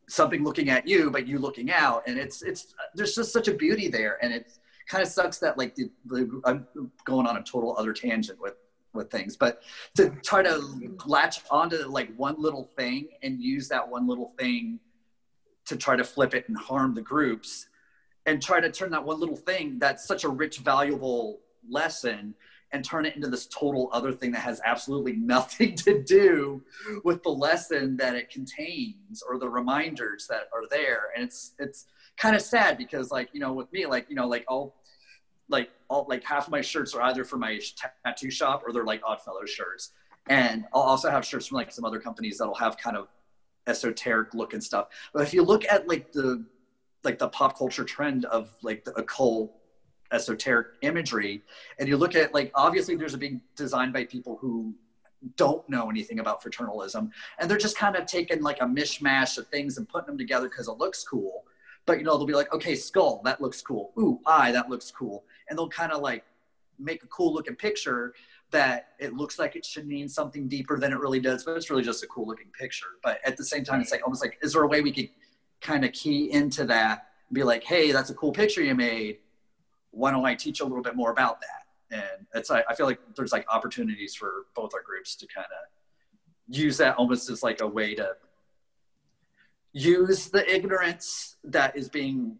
something looking at you, but you looking out. And it's, it's, there's just such a beauty there. And it kind of sucks that like the, the I'm going on a total other tangent with with things but to try to latch onto like one little thing and use that one little thing to try to flip it and harm the groups and try to turn that one little thing that's such a rich valuable lesson and turn it into this total other thing that has absolutely nothing to do with the lesson that it contains or the reminders that are there. And it's it's kind of sad because like you know with me like you know like i'll like all like half of my shirts are either for my tattoo shop or they're like Oddfellow shirts. And I'll also have shirts from like some other companies that'll have kind of esoteric look and stuff. But if you look at like the like the pop culture trend of like the occult esoteric imagery and you look at like obviously there's a big design by people who don't know anything about fraternalism and they're just kind of taking like a mishmash of things and putting them together because it looks cool but you know they'll be like okay skull that looks cool ooh eye that looks cool and they'll kind of like make a cool looking picture that it looks like it should mean something deeper than it really does, but it's really just a cool looking picture. But at the same time, it's like almost like, is there a way we could kind of key into that and be like, hey, that's a cool picture you made. Why don't I teach a little bit more about that? And it's I feel like there's like opportunities for both our groups to kind of use that almost as like a way to use the ignorance that is being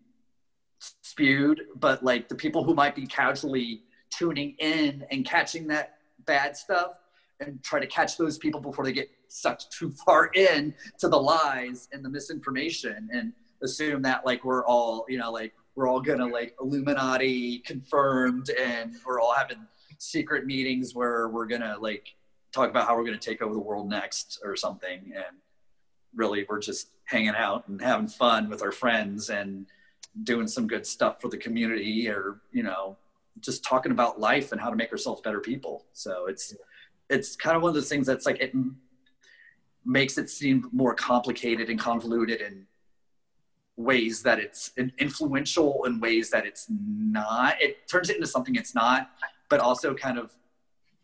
spewed, but like the people who might be casually tuning in and catching that bad stuff and try to catch those people before they get sucked too far in to the lies and the misinformation and assume that like we're all you know like we're all gonna like illuminati confirmed and we're all having secret meetings where we're gonna like talk about how we're gonna take over the world next or something. And really we're just hanging out and having fun with our friends and doing some good stuff for the community or you know just talking about life and how to make ourselves better people. So it's it's kind of one of those things that's like it makes it seem more complicated and convoluted in ways that it's influential in ways that it's not. It turns it into something it's not but also kind of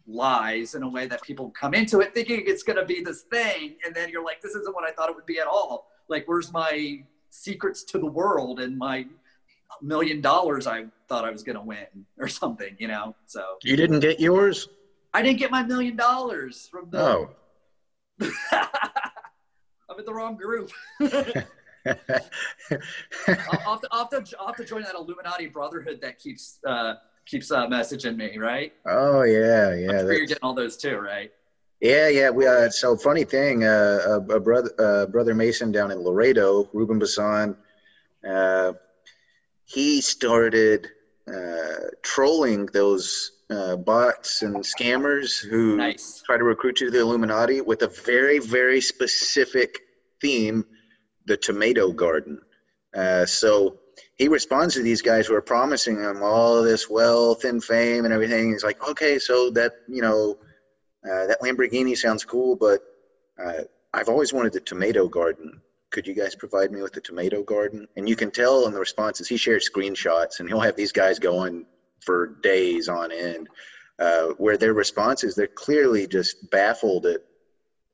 lies in a way that people come into it thinking it's going to be this thing and then you're like this isn't what i thought it would be at all. Like where's my secrets to the world and my million dollars I thought I was going to win or something, you know? So you didn't get yours? I didn't get my million dollars from the. Oh. I'm in the wrong group. I'll, have to, I'll, have to, I'll have to join that Illuminati Brotherhood that keeps uh, keeps uh, messaging me, right? Oh yeah, yeah. You're getting all those too, right? Yeah, yeah. We uh, so funny thing. Uh, a, a brother, uh, brother Mason down in Laredo, Ruben Bassan, uh, he started uh, trolling those uh, bots and scammers who nice. try to recruit you to the Illuminati with a very, very specific theme: the tomato garden. Uh, so he responds to these guys who are promising him all this wealth and fame and everything. He's like, okay, so that you know uh, that Lamborghini sounds cool, but uh, I've always wanted the tomato garden. Could you guys provide me with the tomato garden? And you can tell in the responses, he shares screenshots and he'll have these guys going for days on end, uh, where their responses, they're clearly just baffled at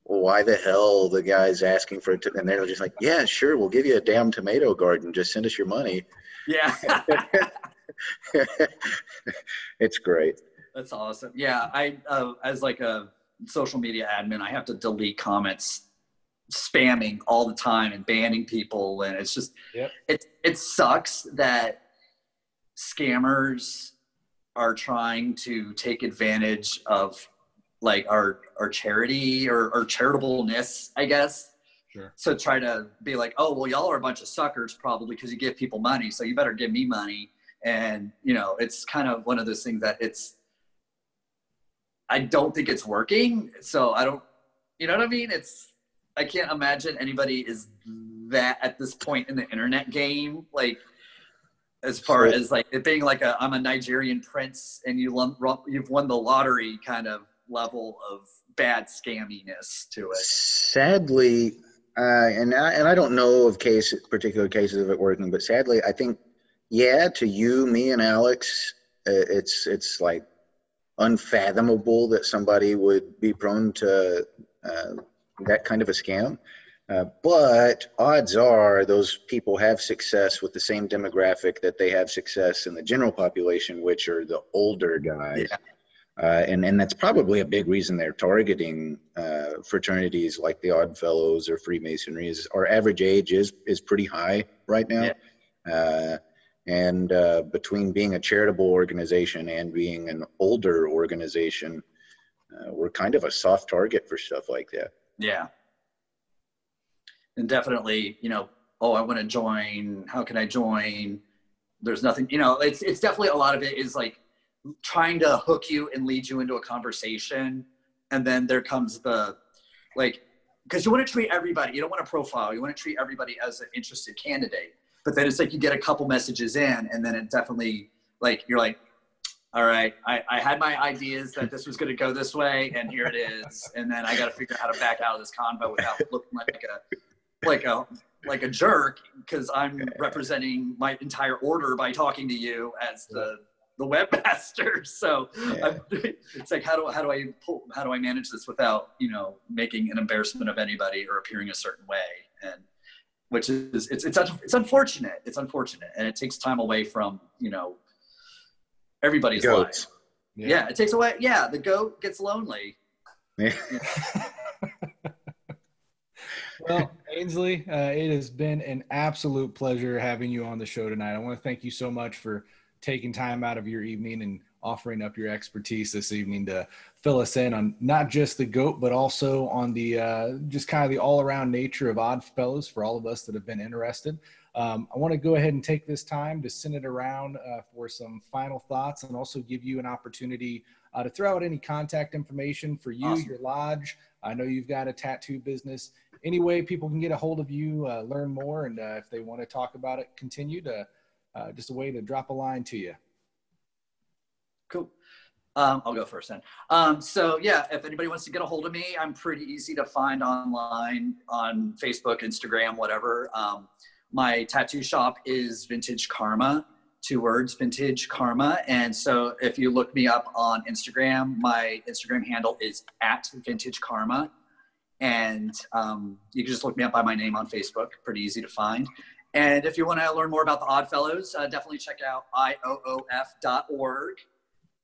why the hell the guy's asking for it. To, and they're just like, yeah, sure, we'll give you a damn tomato garden. Just send us your money. Yeah. it's great. That's awesome. Yeah, I uh, as like a social media admin, I have to delete comments spamming all the time and banning people, and it's just yep. it it sucks that scammers are trying to take advantage of like our our charity or, or charitableness, I guess. Sure. So try to be like, oh well, y'all are a bunch of suckers probably because you give people money, so you better give me money. And you know, it's kind of one of those things that it's I don't think it's working. So I don't, you know what I mean? It's, I can't imagine anybody is that at this point in the internet game. Like, as far as like it being like a, I'm a Nigerian prince and you you've won the lottery kind of level of bad scamminess to it. Sadly, uh, and I, and I don't know of case particular cases of it working, but sadly, I think yeah, to you, me, and Alex, uh, it's it's like unfathomable that somebody would be prone to uh, that kind of a scam. Uh, but odds are those people have success with the same demographic that they have success in the general population, which are the older guys. Yeah. Uh, and, and that's probably a big reason they're targeting uh, fraternities like the Odd Fellows or Freemasonry. Is our average age is is pretty high right now. Yeah. And uh, between being a charitable organization and being an older organization, uh, we're kind of a soft target for stuff like that. Yeah. And definitely, you know, oh, I want to join. How can I join? There's nothing, you know, it's, it's definitely a lot of it is like trying to hook you and lead you into a conversation. And then there comes the, like, because you want to treat everybody, you don't want to profile, you want to treat everybody as an interested candidate but then it's like you get a couple messages in and then it definitely like you're like all right i, I had my ideas that this was going to go this way and here it is. And then i got to figure out how to back out of this convo without looking like a like a like a jerk because i'm representing my entire order by talking to you as the the webmaster. So yeah. it's like how do how do i pull, how do i manage this without you know making an embarrassment of anybody or appearing a certain way? And which is it's it's it's unfortunate. It's unfortunate, and it takes time away from you know everybody's life. Yeah. yeah. it takes away. Yeah, the goat gets lonely. Yeah. well, Ainsley, uh, it has been an absolute pleasure having you on the show tonight. I want to thank you so much for taking time out of your evening and offering up your expertise this evening to fill us in on not just the goat, but also on the uh, just kind of the all around nature of Odd Fellows for all of us that have been interested. Um, I want to go ahead and take this time to send it around uh, for some final thoughts and also give you an opportunity uh, to throw out any contact information for you, awesome. your lodge. I know you've got a tattoo business. Any way people can get a hold of you, uh, learn more, and uh, if they want to talk about it, continue to uh, just a way to drop a line to you. Um, I'll go first then. Um, so yeah, if anybody wants to get a hold of me, I'm pretty easy to find online on Facebook, Instagram, whatever. Um, my tattoo shop is Vintage Karma, two words, Vintage Karma. And so if you look me up on Instagram, my Instagram handle is at Vintage Karma. And um, you can just look me up by my name on Facebook, pretty easy to find. And if you want to learn more about the Odd Fellows, uh, definitely check out ioof.org.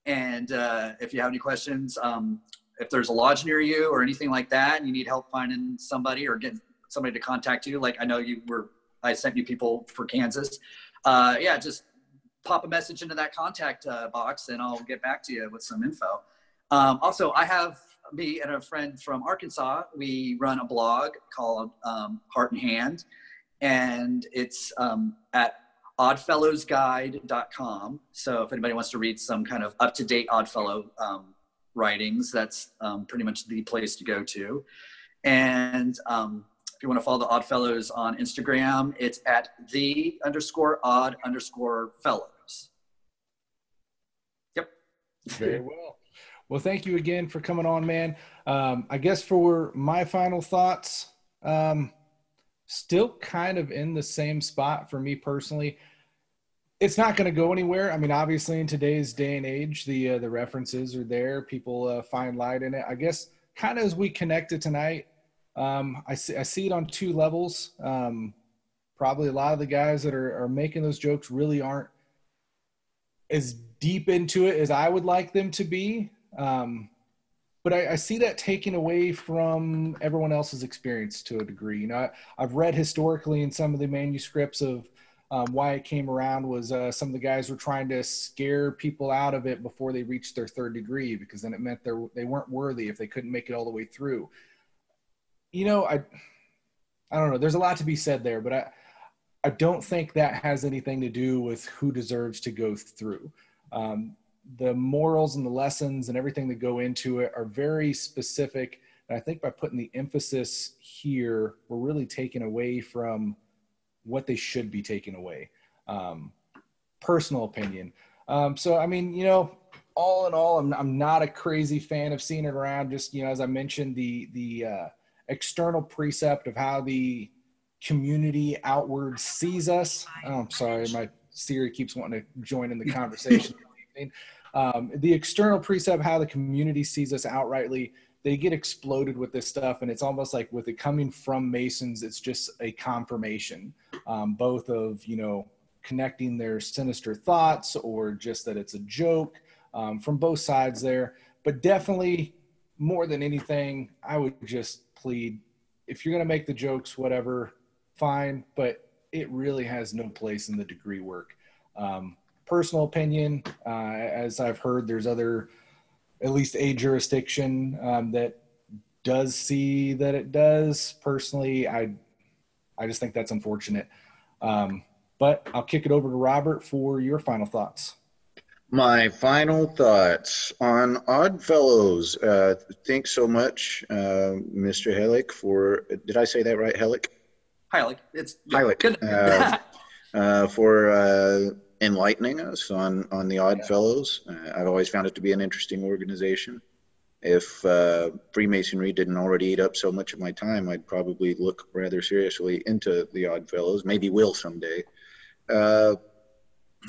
And uh, if you have any questions, um, if there's a lodge near you or anything like that, and you need help finding somebody or getting somebody to contact you, like I know you were, I sent you people for Kansas. Uh, yeah, just pop a message into that contact uh, box and I'll get back to you with some info. Um, also, I have me and a friend from Arkansas. We run a blog called um, Heart and Hand, and it's um, at oddfellowsguide.com. So if anybody wants to read some kind of up to date Oddfellow um, writings, that's um, pretty much the place to go to. And um, if you want to follow the Oddfellows on Instagram, it's at the underscore odd underscore fellows. Yep. Very well. Well, thank you again for coming on, man. Um, I guess for my final thoughts, um, still kind of in the same spot for me personally. It's not going to go anywhere. I mean, obviously, in today's day and age, the uh, the references are there. People uh, find light in it. I guess, kind of as we connected tonight, um, I see I see it on two levels. Um, probably a lot of the guys that are, are making those jokes really aren't as deep into it as I would like them to be. Um, but I, I, see that taken away from everyone else's experience to a degree. You know, I, have read historically in some of the manuscripts of um, why it came around was uh, some of the guys were trying to scare people out of it before they reached their third degree because then it meant they they weren't worthy if they couldn't make it all the way through. You know, I I don't know. There's a lot to be said there, but I I don't think that has anything to do with who deserves to go through. Um, the morals and the lessons and everything that go into it are very specific. And I think by putting the emphasis here, we're really taking away from what they should be taking away. Um, personal opinion. Um, so, I mean, you know, all in all, I'm, I'm not a crazy fan of seeing it around. Just, you know, as I mentioned, the, the uh, external precept of how the community outward sees us. Oh, I'm sorry, my Siri keeps wanting to join in the conversation. Um, the external precept, how the community sees us outrightly, they get exploded with this stuff, and it's almost like with it coming from Masons, it's just a confirmation, um, both of you know connecting their sinister thoughts or just that it's a joke um, from both sides there. But definitely, more than anything, I would just plead if you're going to make the jokes, whatever, fine, but it really has no place in the degree work. Um, personal opinion, uh, as I've heard, there's other, at least a jurisdiction um, that does see that it does. Personally, I, I just think that's unfortunate. Um, but I'll kick it over to Robert for your final thoughts. My final thoughts on Oddfellows. Uh, thanks so much, uh, Mr. Hellick, for. Did I say that right, Hellick? Hellick. It's Hellick. Uh, uh, for uh, enlightening us on on the Odd yeah. Fellows. Uh, I've always found it to be an interesting organization. If uh, Freemasonry didn't already eat up so much of my time, I'd probably look rather seriously into the Odd Fellows. Maybe will someday. Uh,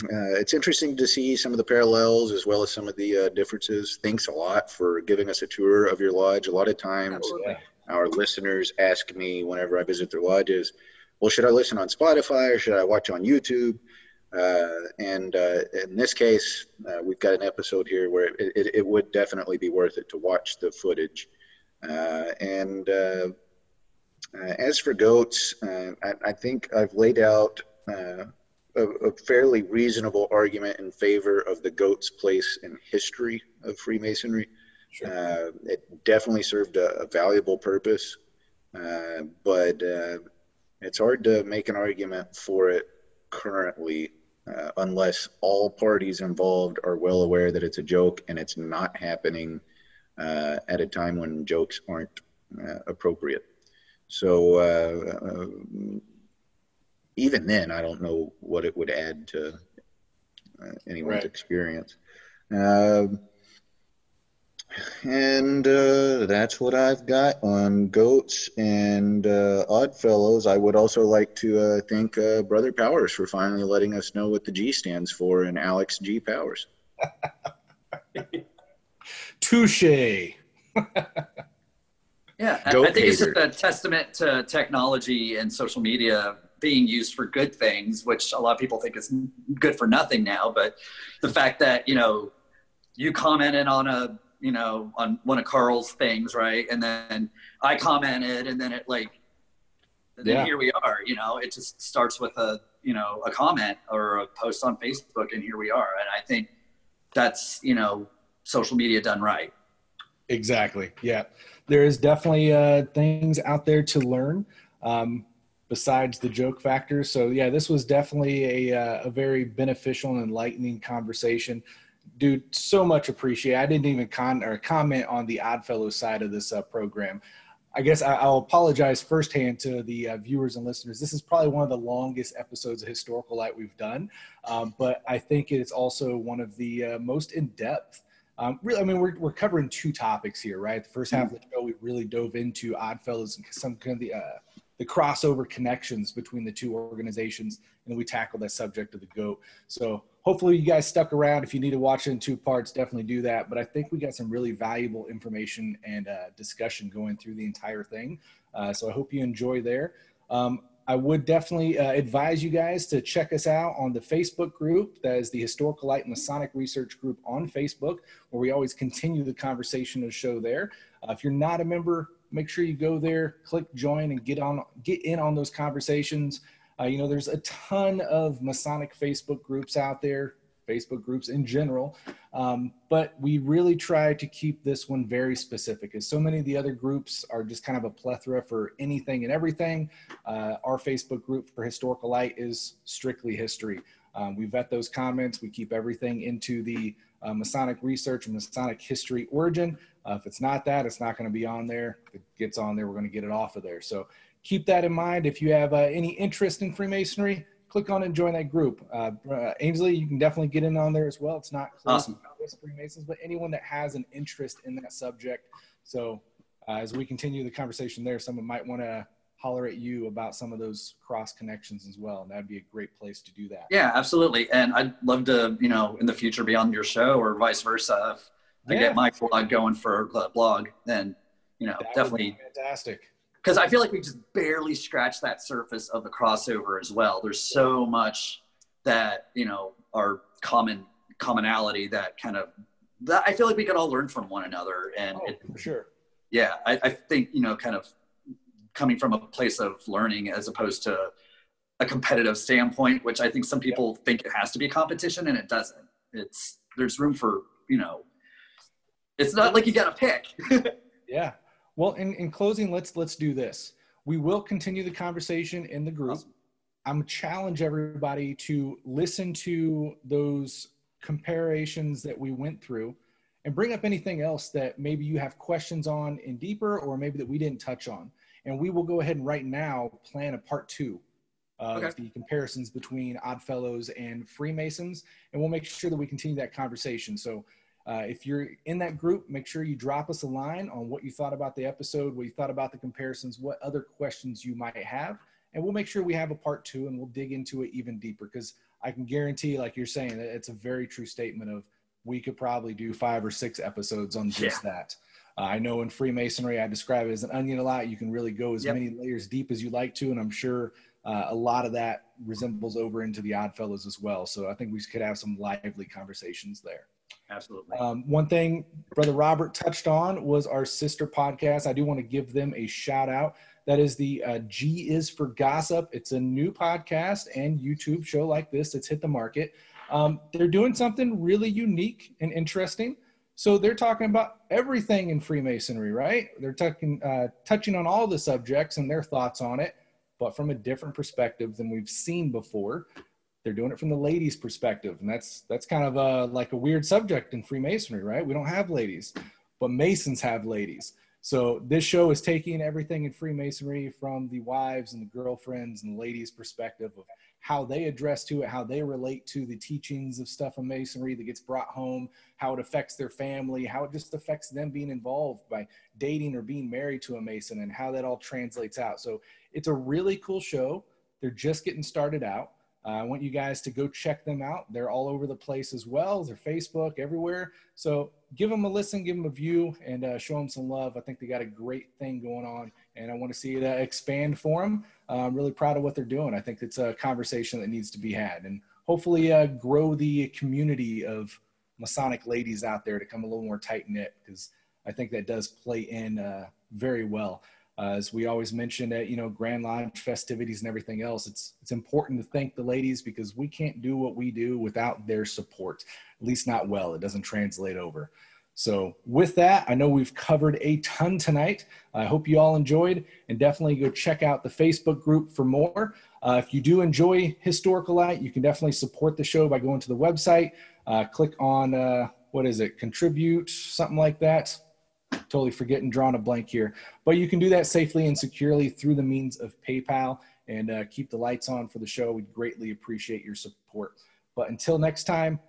uh it's interesting to see some of the parallels as well as some of the uh, differences. Thanks a lot for giving us a tour of your lodge. A lot of times, our listeners ask me whenever I visit their lodges, well, should I listen on Spotify or should I watch on YouTube? Uh, and uh, in this case, uh, we've got an episode here where it, it, it, would definitely be worth it to watch the footage. Uh, and uh, uh, as for goats, I, I, think I've laid out a, a, fairly reasonable argument in favor of the goat's place in history of Freemasonry. Sure. Uh, it definitely served a, a valuable purpose, uh, but uh, it's hard to make an argument for it currently uh, unless all parties involved are well aware that it's a joke and it's not happening uh, at a time when jokes aren't uh, appropriate. So uh, uh, even then, I don't know what it would add to uh, anyone's right. experience. Um, and uh, that's what I've got on goats and uh, oddfellows. I would also like to uh, thank uh, Brother Powers for finally letting us know what the G stands for and Alex G Powers. Touche. yeah, Goat I, think it's just a testament to technology and social media being used for good things, which a lot of people think is good for nothing now. But the fact that you know you commented on a you know, on one of Carl's things, right? And then I commented, and then it like, then yeah. here we are. You know, it just starts with a you know a comment or a post on Facebook, and here we are. And I think that's you know social media done right. Exactly. Yeah, there is definitely uh, things out there to learn. Um, besides the joke factor. So yeah, this was definitely a, uh, a very beneficial and enlightening conversation dude, so much appreciate. I didn't even con or comment on the Oddfellows side of this uh, program. I guess I, will apologize firsthand to the uh, viewers and listeners. This is probably one of the longest episodes of Historical Light we've done, um, but I think it's also one of the uh, most in depth. Um, really, I mean, we're, we're covering two topics here, right? The first half of the show, we really dove into Oddfellows and some kind of the uh, the crossover connections between the two organizations, and we tackled that subject of the goat. So hopefully you guys stuck around. If you need to watch it in two parts, definitely do that. But I think we got some really valuable information and uh, discussion going through the entire thing. Uh, so I hope you enjoy there. Um, I would definitely uh, advise you guys to check us out on the Facebook group. That is the Historical Light Masonic Research Group on Facebook, where we always continue the conversation of the show there. Uh, if you're not a member, make sure you go there, click join, and get on get in on those conversations. Uh, you know, there's a ton of Masonic Facebook groups out there, Facebook groups in general, um, but we really try to keep this one very specific. As so many of the other groups are just kind of a plethora for anything and everything. Uh, our Facebook group for Historical Light is strictly history. Um, we vet those comments. We keep everything into the uh, Masonic research Masonic history origin. Uh, if it's not that, it's not going to be on there. If it gets on there, we're going to get it off of there. So keep that in mind. If you have uh, any interest in Freemasonry, click on and join that group. Uh, uh, Ainsley, you can definitely get in on there as well. It's not awesome. Freemasons, but anyone that has an interest in that subject. So uh, as we continue the conversation there, someone might want to holler at you about some of those cross connections as well. And that'd be a great place to do that. Yeah, absolutely. And I'd love to, you know, in the future be on your show or vice versa. If yeah. I get my blog going for the blog, then, you know, that definitely fantastic. Because I feel like we just barely scratched that surface of the crossover as well. There's so much that, you know, our common commonality that kind of that I feel like we could all learn from one another. And oh, it, for sure. Yeah, I, I think, you know, kind of coming from a place of learning as opposed to a competitive standpoint, which I think some people think it has to be competition and it doesn't. It's there's room for, you know, it's not like you got to pick. yeah. Well, in, in closing, let's let's do this. We will continue the conversation in the group. Awesome. I'm challenge everybody to listen to those comparisons that we went through and bring up anything else that maybe you have questions on in deeper or maybe that we didn't touch on and we will go ahead and right now plan a part two of okay. the comparisons between Oddfellows and Freemasons, and we'll make sure that we continue that conversation. So, uh, if you're in that group, make sure you drop us a line on what you thought about the episode, what you thought about the comparisons, what other questions you might have, and we'll make sure we have a part two and we'll dig into it even deeper because I can guarantee, like you're saying, that it's a very true statement of we could probably do five or six episodes on just yeah. that. Uh, I know in Freemasonry, I describe it as an onion a lot. You can really go as yep. many layers deep as you like to, and I'm sure uh, a lot of that resembles over into the Oddfellows as well. So I think we could have some lively conversations there. Absolutely. Um, one thing Brother Robert touched on was our sister podcast. I do want to give them a shout out. That is the uh, G is for Gossip. It's a new podcast and YouTube show like this that's hit the market. Um, they're doing something really unique and interesting. So they're talking about everything in Freemasonry, right? They're talking, uh, touching on all the subjects and their thoughts on it, but from a different perspective than we've seen before. They're doing it from the ladies' perspective, and that's that's kind of a like a weird subject in Freemasonry, right? We don't have ladies, but Masons have ladies. So this show is taking everything in Freemasonry from the wives and the girlfriends and the ladies' perspective of how they address to it, how they relate to the teachings of stuff of masonry that gets brought home, how it affects their family, how it just affects them being involved by dating or being married to a mason, and how that all translates out. So it's a really cool show. They're just getting started out. Uh, I want you guys to go check them out. They're all over the place as well. They're Facebook, everywhere. So give them a listen, give them a view, and uh, show them some love. I think they got a great thing going on, and I want to see it uh, expand for them. Uh, I'm really proud of what they're doing. I think it's a conversation that needs to be had, and hopefully uh, grow the community of Masonic ladies out there to come a little more tight knit because I think that does play in uh, very well. Uh, as we always mention at you know Grand Lodge festivities and everything else, it's it's important to thank the ladies because we can't do what we do without their support. At least not well. It doesn't translate over. So with that, I know we've covered a ton tonight. I hope you all enjoyed, and definitely go check out the Facebook group for more. Uh, if you do enjoy Historical Light, you can definitely support the show by going to the website. Uh, click on uh, what is it? Contribute, something like that totally forgetting drawing a blank here. But you can do that safely and securely through the means of PayPal and uh, keep the lights on for the show. We'd greatly appreciate your support. But until next time,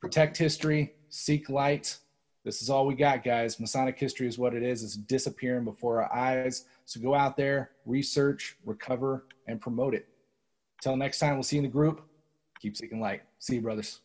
protect history, seek light. This is all we got, guys. Masonic history is what it is. It's disappearing before our eyes. So go out there, research, recover, and promote it. Until next time, we'll see you in the group. Keep seeking light. See you, brothers.